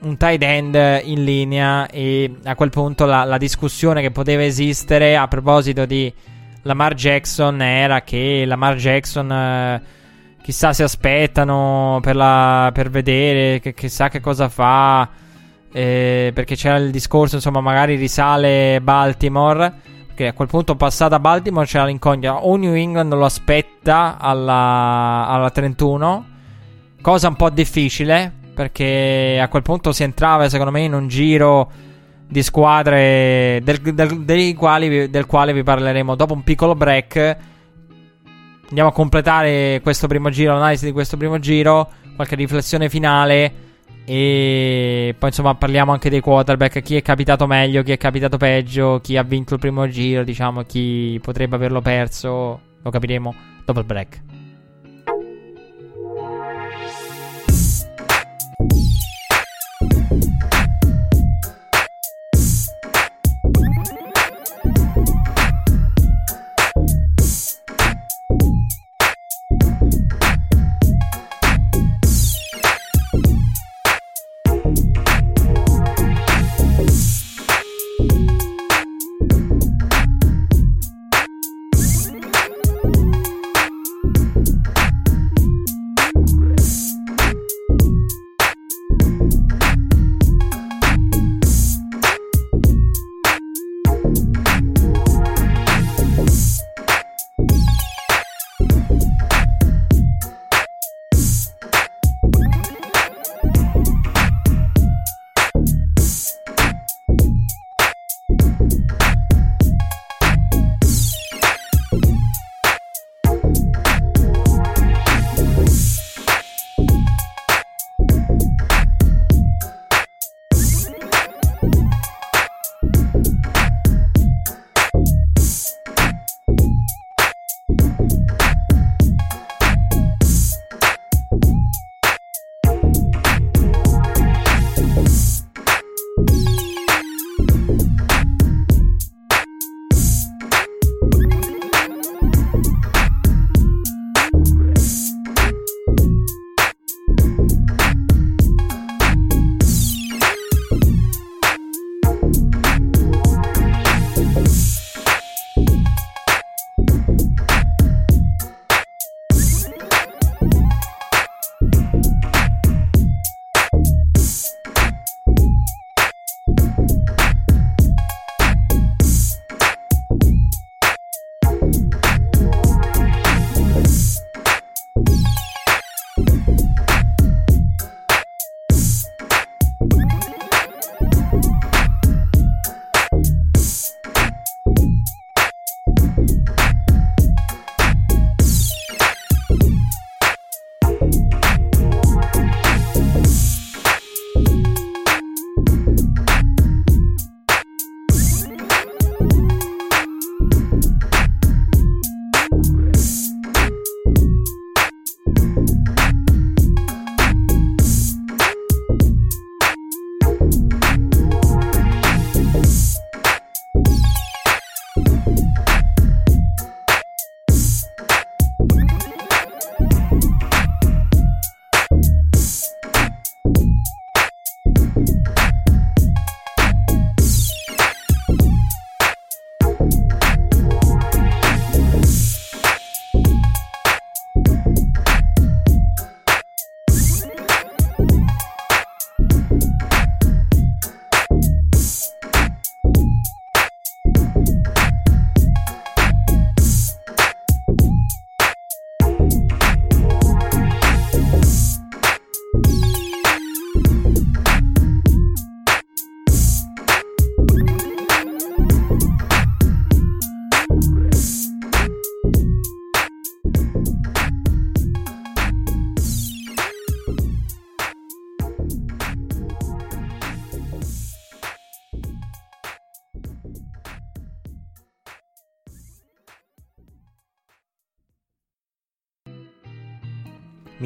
un tight end in linea e a quel punto la, la discussione che poteva esistere a proposito di Lamar Jackson era che Lamar Jackson eh, chissà se aspettano per, la, per vedere che, chissà che cosa fa eh, perché c'era il discorso, insomma, magari risale Baltimore. Che a quel punto, passata Baltimore, c'era l'incognita. O New England lo aspetta alla, alla 31, cosa un po' difficile. Perché a quel punto si entrava, secondo me, in un giro di squadre del, del, quali, del quale vi parleremo dopo un piccolo break. Andiamo a completare questo primo giro, l'analisi di questo primo giro, qualche riflessione finale e poi insomma parliamo anche dei quarterback, chi è capitato meglio, chi è capitato peggio, chi ha vinto il primo giro, diciamo, chi potrebbe averlo perso, lo capiremo dopo il break.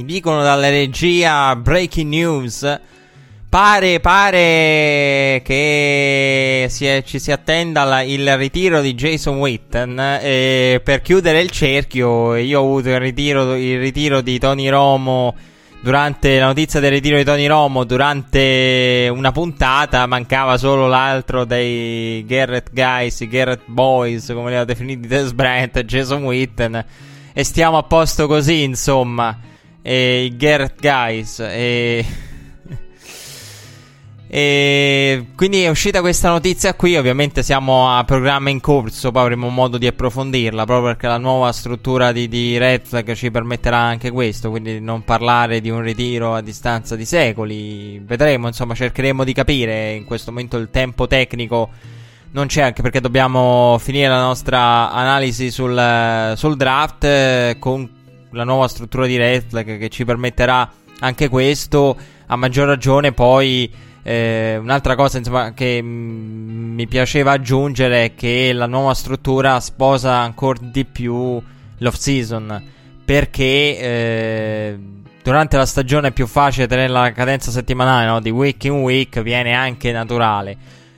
Mi dicono dalla regia breaking news. Pare, pare che si è, ci si attenda la, il ritiro di Jason Witten. E per chiudere il cerchio, io ho avuto il ritiro, il ritiro di Tony Romo. Durante la notizia del ritiro di Tony Romo, durante una puntata, mancava solo l'altro dei Garrett Guys, i Garrett Boys, come li ha definiti Des Bryant, Jason Witten. E stiamo a posto così, insomma. E i Garrett Guys. E. E quindi è uscita questa notizia qui. Ovviamente siamo a programma in corso. Poi avremo modo di approfondirla. Proprio perché la nuova struttura di, di Red Flag ci permetterà anche questo. Quindi non parlare di un ritiro a distanza di secoli. Vedremo. Insomma, cercheremo di capire. In questo momento il tempo tecnico non c'è. Anche perché dobbiamo finire la nostra analisi sul, sul draft. Eh, con la nuova struttura di Red Flag che ci permetterà anche questo. A maggior ragione poi. Eh, un'altra cosa insomma, che mh, mm, mi piaceva aggiungere è che la nuova struttura sposa ancora di più l'off season perché eh, durante la stagione è più facile tenere la cadenza settimanale no? di week in week viene anche naturale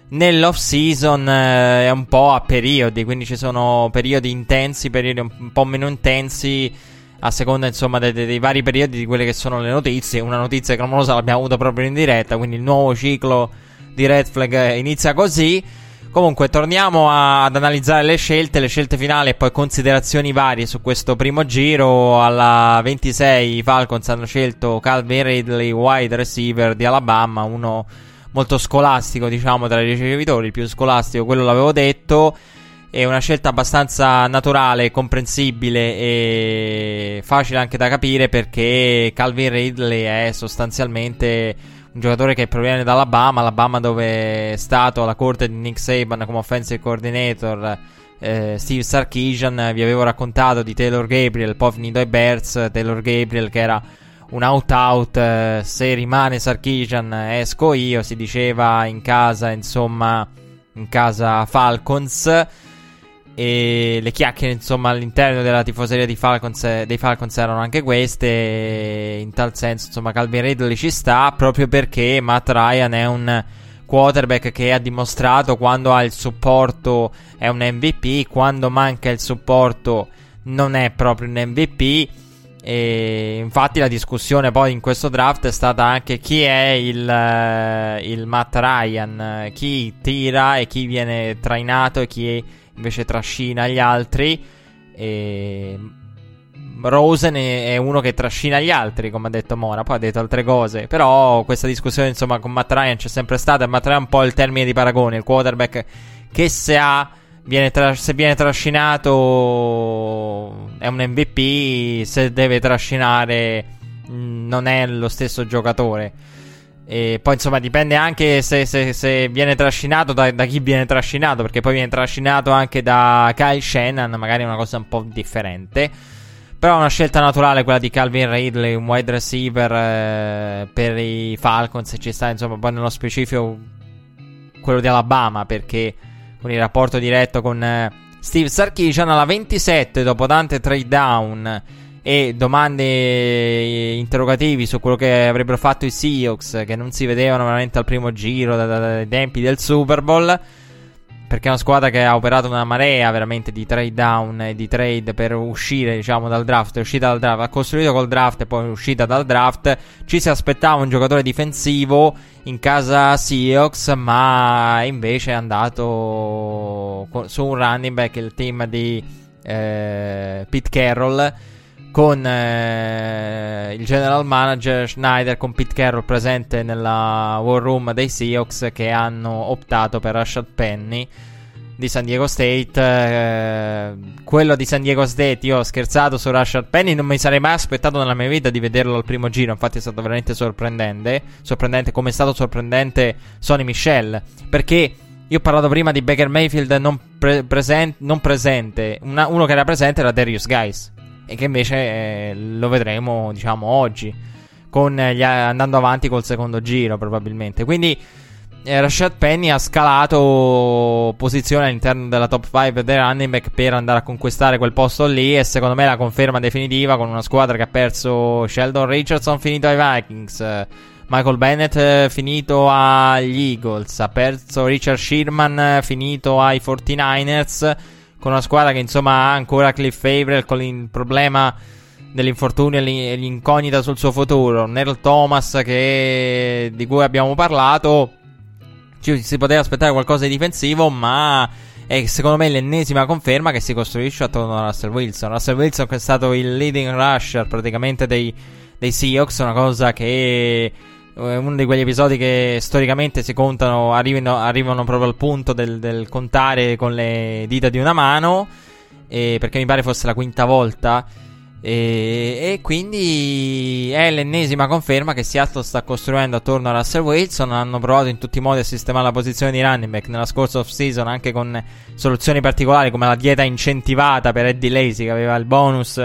nell'off season eh, è un po' a periodi quindi ci sono periodi intensi periodi un po' meno intensi a seconda insomma dei, dei, vari periodi di quelle che sono le notizie. Una notizia clamorosa l'abbiamo avuta proprio in diretta, quindi il nuovo ciclo di Red Flag inizia così. Comunque torniamo a, ad analizzare le scelte, le scelte finali e poi considerazioni varie su questo primo giro. Alla 26 i Falcons hanno scelto Calvin Ridley, wide receiver di Alabama, uno molto scolastico diciamo tra i ricevitori, il più scolastico, quello l'avevo detto. È una scelta abbastanza naturale, comprensibile e facile anche da capire perché Calvin Ridley è sostanzialmente un giocatore che proviene dall'Alabama, Alabama dove è stato alla corte di Nick Saban come offensive coordinator. Eh, Steve Sarkisian, vi avevo raccontato di Taylor Gabriel, poi finito ai Bears, Taylor Gabriel che era un out-out, eh, se rimane Sarkisian esco io, si diceva in casa, insomma, in casa Falcons. E le chiacchiere, insomma, all'interno della tifoseria Falcons, dei Falcons erano anche queste. In tal senso, insomma, Calvin Ridley ci sta proprio perché Matt Ryan è un quarterback che ha dimostrato quando ha il supporto è un MVP, quando manca il supporto non è proprio un MVP. E infatti la discussione poi in questo draft è stata anche chi è il, il Matt Ryan, chi tira e chi viene trainato e chi invece trascina gli altri. E Rosen è uno che trascina gli altri, come ha detto Mora. Poi ha detto altre cose. Però questa discussione, insomma, con Matt Ryan c'è sempre stata. Matt Ryan è un po' il termine di paragone. Il quarterback che se ha. Viene tra- se viene trascinato è un MVP. Se deve trascinare, non è lo stesso giocatore. E poi insomma dipende anche se, se, se viene trascinato da, da, chi viene trascinato, perché poi viene trascinato anche da Kyle Shannon, magari è una cosa un po' differente. Però è una scelta naturale quella di Calvin Ridley, un wide receiver eh, per i Falcons, ci sta insomma poi nello specifico quello di Alabama, perché con il rapporto diretto con eh, Steve Sarkisian alla 27 dopo tante trade down e domande eh, interrogativi su quello che avrebbero fatto i Seahawks che non si vedevano veramente al primo giro dai tempi del Super Bowl perché è una squadra che ha operato una marea veramente di trade down e di trade per uscire diciamo dal draft è uscita dal draft ha costruito col draft e poi è uscita dal draft. Ci si aspettava un giocatore difensivo in casa Seahawks ma invece è andato su un running back il team di eh, Pete Carroll con eh, il general manager Schneider con Pete Carroll presente nella war room dei Seahawks che hanno optato per Rashad Penny di San Diego State. Eh, quello di San Diego State io ho scherzato su Rashad Penny non mi sarei mai aspettato nella mia vita di vederlo al primo giro infatti è stato veramente sorprendente sorprendente come è stato sorprendente Sonny Michel perché io ho parlato prima di Baker Mayfield non, pre- present- non presente Una, uno che era presente era Darius Guys e che invece eh, lo vedremo, diciamo, oggi, con gli, andando avanti col secondo giro probabilmente. Quindi eh, Rashad Penny ha scalato posizione all'interno della top 5 dei running back per andare a conquistare quel posto lì e secondo me la conferma definitiva con una squadra che ha perso Sheldon Richardson finito ai Vikings, Michael Bennett eh, finito agli Eagles, ha perso Richard Sherman eh, finito ai 49ers, con una squadra che insomma ha ancora Cliff Favre con il problema dell'infortunio e l'incognita sul suo futuro. Neil Thomas che, di cui abbiamo parlato, ci si poteva aspettare qualcosa di difensivo, ma è secondo me l'ennesima conferma che si costruisce attorno a Russell Wilson. Russell Wilson che è stato il leading rusher praticamente dei, dei Seahawks, una cosa che è uno di quegli episodi che storicamente si contano, arrivano, arrivano proprio al punto del, del, contare con le dita di una mano, perché mi pare fosse la quinta volta. E, e, quindi è l'ennesima conferma che Seattle sta costruendo attorno a Russell Wilson. Hanno provato in tutti i modi a sistemare la posizione di running back nella scorsa off-season, anche con soluzioni particolari come la dieta incentivata per Eddie Lacy, che aveva il bonus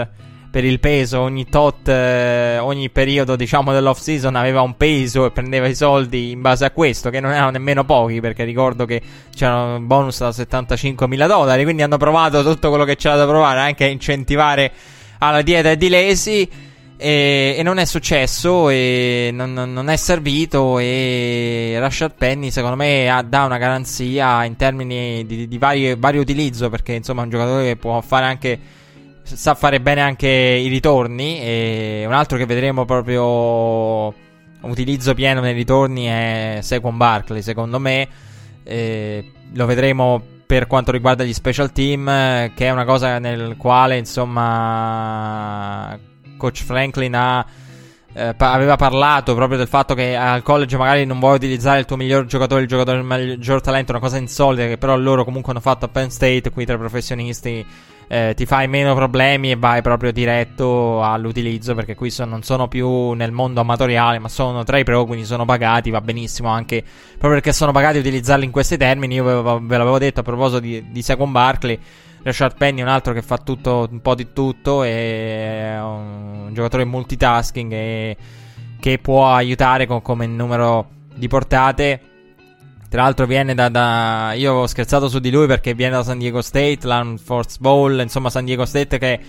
per il peso. Ogni tot, eh, ogni periodo diciamo dell'off-season aveva un peso e prendeva i soldi in base a questo, che non erano nemmeno pochi, perché ricordo che c'era un bonus da 75 mila dollari. Quindi hanno provato tutto quello che c'era da provare, anche a incentivare alla dieta di Lesi e, e, non è successo e non, non, è servito e Rashad Penny secondo me ha, dà una garanzia in termini di, di vari, vario utilizzo perché insomma è un giocatore che può fare anche sa fare bene anche i ritorni e un altro che vedremo proprio utilizzo pieno nei ritorni è Sequon Barkley secondo me eh, lo vedremo per quanto riguarda gli special team, che è una cosa nel quale, insomma, coach Franklin ha, eh, aveva parlato proprio del fatto che al college magari non vuoi utilizzare il tuo miglior giocatore, il giocatore del maggior talento, una cosa insolita che però loro comunque hanno fatto a Penn State, qui tra professionisti eh, ti fai meno problemi e vai proprio diretto all'utilizzo perché qui sono, non sono più nel mondo amatoriale ma sono tra i pro quindi sono pagati va benissimo anche proprio perché sono pagati utilizzarli in questi termini io ve, ve l'avevo detto a proposito di, di Second Barkley Rashard Penny è un altro che fa tutto, un po' di tutto è un giocatore multitasking e che può aiutare con, come numero di portate tra l'altro viene da, da, Io ho scherzato su di lui perché viene da San Diego State, l'Arm Force Bowl, insomma San Diego State che...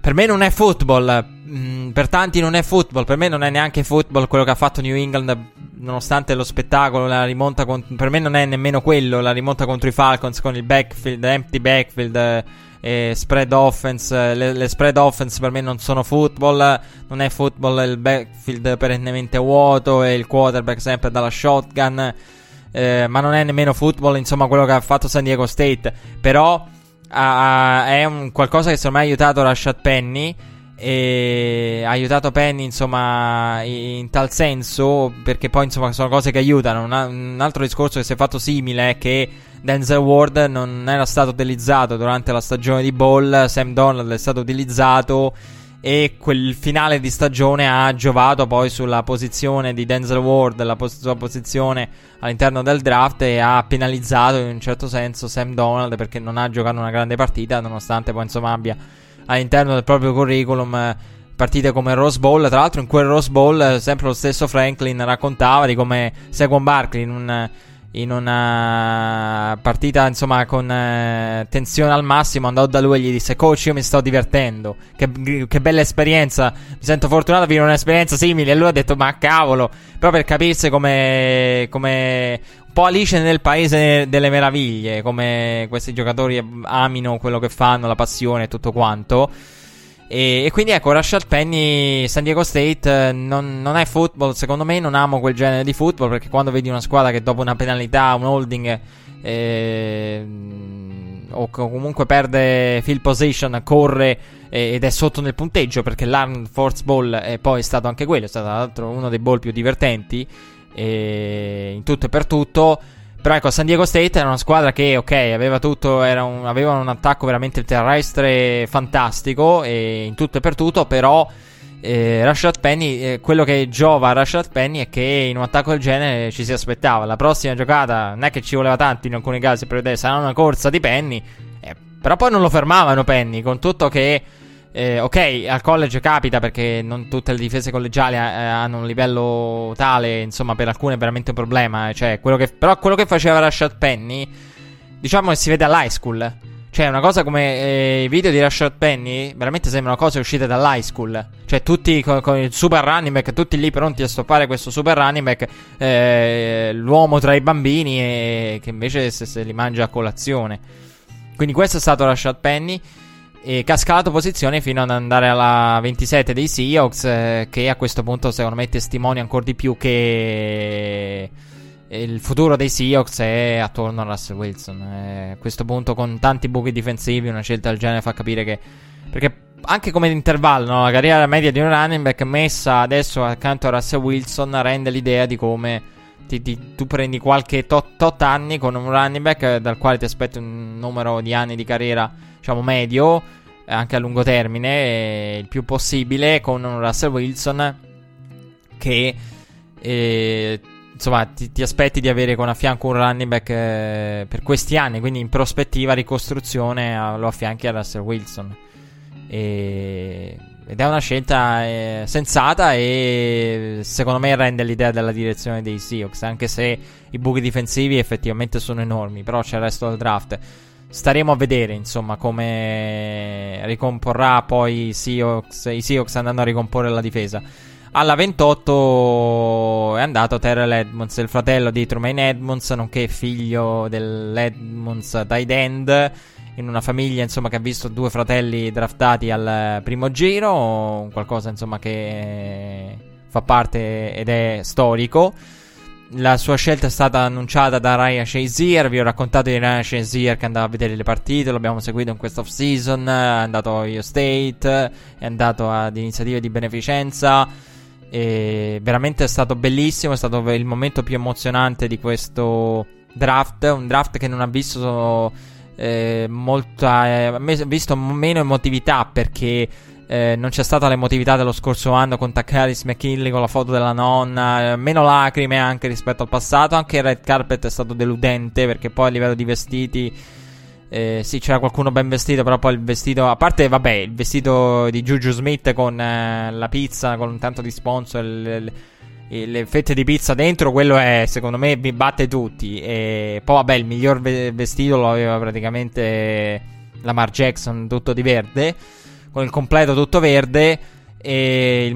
Per me non è football, mm, per tanti non è football, per me non è neanche football quello che ha fatto New England, nonostante lo spettacolo, la rimonta, con, per me non è nemmeno quello, la rimonta contro i Falcons con il backfield, empty backfield, eh, spread offense, le, le, spread offense per me non sono football, non è football il backfield perennemente vuoto e il quarterback sempre dalla shotgun eh, ma non è nemmeno football, insomma, quello che ha fatto San Diego State. Però ha, è un qualcosa che secondo me ha aiutato Rashad Penny. E ha aiutato Penny, insomma, in tal senso, perché poi, insomma, sono cose che aiutano. Un, un altro discorso che si è fatto simile è che Denzel Ward non era stato utilizzato durante la stagione di Ball, Sam Donald è stato utilizzato e quel finale di stagione ha giovato poi sulla posizione di Denzel Ward, la pos- sua posizione all'interno del draft e ha penalizzato in un certo senso Sam Donald perché non ha giocato una grande partita nonostante poi insomma abbia all'interno del proprio curriculum eh, partite come Rose Bowl, tra l'altro in quel Rose Bowl eh, sempre lo stesso Franklin raccontava di come Seguon Barkley in un in una partita insomma con eh, tensione al massimo andò da lui e gli disse coach io mi sto divertendo. Che, che bella esperienza. Mi sento fortunato di vivere un'esperienza simile. E lui ha detto ma cavolo. Proprio per capirsi come, come un po' Alice nel paese delle meraviglie come questi giocatori amino quello che fanno la passione e tutto quanto e, e, quindi ecco, Rashad Penny, San Diego State, non, non, è football, secondo me non amo quel genere di football perché quando vedi una squadra che dopo una penalità, un holding, eh, o comunque perde field position, corre eh, ed è sotto nel punteggio perché l'Arm Force Ball è poi stato anche quello, è stato tra l'altro uno dei ball più divertenti eh, in tutto e per tutto. Però ecco, San Diego State era una squadra che, ok, aveva tutto, un, aveva un attacco veramente terrestre fantastico e in tutto e per tutto, però eh, Rashad Penny, eh, quello che giova a Rashad Penny è che in un attacco del genere ci si aspettava. La prossima giocata non è che ci voleva tanto in alcuni casi per vedere, sarà una corsa di Penny, eh, però poi non lo fermavano Penny, con tutto che eh, ok, al college capita perché non tutte le difese collegiali eh, hanno un livello tale, insomma, per alcune è veramente un problema. Cioè, quello che, però quello che faceva Rashad Penny, diciamo che si vede all'high school. Cioè, una cosa come eh, i video di Rashad Penny, veramente sembrano cose uscite dall'high school. Cioè, tutti con, con, il super running back, tutti lì pronti a stoppare questo super running back. Eh, l'uomo tra i bambini, e, che invece se, se, li mangia a colazione. Quindi, questo è stato Rashad Penny. E scalato posizione fino ad andare alla 27 dei Seahawks. Eh, che a questo punto, secondo me, testimonia ancora di più che il futuro dei Seahawks è attorno a Russell Wilson. Eh, a questo punto, con tanti buchi difensivi, una scelta del genere fa capire che. Perché anche come intervallo, no? la carriera media di un running back messa adesso accanto a Russell Wilson rende l'idea di come ti, ti, tu prendi qualche tot, tot, anni con un running back dal quale ti aspetti un numero di anni di carriera, diciamo, medio, anche a lungo termine, il più possibile, con un Russell Wilson che. Eh, insomma, ti, ti, aspetti di avere con a fianco un running back eh, per questi anni, quindi in prospettiva ricostruzione a, lo affianchi a Russell Wilson. E, ed è una scelta eh, sensata e secondo me rende l'idea della direzione dei Seahawks, anche se i buchi difensivi effettivamente sono enormi, però c'è il resto del draft. Staremo a vedere, insomma, come ricomporrà poi i Seahawks, i Seahawks andando a ricomporre la difesa. Alla 28 è andato Terrell Edmonds, il fratello di Trumaine Edmonds, nonché figlio dell'Edmonds tight end, in una famiglia insomma che ha visto due fratelli draftati al primo giro, qualcosa insomma che fa parte ed è storico. La sua scelta è stata annunciata da Ryan Shazier. Vi ho raccontato di Ryan Shazier che andava a vedere le partite. Lo abbiamo seguito in questa off season. È andato a Ohio State. È andato ad iniziative di beneficenza. E veramente è stato bellissimo, è stato il momento più emozionante di questo draft. Un draft che non ha visto eh, molta. Eh, visto meno emotività perché. Eh, non c'è stata l'emotività dello scorso anno con Takaris McKinley con la foto della nonna, eh, meno lacrime anche rispetto al passato. Anche il red carpet è stato deludente perché poi a livello di vestiti eh, sì, c'era qualcuno ben vestito, però poi il vestito. A parte, vabbè, il vestito di Juju Smith con eh, la pizza, con un tanto di sponsor. Le, le, le, fette di pizza dentro, quello è, secondo me, vi batte tutti. E poi, vabbè, il miglior ve- vestito lo aveva praticamente Lamar Jackson, tutto di verde. Con il completo tutto verde. E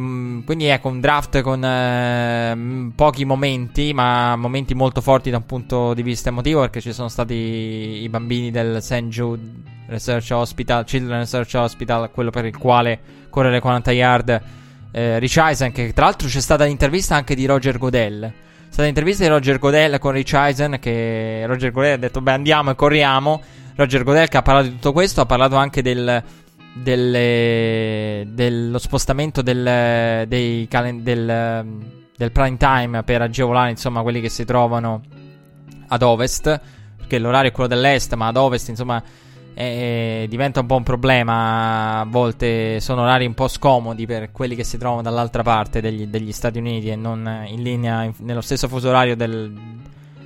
quindi ecco un draft con eh, pochi momenti, ma momenti molto forti da un punto di vista emotivo perché ci sono stati i bambini del St. Jude Research Hospital, Children Research Hospital, quello per il quale correre 40 yard. Eh, Rich Eisen, che tra l'altro c'è stata l'intervista anche di Roger Godell. C'è stata l'intervista di Roger Godell con Rich Eisen che Roger Godell ha detto beh andiamo e corriamo. Roger Godell che ha parlato di tutto questo, ha parlato anche del delle, dello spostamento del, dei calen- del, del prime time per agevolare insomma quelli che si trovano ad ovest perché l'orario è quello dell'est ma ad ovest insomma eh, diventa un po' un problema a volte sono orari un po' scomodi per quelli che si trovano dall'altra parte degli, degli Stati Uniti e non in linea in, nello stesso fuso orario del,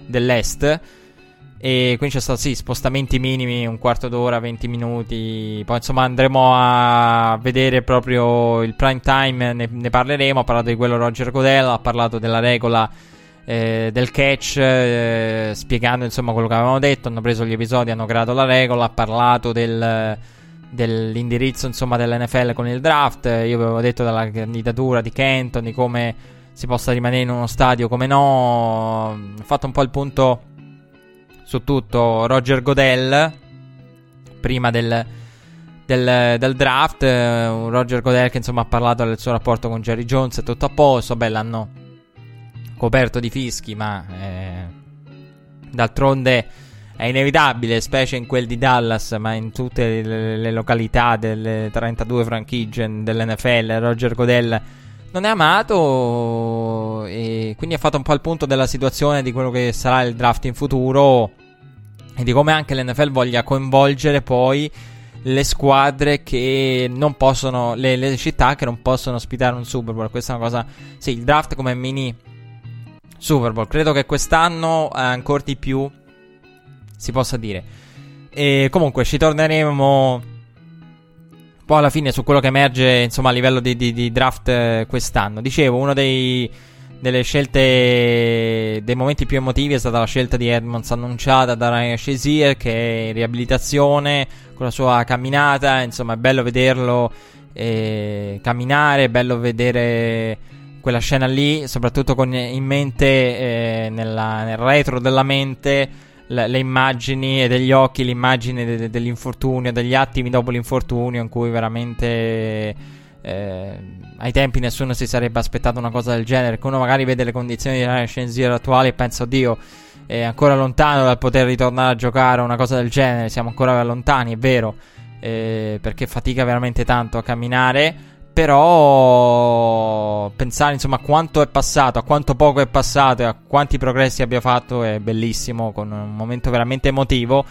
dell'est e quindi c'è stato sì, spostamenti minimi, un quarto d'ora, 20 minuti. Poi insomma andremo a vedere proprio il prime time, ne, ne parleremo. Ha parlato di quello Roger Godella, ha parlato della regola eh, del catch, eh, spiegando insomma quello che avevamo detto. Hanno preso gli episodi, hanno creato la regola, ha parlato del, dell'indirizzo insomma dell'NFL con il draft. Io avevo detto della candidatura di Kenton, di come si possa rimanere in uno stadio, come no. Ho fatto un po' il punto su tutto Roger Godell prima del, del, del draft. Eh, Roger Godell che insomma ha parlato del suo rapporto con Jerry Jones, è tutto a posto. Beh, l'hanno coperto di fischi, ma eh, d'altronde è inevitabile, specie in quel di Dallas, ma in tutte le, le località delle 32 franchigie dell'NFL. Roger Godell non è amato e quindi ha fatto un po' il punto della situazione di quello che sarà il draft in futuro e di come anche l'NFL voglia coinvolgere poi le squadre che non possono, le, le città che non possono ospitare un Super Bowl. Questa è una cosa, sì, il draft come mini Super Bowl. Credo che quest'anno eh, ancora di più si possa dire. E comunque ci torneremo poi alla fine su quello che emerge insomma a livello di, di, di draft eh, quest'anno. Dicevo, uno dei, delle scelte, dei momenti più emotivi è stata la scelta di Edmonds annunciata da Ryan Shazier che è in riabilitazione con la sua camminata, insomma è bello vederlo eh, camminare, è bello vedere quella scena lì, soprattutto con in mente, eh, nella, nel retro della mente, le, le immagini e degli occhi, l'immagine de, de, dell'infortunio, degli attimi dopo l'infortunio in cui veramente eh, ai tempi nessuno si sarebbe aspettato una cosa del genere. Che uno magari vede le condizioni di Ryan Scenzier attuali e pensa, oddio, è ancora lontano dal poter ritornare a giocare una cosa del genere. Siamo ancora lontani, è vero, eh, perché fatica veramente tanto a camminare. Però pensare insomma a quanto è passato, a quanto poco è passato e a quanti progressi abbia fatto è bellissimo, con un momento veramente emotivo.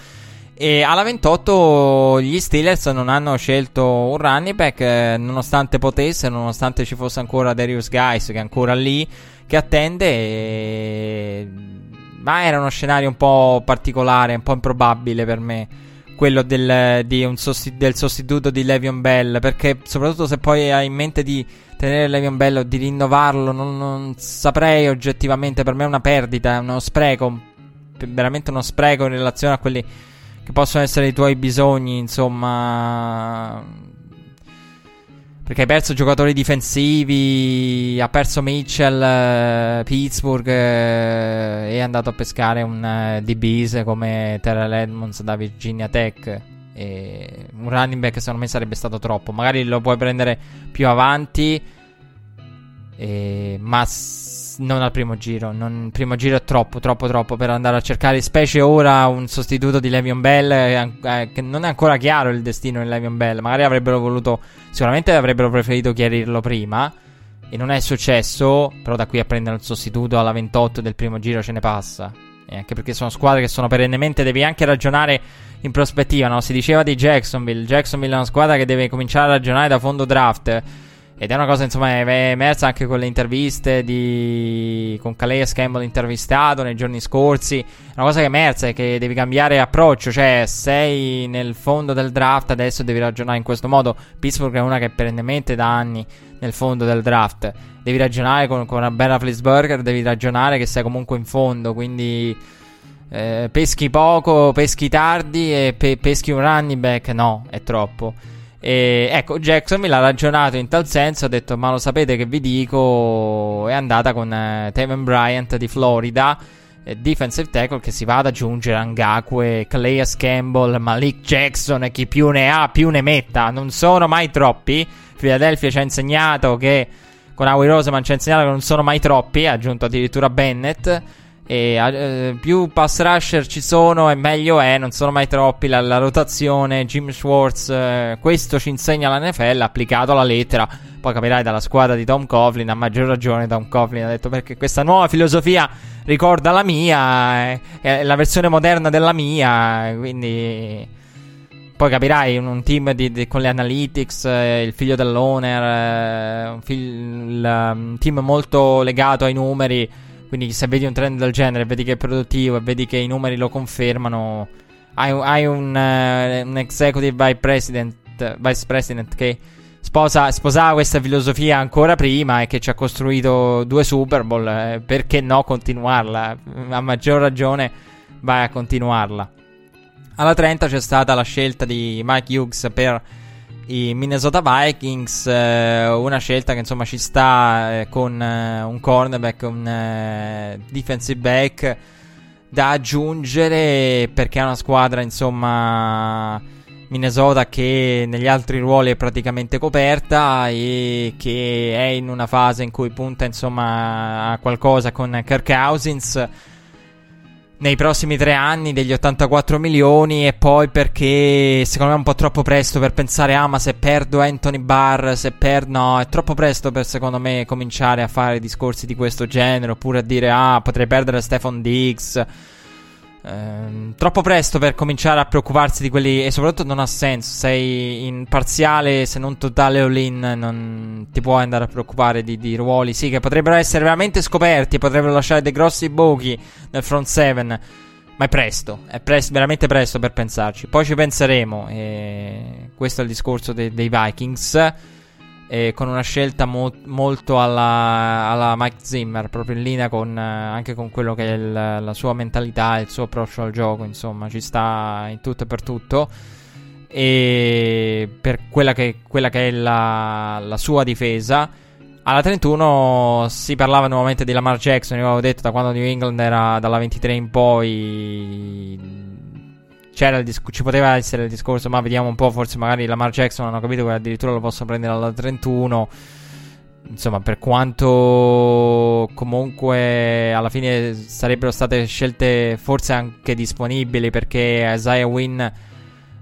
E alla 28 gli Steelers non hanno scelto un running back, eh, nonostante potesse, nonostante ci fosse ancora Darius Guys che è ancora lì, che attende. E... Ma era uno scenario un po' particolare, un po' improbabile per me. Quello del, sostitu- del sostituto di Levion Bell. Perché, soprattutto se poi hai in mente di tenere Levion Bell o di rinnovarlo, non, non saprei oggettivamente. Per me è una perdita, è uno spreco. Veramente uno spreco in relazione a quelli che possono essere i tuoi bisogni, insomma. Perché hai perso giocatori difensivi, ha perso Mitchell, eh, Pittsburgh eh, e è andato a pescare un eh, DBs come Terrell Edmonds da Virginia Tech. E un running back secondo me sarebbe stato troppo. Magari lo puoi prendere più avanti, ma non al primo giro. Il primo giro è troppo, troppo, troppo per andare a cercare, specie ora, un sostituto di Levion Bell. Eh, eh, che non è ancora chiaro il destino di Levion Bell. Magari avrebbero voluto, sicuramente avrebbero preferito chiarirlo prima. E non è successo. Però da qui a prendere il sostituto alla 28 del primo giro ce ne passa. E anche perché sono squadre che sono perennemente. Devi anche ragionare in prospettiva. No? Si diceva di Jacksonville. Jacksonville è una squadra che deve cominciare a ragionare da fondo draft. Ed è una cosa, insomma, è emersa anche con le interviste di... con Calais Campbell intervistato nei giorni scorsi. Una cosa che è emersa è che devi cambiare approccio, cioè sei nel fondo del draft, adesso devi ragionare in questo modo. Pittsburgh è una che perennemente da anni nel fondo del draft. Devi ragionare con, con una bella Flisburger, devi ragionare che sei comunque in fondo, quindi... Eh, peschi poco, peschi tardi e pe- peschi un running back, no, è troppo. E ecco, Jacksonville ha ragionato in tal senso, ha detto ma lo sapete che vi dico, è andata con eh, Taven Bryant di Florida, eh, defensive tackle che si va ad aggiungere Angakwe, Calais Campbell, Malik Jackson e chi più ne ha più ne metta, non sono mai troppi. Philadelphia ci ha insegnato che con Howie Roseman ci ha insegnato che non sono mai troppi, ha aggiunto addirittura Bennett. E eh, più pass rusher ci sono e meglio è, non sono mai troppi. La, la rotazione, Jim Schwartz, eh, questo ci insegna l'NFL applicato alla lettera. Poi capirai dalla squadra di Tom Coughlin, a maggior ragione Tom Coughlin ha detto perché questa nuova filosofia ricorda la mia, è, è la versione moderna della mia, quindi... Poi capirai, un, team di, di, con le analytics, eh, il figlio dell'owner, eh, un, fig- il, um, team molto legato ai numeri quindi se vedi un trend del genere, vedi che è produttivo e vedi che i numeri lo confermano, hai, hai un, uh, un, executive vice president, vice president che sposa, sposava questa filosofia ancora prima e che ci ha costruito due Super Bowl, eh, perché no continuarla? A maggior ragione vai a continuarla. Alla 30 c'è stata la scelta di Mike Hughes per i Minnesota Vikings, eh, una scelta che insomma ci sta eh, con eh, un cornerback, un eh, defensive back da aggiungere perché è una squadra insomma Minnesota che negli altri ruoli è praticamente coperta e che è in una fase in cui punta insomma a qualcosa con Kirk Cousins nei prossimi tre anni degli 84 milioni e poi perché secondo me è un po' troppo presto per pensare ah ma se perdo Anthony Barr se perdo no è troppo presto per secondo me cominciare a fare discorsi di questo genere oppure a dire ah potrei perdere Stefan Diggs Ehm, troppo presto per cominciare a preoccuparsi di quelli. E soprattutto non ha senso. Sei in parziale, se non totale all-in. Non ti puoi andare a preoccupare di, di ruoli. Sì, che potrebbero essere veramente scoperti. Potrebbero lasciare dei grossi buchi nel front seven. Ma è presto. È presto, veramente presto per pensarci. Poi ci penseremo. E questo è il discorso de- dei Vikings. E con una scelta mo- molto alla, alla, Mike Zimmer, proprio in linea con, anche con quello che è il, la sua mentalità, il suo approccio al gioco, insomma, ci sta in tutto e per tutto. E per quella che, quella che è la, la sua difesa. Alla 31 si parlava nuovamente di Lamar Jackson, io avevo detto da quando New England era dalla 23 in poi disc- ci poteva essere il discorso, ma vediamo un po', forse magari Lamar Jackson hanno capito che addirittura lo posso prendere alla 31. Insomma, per quanto comunque alla fine sarebbero state scelte forse anche disponibili perché Isaiah Wynn,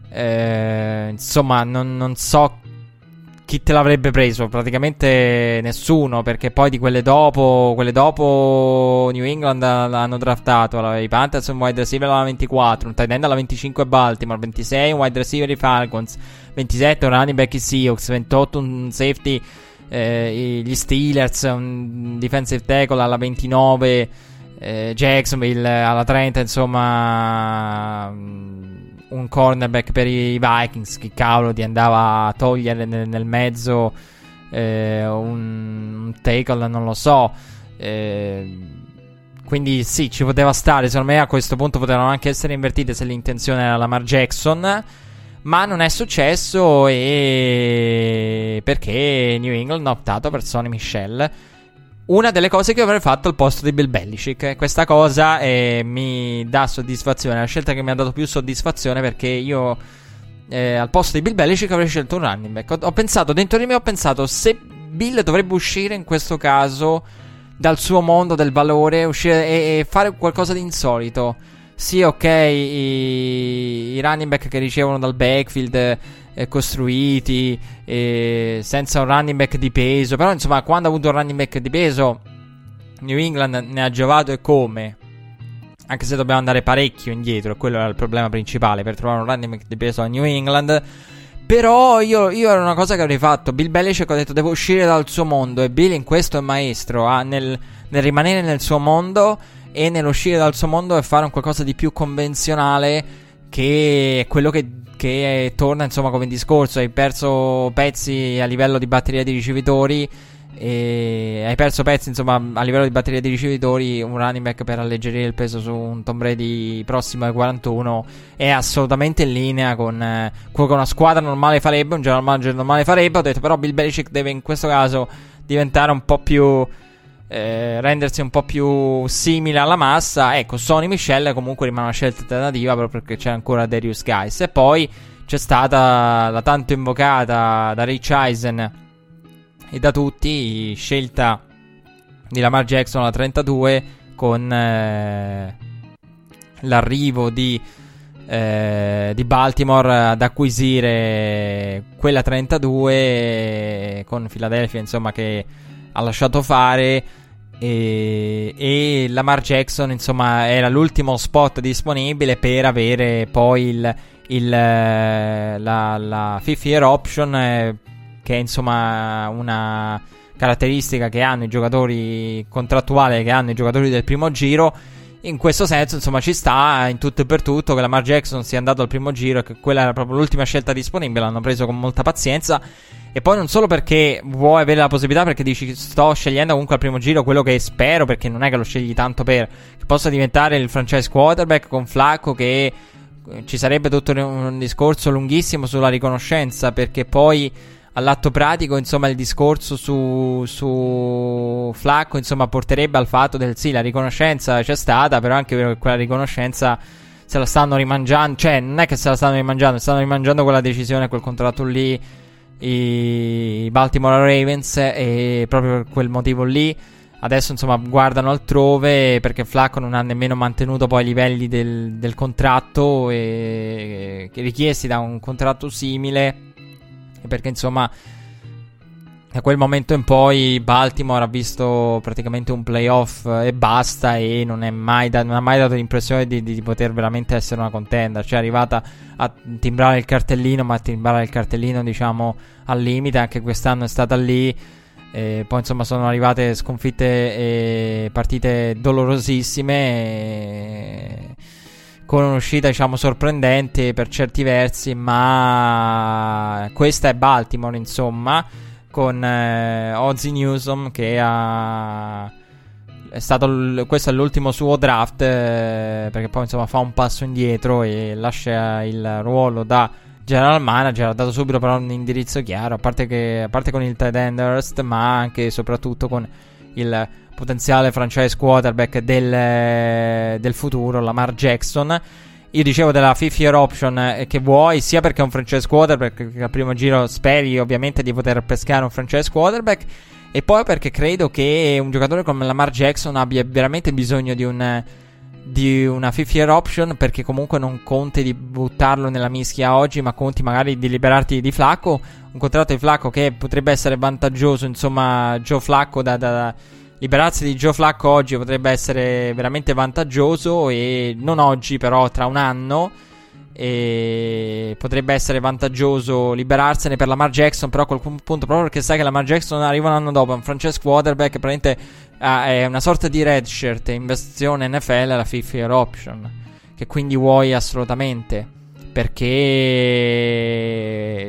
eh, insomma, non, non so chi te l'avrebbe preso? Praticamente nessuno, perché poi di quelle dopo, quelle dopo New England l'hanno draftato. I Panthers un wide receiver alla 24, un tight end alla 25 Baltimore, 26 un wide receiver i Falcons, 27 un running back i Seahawks, 28 un safety eh, gli Steelers, un defensive tackle alla 29 eh, Jacksonville alla 30, insomma un cornerback per i Vikings. Chi cavolo ti andava a togliere nel, nel mezzo eh, un, un tackle, non lo so. Eh, quindi sì, ci poteva stare. Secondo me a questo punto potevano anche essere invertite se l'intenzione era Lamar Jackson. Ma non è successo e perché New England ha optato per Sonny Michel una delle cose che avrei fatto al posto di Bill Belichick. Questa cosa eh, mi dà soddisfazione. La scelta che mi ha dato più soddisfazione perché io eh, al posto di Bill Belichick avrei scelto un running back. Ho, ho, pensato, dentro di me ho pensato se Bill dovrebbe uscire in questo caso dal suo mondo del valore uscire e, e fare qualcosa di insolito. Sì, ok, i, i running back che ricevono dal backfield eh, costruiti, eh, senza un running back di peso. Però, insomma, quando ha avuto un running back di peso, New England ne ha giovato e come. Anche se dobbiamo andare parecchio indietro, quello era il problema principale per trovare un running back di peso a New England. Però io, io, era una cosa che avrei fatto. Bill Belichick ha detto devo uscire dal suo mondo. E Bill in questo è maestro. Ah, nel, nel, rimanere nel suo mondo e nell'uscire dal suo mondo e fare un qualcosa di più convenzionale. Che è quello che che torna insomma come discorso, hai perso pezzi a livello di batteria di ricevitori e hai perso pezzi insomma a livello di batteria di ricevitori, un running back per alleggerire il peso su un Tom Brady prossimo ai 41 è assolutamente in linea con eh, quello che una squadra normale farebbe, un general manager normale farebbe, ho detto però Bill Belichick deve in questo caso diventare un po' più eh, rendersi un po' più simile alla massa. Ecco, Sony Michelle comunque rimane una scelta alternativa proprio perché c'è ancora Darius Guys. E poi c'è stata la tanto invocata da Rich Eisen e da tutti scelta di Lamar Jackson alla 32 con eh, l'arrivo di, eh, di, Baltimore ad acquisire quella 32 con Philadelphia insomma che ha lasciato fare e, e Lamar Jackson insomma era l'ultimo spot disponibile per avere poi il, il, la, la fifth year option eh, che è insomma una caratteristica che hanno i giocatori contrattuali che hanno i giocatori del primo giro in questo senso, insomma, ci sta in tutto e per tutto che la Lamar Jackson sia andato al primo giro e che quella era proprio l'ultima scelta disponibile. L'hanno preso con molta pazienza. E poi non solo perché vuoi avere la possibilità, perché dici sto scegliendo comunque al primo giro quello che spero, perché non è che lo scegli tanto per che possa diventare il franchise quarterback con Flacco che eh, ci sarebbe tutto un discorso lunghissimo sulla riconoscenza, perché poi all'atto pratico, insomma, il discorso su, su Flacco, insomma, porterebbe al fatto del sì, la riconoscenza c'è stata, però anche quella riconoscenza se la stanno rimangiando, cioè non è che se la stanno rimangiando, stanno rimangiando quella decisione, quel contratto lì i Baltimore Ravens e proprio per quel motivo lì. Adesso insomma guardano altrove perché Flacco non ha nemmeno mantenuto poi i livelli del, del contratto e, e, richiesti da un contratto simile. Perché insomma da quel momento in poi Baltimore ha visto praticamente un playoff e basta e non, da- non ha mai dato l'impressione di, di, poter veramente essere una contender. Cioè è arrivata a timbrare il cartellino, ma a timbrare il cartellino diciamo al limite, anche quest'anno è stata lì. E poi insomma sono arrivate sconfitte e partite dolorosissime. E con un'uscita diciamo sorprendente per certi versi, ma questa è Baltimore insomma. Con eh, Ozzy Newsom che ha è stato l- questo è l'ultimo suo draft eh, perché poi insomma fa un passo indietro e lascia il ruolo da general manager ha dato subito però un indirizzo chiaro a parte, che, a parte con il tight end ma anche e soprattutto con il potenziale franchise quarterback del, del futuro Lamar Jackson io dicevo della fifth year option eh, che vuoi sia perché è un franchise quarterback perché al primo giro speri ovviamente di poter pescare un franchise quarterback e poi perché credo che un giocatore come Lamar Jackson abbia veramente bisogno di un di una fifth year option perché comunque non conti di buttarlo nella mischia oggi ma conti magari di liberarti di Flacco un contratto di Flacco che potrebbe essere vantaggioso insomma Joe Flacco da, da, da liberarsi di Joe Flacco oggi potrebbe essere veramente vantaggioso e non oggi però tra un anno e potrebbe essere vantaggioso liberarsene per Lamar Jackson. Però a quel punto, proprio perché sai che Lamar Jackson arriva un anno dopo, un Francesco Waterback, praticamente uh, è una sorta di redshirt investizione NFL la fifth year option. Che quindi vuoi assolutamente. Perché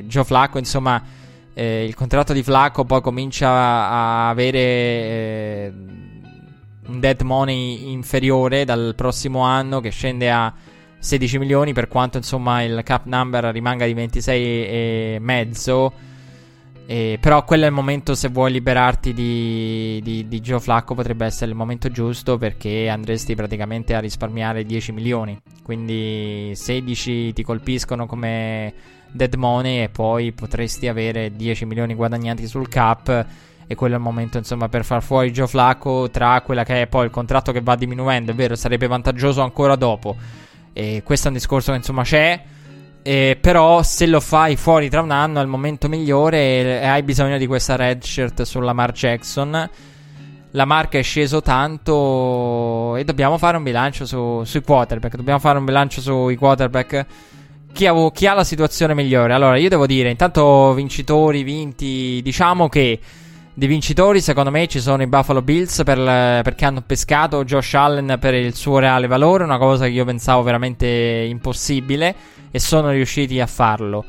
Joe Flacco, insomma, eh, il contratto di Flacco poi comincia a avere. Eh, un dead money inferiore dal prossimo anno che scende a 16 milioni per quanto insomma il cap number rimanga di 26 e mezzo eh, però quello è il momento se vuoi liberarti di, di, di Joe Flacco potrebbe essere il momento giusto perché andresti praticamente a risparmiare 10 milioni quindi 16 ti colpiscono come dead money e poi potresti avere 10 milioni guadagnati sul cap e quello è il momento insomma per far fuori Joe Flacco tra quella che è poi il contratto che va diminuendo è vero sarebbe vantaggioso ancora dopo e questo è un discorso che insomma c'è. Eh, però se lo fai fuori tra un anno è il momento migliore e hai bisogno di questa redshirt sulla Mar Jackson. La marca è sceso tanto e dobbiamo fare un bilancio su, sui quarterback. Dobbiamo fare un bilancio sui quarterback. Chi ha, chi ha la situazione migliore? Allora, io devo dire, intanto vincitori, vinti, diciamo che di vincitori, secondo me, ci sono i Buffalo Bills per perché hanno pescato Josh Allen per il suo reale valore, una cosa che io pensavo veramente impossibile, e sono riusciti a farlo.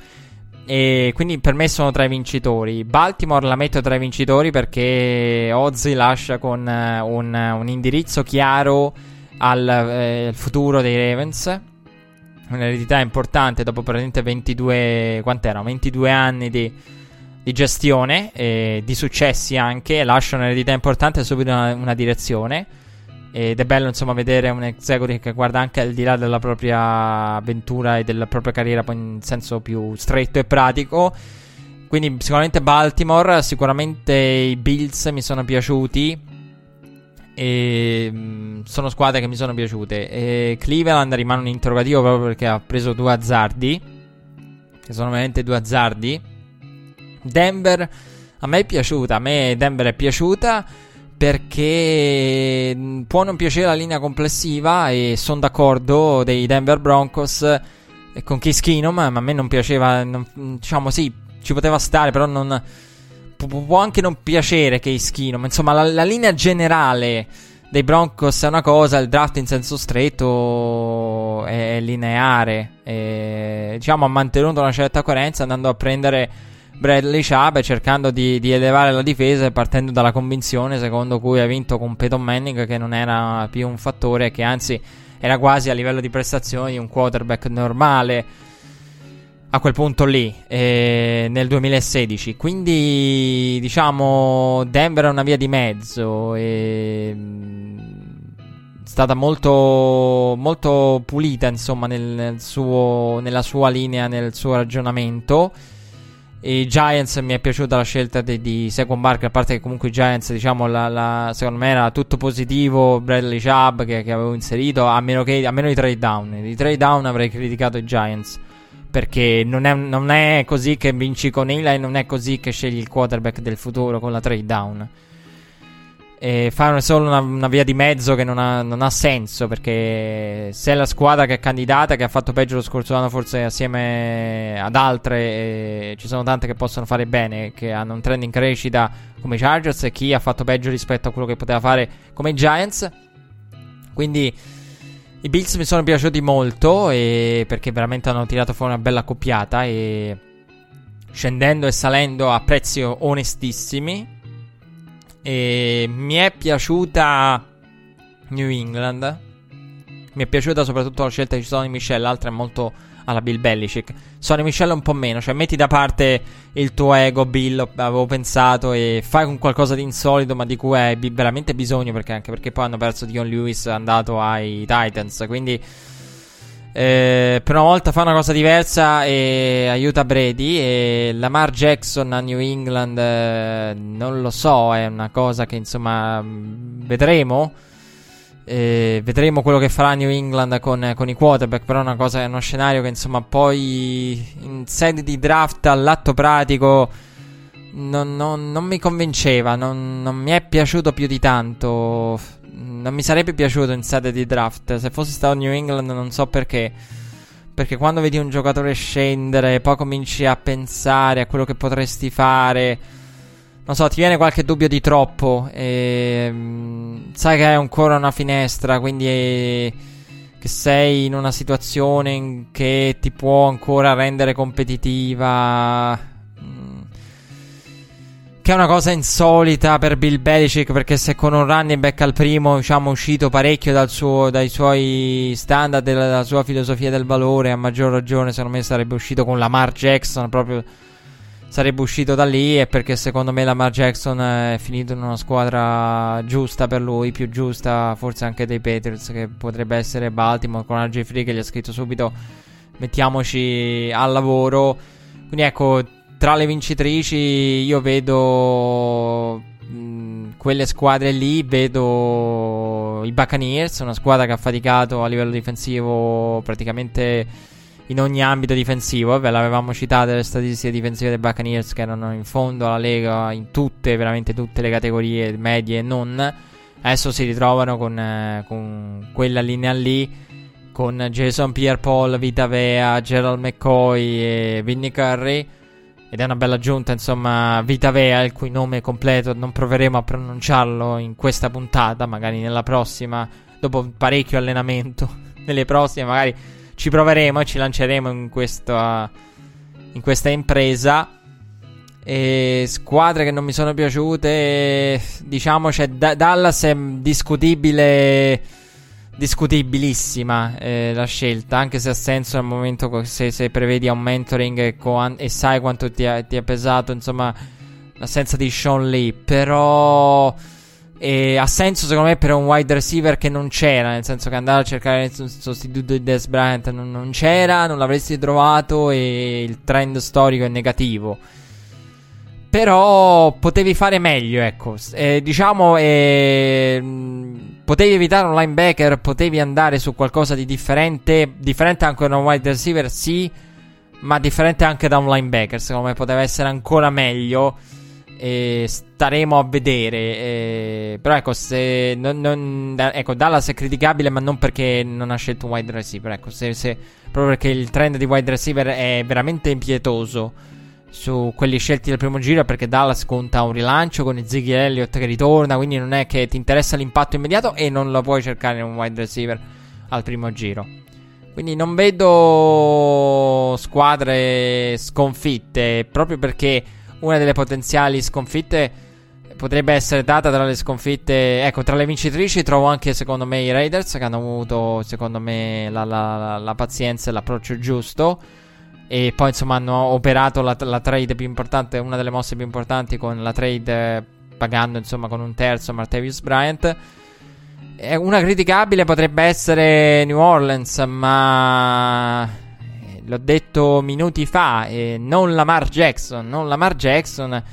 E quindi per me sono tra i vincitori. Baltimore la metto tra i vincitori perché Ozzy lascia con uh, un, un, indirizzo chiaro al eh, futuro dei Ravens. Un'eredità importante dopo praticamente 22, quant'erano? 22 anni di di gestione, e di successi anche, lascia un'eredità importante subito una, una, direzione. Ed è bello insomma vedere un executive che guarda anche al di là della propria avventura e della propria carriera poi in senso più stretto e pratico. Quindi sicuramente Baltimore, sicuramente i Bills mi sono piaciuti. E mh, sono squadre che mi sono piaciute. E Cleveland rimane un interrogativo proprio perché ha preso due azzardi. Che sono veramente due azzardi. Denver a me è piaciuta, a me Denver è piaciuta perché mm, può non piacere la linea complessiva e sono d'accordo dei Denver Broncos con Case Keenum, ma a me non piaceva, non, diciamo sì, ci poteva stare, però non può anche non piacere Case Keenum, insomma la, la linea generale dei Broncos è una cosa, il draft in senso stretto è lineare, e, diciamo ha mantenuto una certa coerenza andando a prendere Bradley Chubb cercando di, di, elevare la difesa e partendo dalla convinzione secondo cui ha vinto con Peyton Manning che non era più un fattore che anzi era quasi a livello di prestazioni un quarterback normale a quel punto lì eh, nel 2016 quindi diciamo Denver è una via di mezzo e mm, è stata molto, molto pulita insomma nel, nel suo, nella sua linea nel suo ragionamento i Giants mi è piaciuta la scelta di, di Second Barker, a parte che comunque i Giants, diciamo, la, la, secondo me era tutto positivo. Bradley Chubb che, che, avevo inserito, a meno, che, a meno di trade down. Di trade down avrei criticato i Giants. Perché non è, non è così che vinci con Eli, non è così che scegli il quarterback del futuro con la trade down. E fare solo una, una, via di mezzo che non ha, non ha, senso perché se è la squadra che è candidata che ha fatto peggio lo scorso anno forse assieme ad altre ci sono tante che possono fare bene che hanno un trend in crescita come i Chargers e chi ha fatto peggio rispetto a quello che poteva fare come i Giants. Quindi i Bills mi sono piaciuti molto perché veramente hanno tirato fuori una bella accoppiata e scendendo e salendo a prezzi onestissimi. E mi è piaciuta New England. Mi è piaciuta soprattutto la scelta di Sonny Michel, l'altra è molto alla Bill Belichick. Sonny Michel un po' meno, cioè metti da parte il tuo ego, Bill, avevo pensato, e fai un qualcosa di insolito, ma di cui hai veramente bisogno, perché anche perché poi hanno perso Dion Lewis andato ai Titans, quindi... Eh, per una volta fa una cosa diversa e aiuta Brady. E Lamar Jackson a New England, eh, non lo so, è una cosa che insomma vedremo. Eh, vedremo quello che farà New England con, con, i quarterback. Però è una cosa, è uno scenario che insomma poi in sede di draft all'atto pratico non, non, non mi convinceva. Non, non, mi è piaciuto più di tanto. Non mi sarebbe piaciuto in sede di draft. Se fosse stato New England, non so perché. Perché quando vedi un giocatore scendere, poi cominci a pensare a quello che potresti fare non so, ti viene qualche dubbio di troppo. E, mh, sai che hai ancora una finestra, quindi è, che sei in una situazione che ti può ancora rendere competitiva. che è una cosa insolita per Bill Belichick perché se con un running back al primo diciamo uscito parecchio suo, dai suoi standard della, dalla sua filosofia del valore a maggior ragione secondo me sarebbe uscito con Lamar Jackson proprio sarebbe uscito da lì e perché secondo me Lamar Jackson è finito in una squadra giusta per lui, più giusta forse anche dei Patriots che potrebbe essere Baltimore con RJ Free che gli ha scritto subito mettiamoci al lavoro. Quindi ecco, tra le vincitrici io vedo quelle squadre lì, vedo i Buccaneers, una squadra che ha faticato a livello difensivo praticamente in ogni ambito difensivo. Vabbè, l'avevamo citato le statistiche difensive dei Buccaneers che erano in fondo alla Lega in tutte, veramente tutte le categorie medie e non. Adesso si ritrovano con, eh, con quella linea lì. Con Jason Pierre Paul, Vita Vea, Gerald McCoy e Vinny Curry. Ed è una bella aggiunta, insomma, Vita Vea, il cui nome completo non proveremo a pronunciarlo in questa puntata, magari nella prossima, dopo parecchio allenamento. Nelle prossime, magari ci proveremo e ci lanceremo in questa, in questa impresa. E squadre che non mi sono piaciute, diciamo c'è D- Dallas è discutibile, discutibilissima eh, la scelta, anche se ha senso nel momento se, se prevedi un mentoring e, co- e sai quanto ti ha, ti ha pesato, insomma, l'assenza di Sean Lee, però e ha senso secondo me per un wide receiver che non c'era, nel senso che andare a cercare il sostituto di Des Bryant non, non c'era, non l'avresti trovato e il trend storico è negativo. Però potevi fare meglio, ecco. Eh, diciamo, eh, potevi evitare un linebacker, potevi andare su qualcosa di differente. Differente anche da un wide receiver, sì, ma differente anche da un linebacker. Secondo me poteva essere ancora meglio. E staremo a vedere. E... Però ecco, se non, non, ecco, Dallas è criticabile, ma non perché non ha scelto un wide receiver. Ecco, se, se, proprio perché il trend di wide receiver è veramente impietoso su quelli scelti del primo giro. Perché Dallas conta un rilancio con Ziggy Elliott che ritorna. Quindi non è che ti interessa l'impatto immediato e non lo puoi cercare in un wide receiver al primo giro. Quindi non vedo squadre sconfitte proprio perché una delle potenziali sconfitte potrebbe essere data tra le sconfitte. Ecco, tra le vincitrici trovo anche secondo me i Raiders che hanno avuto secondo me la, la, la pazienza e l'approccio giusto. E poi insomma hanno operato la, la, trade più importante, una delle mosse più importanti con la trade pagando insomma con un terzo Martavius Bryant. E una criticabile potrebbe essere New Orleans, ma l'ho detto minuti fa, eh, non Lamar Jackson, non Lamar Jackson.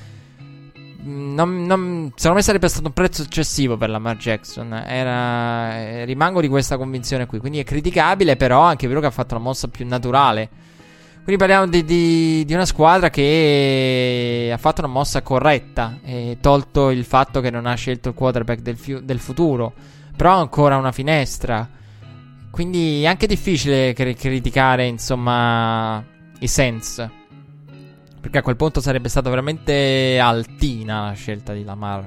Mm, non, non, secondo me sarebbe stato un prezzo eccessivo per Lamar Jackson. Era, eh, rimango di questa convinzione qui. Quindi è criticabile, però anche vero che ha fatto la mossa più naturale. Quindi parliamo di, di, di, una squadra che ha fatto una mossa corretta, e tolto il fatto che non ha scelto il quarterback del, fiu- del futuro. Però ha ancora una finestra. Quindi è anche difficile cri- criticare, insomma, i Saints. Perché a quel punto sarebbe stata veramente altina la scelta di Lamar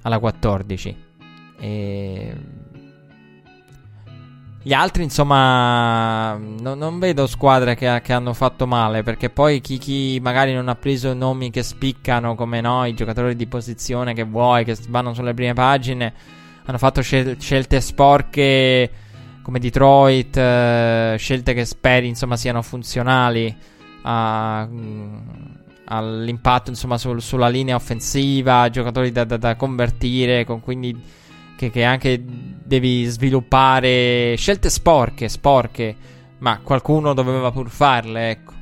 alla 14. E... Gli altri, insomma, no, non vedo squadre che, che, hanno fatto male. Perché poi chi, chi, magari non ha preso nomi che spiccano come noi, giocatori di posizione che vuoi, che vanno sulle prime pagine, hanno fatto scel- scelte sporche come Detroit, eh, scelte che speri, insomma, siano funzionali a, mm, all'impatto, insomma, sul, sulla linea offensiva, giocatori da, da, da convertire, con quindi che, che anche devi sviluppare scelte sporche, sporche, ma qualcuno doveva pur farle, ecco.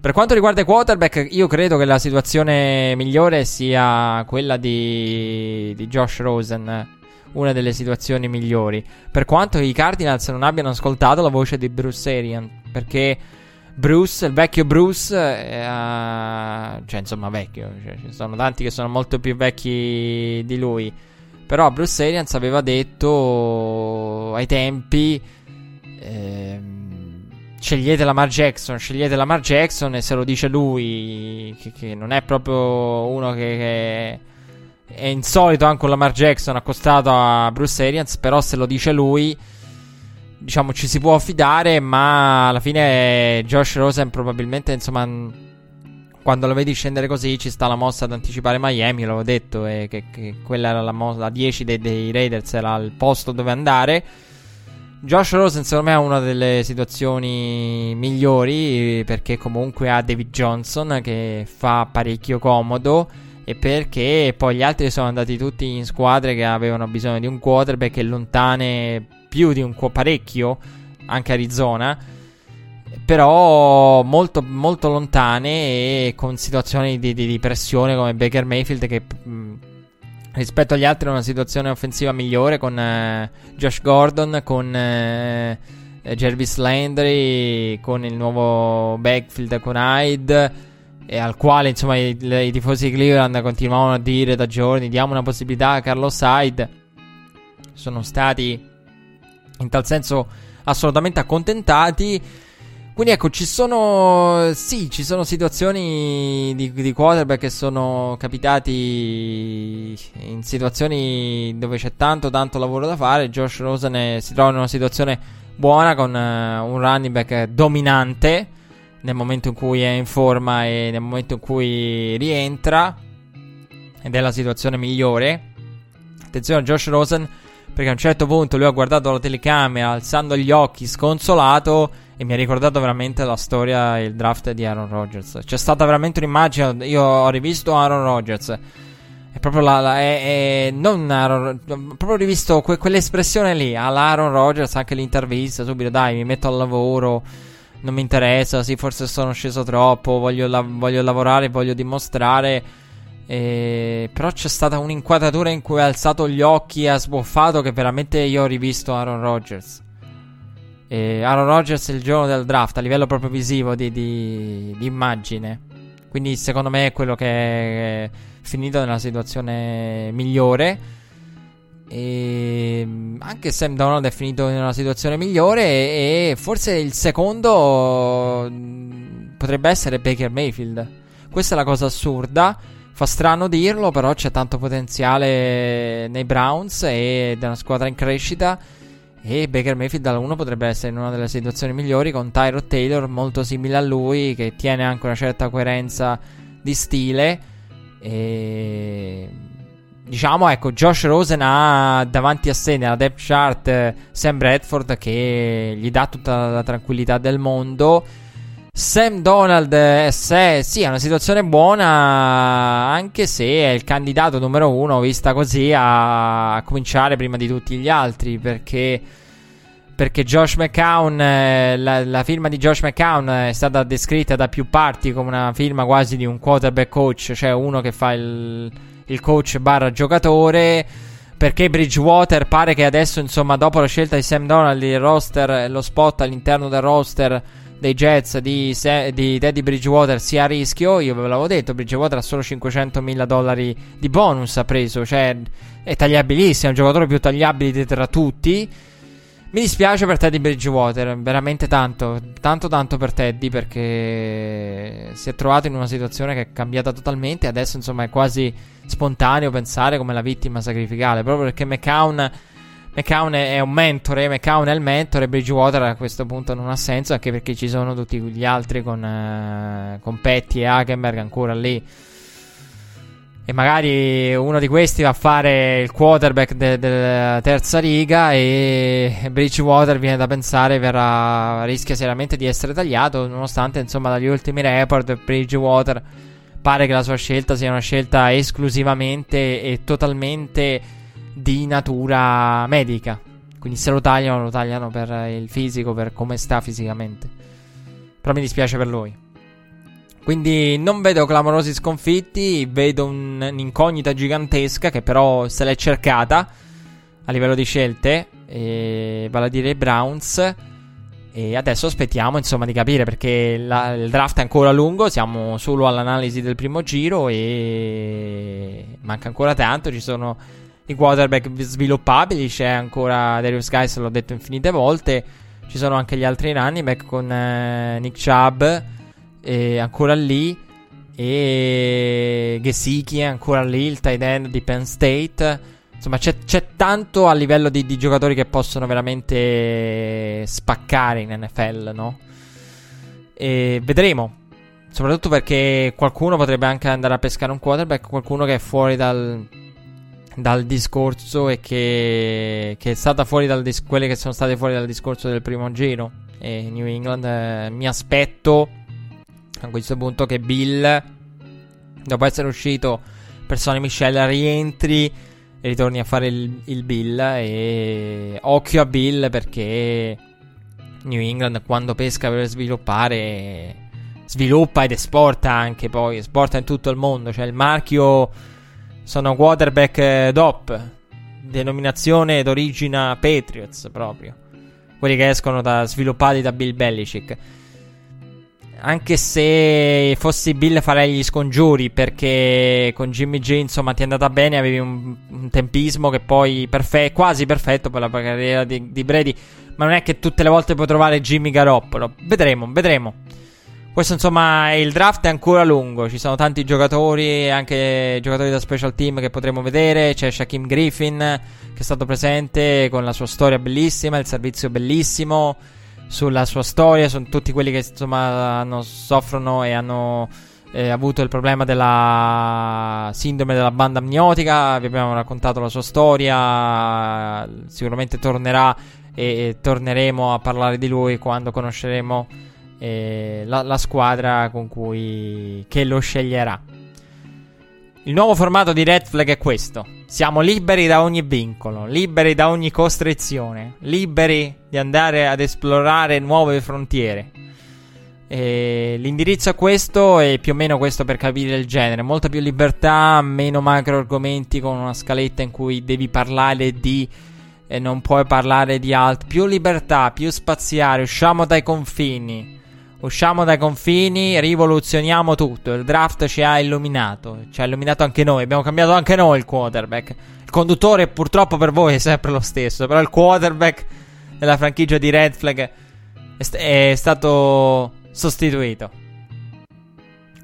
Per quanto riguarda i quarterback, io credo che la situazione migliore sia quella di, di Josh Rosen, una delle situazioni migliori. Per quanto i Cardinals non abbiano ascoltato la voce di Bruce Arian, perché Bruce, il vecchio Bruce, eh, cioè insomma vecchio, cioè, ci sono tanti che sono molto più vecchi di lui però Bruce Arians aveva detto ai tempi ehm, scegliete Lamar Jackson, scegliete Lamar Jackson e se lo dice lui che, che non è proprio uno che, che è insolito anche con Lamar Jackson accostato a Bruce Arians, però se lo dice lui diciamo ci si può affidare, ma alla fine Josh Rosen probabilmente insomma quando lo vedi scendere così ci sta la mossa ad anticipare Miami, l'avevo detto, e che, che quella era la mossa, la 10 dei, dei, Raiders era il posto dove andare. Josh Rosen secondo me ha una delle situazioni migliori perché comunque ha David Johnson che fa parecchio comodo e perché? Poi gli altri sono andati tutti in squadre che avevano bisogno di un quarterback e lontane più di un parecchio, anche Arizona però molto, molto lontane e con situazioni di, di, di pressione come Baker Mayfield che mh, rispetto agli altri ha una situazione offensiva migliore con eh, Josh Gordon, con eh, Jervis Landry, con il nuovo backfield con Hyde e al quale insomma i, i, tifosi di Cleveland continuavano a dire da giorni diamo una possibilità a Carlos Hyde sono stati in tal senso assolutamente accontentati quindi ecco, ci sono. Sì, ci sono situazioni di, di quarterback che sono capitati in situazioni dove c'è tanto, tanto lavoro da fare. Josh Rosen è, si trova in una situazione buona con uh, un running back dominante nel momento in cui è in forma e nel momento in cui rientra. Ed è la situazione migliore. Attenzione a Josh Rosen perché a un certo punto lui ha guardato la telecamera alzando gli occhi sconsolato e mi ha ricordato veramente la storia e il draft di Aaron Rodgers. C'è stata veramente un'immagine, io ho rivisto Aaron Rodgers. È proprio la, la è, è, non Aaron, proprio rivisto que, quell'espressione lì, all'Aaron Rodgers, anche l'intervista, subito dai, mi metto al lavoro, non mi interessa, sì, forse sono sceso troppo, voglio, la, voglio lavorare, voglio dimostrare. E... Però c'è stata un'inquadratura in cui ha alzato gli occhi e ha sbuffato che veramente io ho rivisto Aaron Rodgers. E Aaron Rodgers il giorno del draft a livello proprio visivo di, di, di immagine. Quindi secondo me è quello che è finito nella situazione migliore. E anche Sam Donald è finito in una situazione migliore. E, forse il secondo mm, potrebbe essere Baker Mayfield. Questa è la cosa assurda. Fa strano dirlo, però c'è tanto potenziale nei Browns ed è una squadra in crescita. E Baker Mayfield da 1 potrebbe essere in una delle situazioni migliori con Tyrod Taylor molto simile a lui che tiene anche una certa coerenza di stile e diciamo ecco Josh Rosen ha davanti a sé nella depth chart Sam Bradford che gli dà tutta la tranquillità del mondo. Sam Donald eh, se, sì, è una situazione buona, anche se è il candidato numero uno, vista così, a, a cominciare prima di tutti gli altri, perché, perché Josh McCown, eh, la, la, firma di Josh McCown è stata descritta da più parti come una firma quasi di un quarterback coach, cioè uno che fa il, il coach barra giocatore perché Bridgewater pare che adesso, insomma, dopo la scelta di Sam Donald, il roster, lo spot all'interno del roster dei Jets di, di Teddy Bridgewater sia a rischio. Io ve l'avevo detto, Bridgewater ha solo 500 mila dollari di bonus ha preso, cioè è tagliabilissimo, è un giocatore più tagliabile tra tutti. Mi dispiace per Teddy Bridgewater, veramente tanto, tanto tanto per Teddy perché si è trovato in una situazione che è cambiata totalmente. Adesso insomma è quasi spontaneo pensare come la vittima sacrificale, proprio perché McCown McCown è un mentore, McCown è il mentore, Bridgewater a questo punto non ha senso, anche perché ci sono tutti gli altri con, uh, con Petty e Hagenberg ancora lì. E magari uno di questi va a fare il quarterback della de terza riga e Bridgewater viene da pensare verrà, rischia seriamente di essere tagliato, nonostante insomma dagli ultimi report Bridgewater pare che la sua scelta sia una scelta esclusivamente e totalmente di natura medica. Quindi se lo tagliano, lo tagliano per il fisico, per come sta fisicamente. Però mi dispiace per lui. Quindi non vedo clamorosi sconfitti, vedo un, un'incognita gigantesca che però se l'è cercata a livello di scelte, e, vale a dire i Browns. E adesso aspettiamo insomma di capire perché la, il draft è ancora lungo, siamo solo all'analisi del primo giro e manca ancora tanto, ci sono i quarterback sviluppabili. C'è ancora Darius Guys, l'ho detto infinite volte. Ci sono anche gli altri running back con eh, Nick Chubb eh, ancora lì. E Gesicki è ancora lì, il tight end di Penn State. Insomma, c'è, c'è tanto a livello di, di, giocatori che possono veramente spaccare in NFL, no? E vedremo. Soprattutto perché qualcuno potrebbe anche andare a pescare un quarterback, qualcuno che è fuori dal, dal discorso e che, che è stata fuori dal dis- quelle che sono state fuori dal discorso del primo giro. E New England eh, mi aspetto a questo punto che Bill, dopo essere uscito per Sonny Michel, rientri e ritorni a fare il, il Bill. E occhio a Bill perché New England quando pesca per sviluppare sviluppa ed esporta anche poi, esporta in tutto il mondo, cioè il marchio sono quarterback eh, DOP, denominazione d'origine Patriots proprio. Quelli che escono da, sviluppati da Bill Belichick. Anche se fossi Bill farei gli scongiuri perché con Jimmy G insomma ti è andata bene, avevi un, un tempismo che poi perfe- quasi perfetto per la carriera di, di Brady, ma non è che tutte le volte puoi trovare Jimmy Garoppolo. Vedremo, vedremo. Questo insomma il draft è ancora lungo, ci sono tanti giocatori, anche giocatori da special team che potremo vedere, c'è Shaquem Griffin che è stato presente con la sua storia bellissima, il servizio bellissimo, sulla sua storia, sono tutti quelli che insomma hanno, soffrono e hanno eh, avuto il problema della sindrome della banda amniotica, vi abbiamo raccontato la sua storia, sicuramente tornerà e, e torneremo a parlare di lui quando conosceremo eh, la, la, squadra con cui che lo sceglierà. Il nuovo formato di Red Flag è questo. Siamo liberi da ogni vincolo, liberi da ogni costrizione, liberi di andare ad esplorare nuove frontiere. E l'indirizzo è questo e più o meno questo per capire il genere. Molta più libertà, meno macro argomenti con una scaletta in cui devi parlare di e non puoi parlare di altro. Più libertà, più spaziare, usciamo dai confini. Usciamo dai confini, rivoluzioniamo tutto. Il draft ci ha illuminato. Ci ha illuminato anche noi. Abbiamo cambiato anche noi il quarterback. Il conduttore, purtroppo per voi, è sempre lo stesso. Però il quarterback della franchigia di Red Flag è, st- è stato sostituito.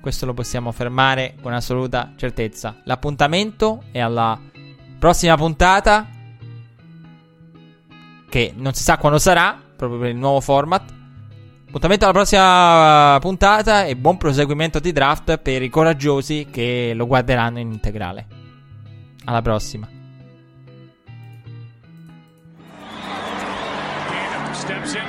Questo lo possiamo affermare con assoluta certezza. L'appuntamento è alla prossima puntata. Che non si sa quando sarà, proprio per il nuovo format. Appuntamento alla prossima puntata e buon proseguimento di draft per i coraggiosi che lo guarderanno in integrale. Alla prossima. steps into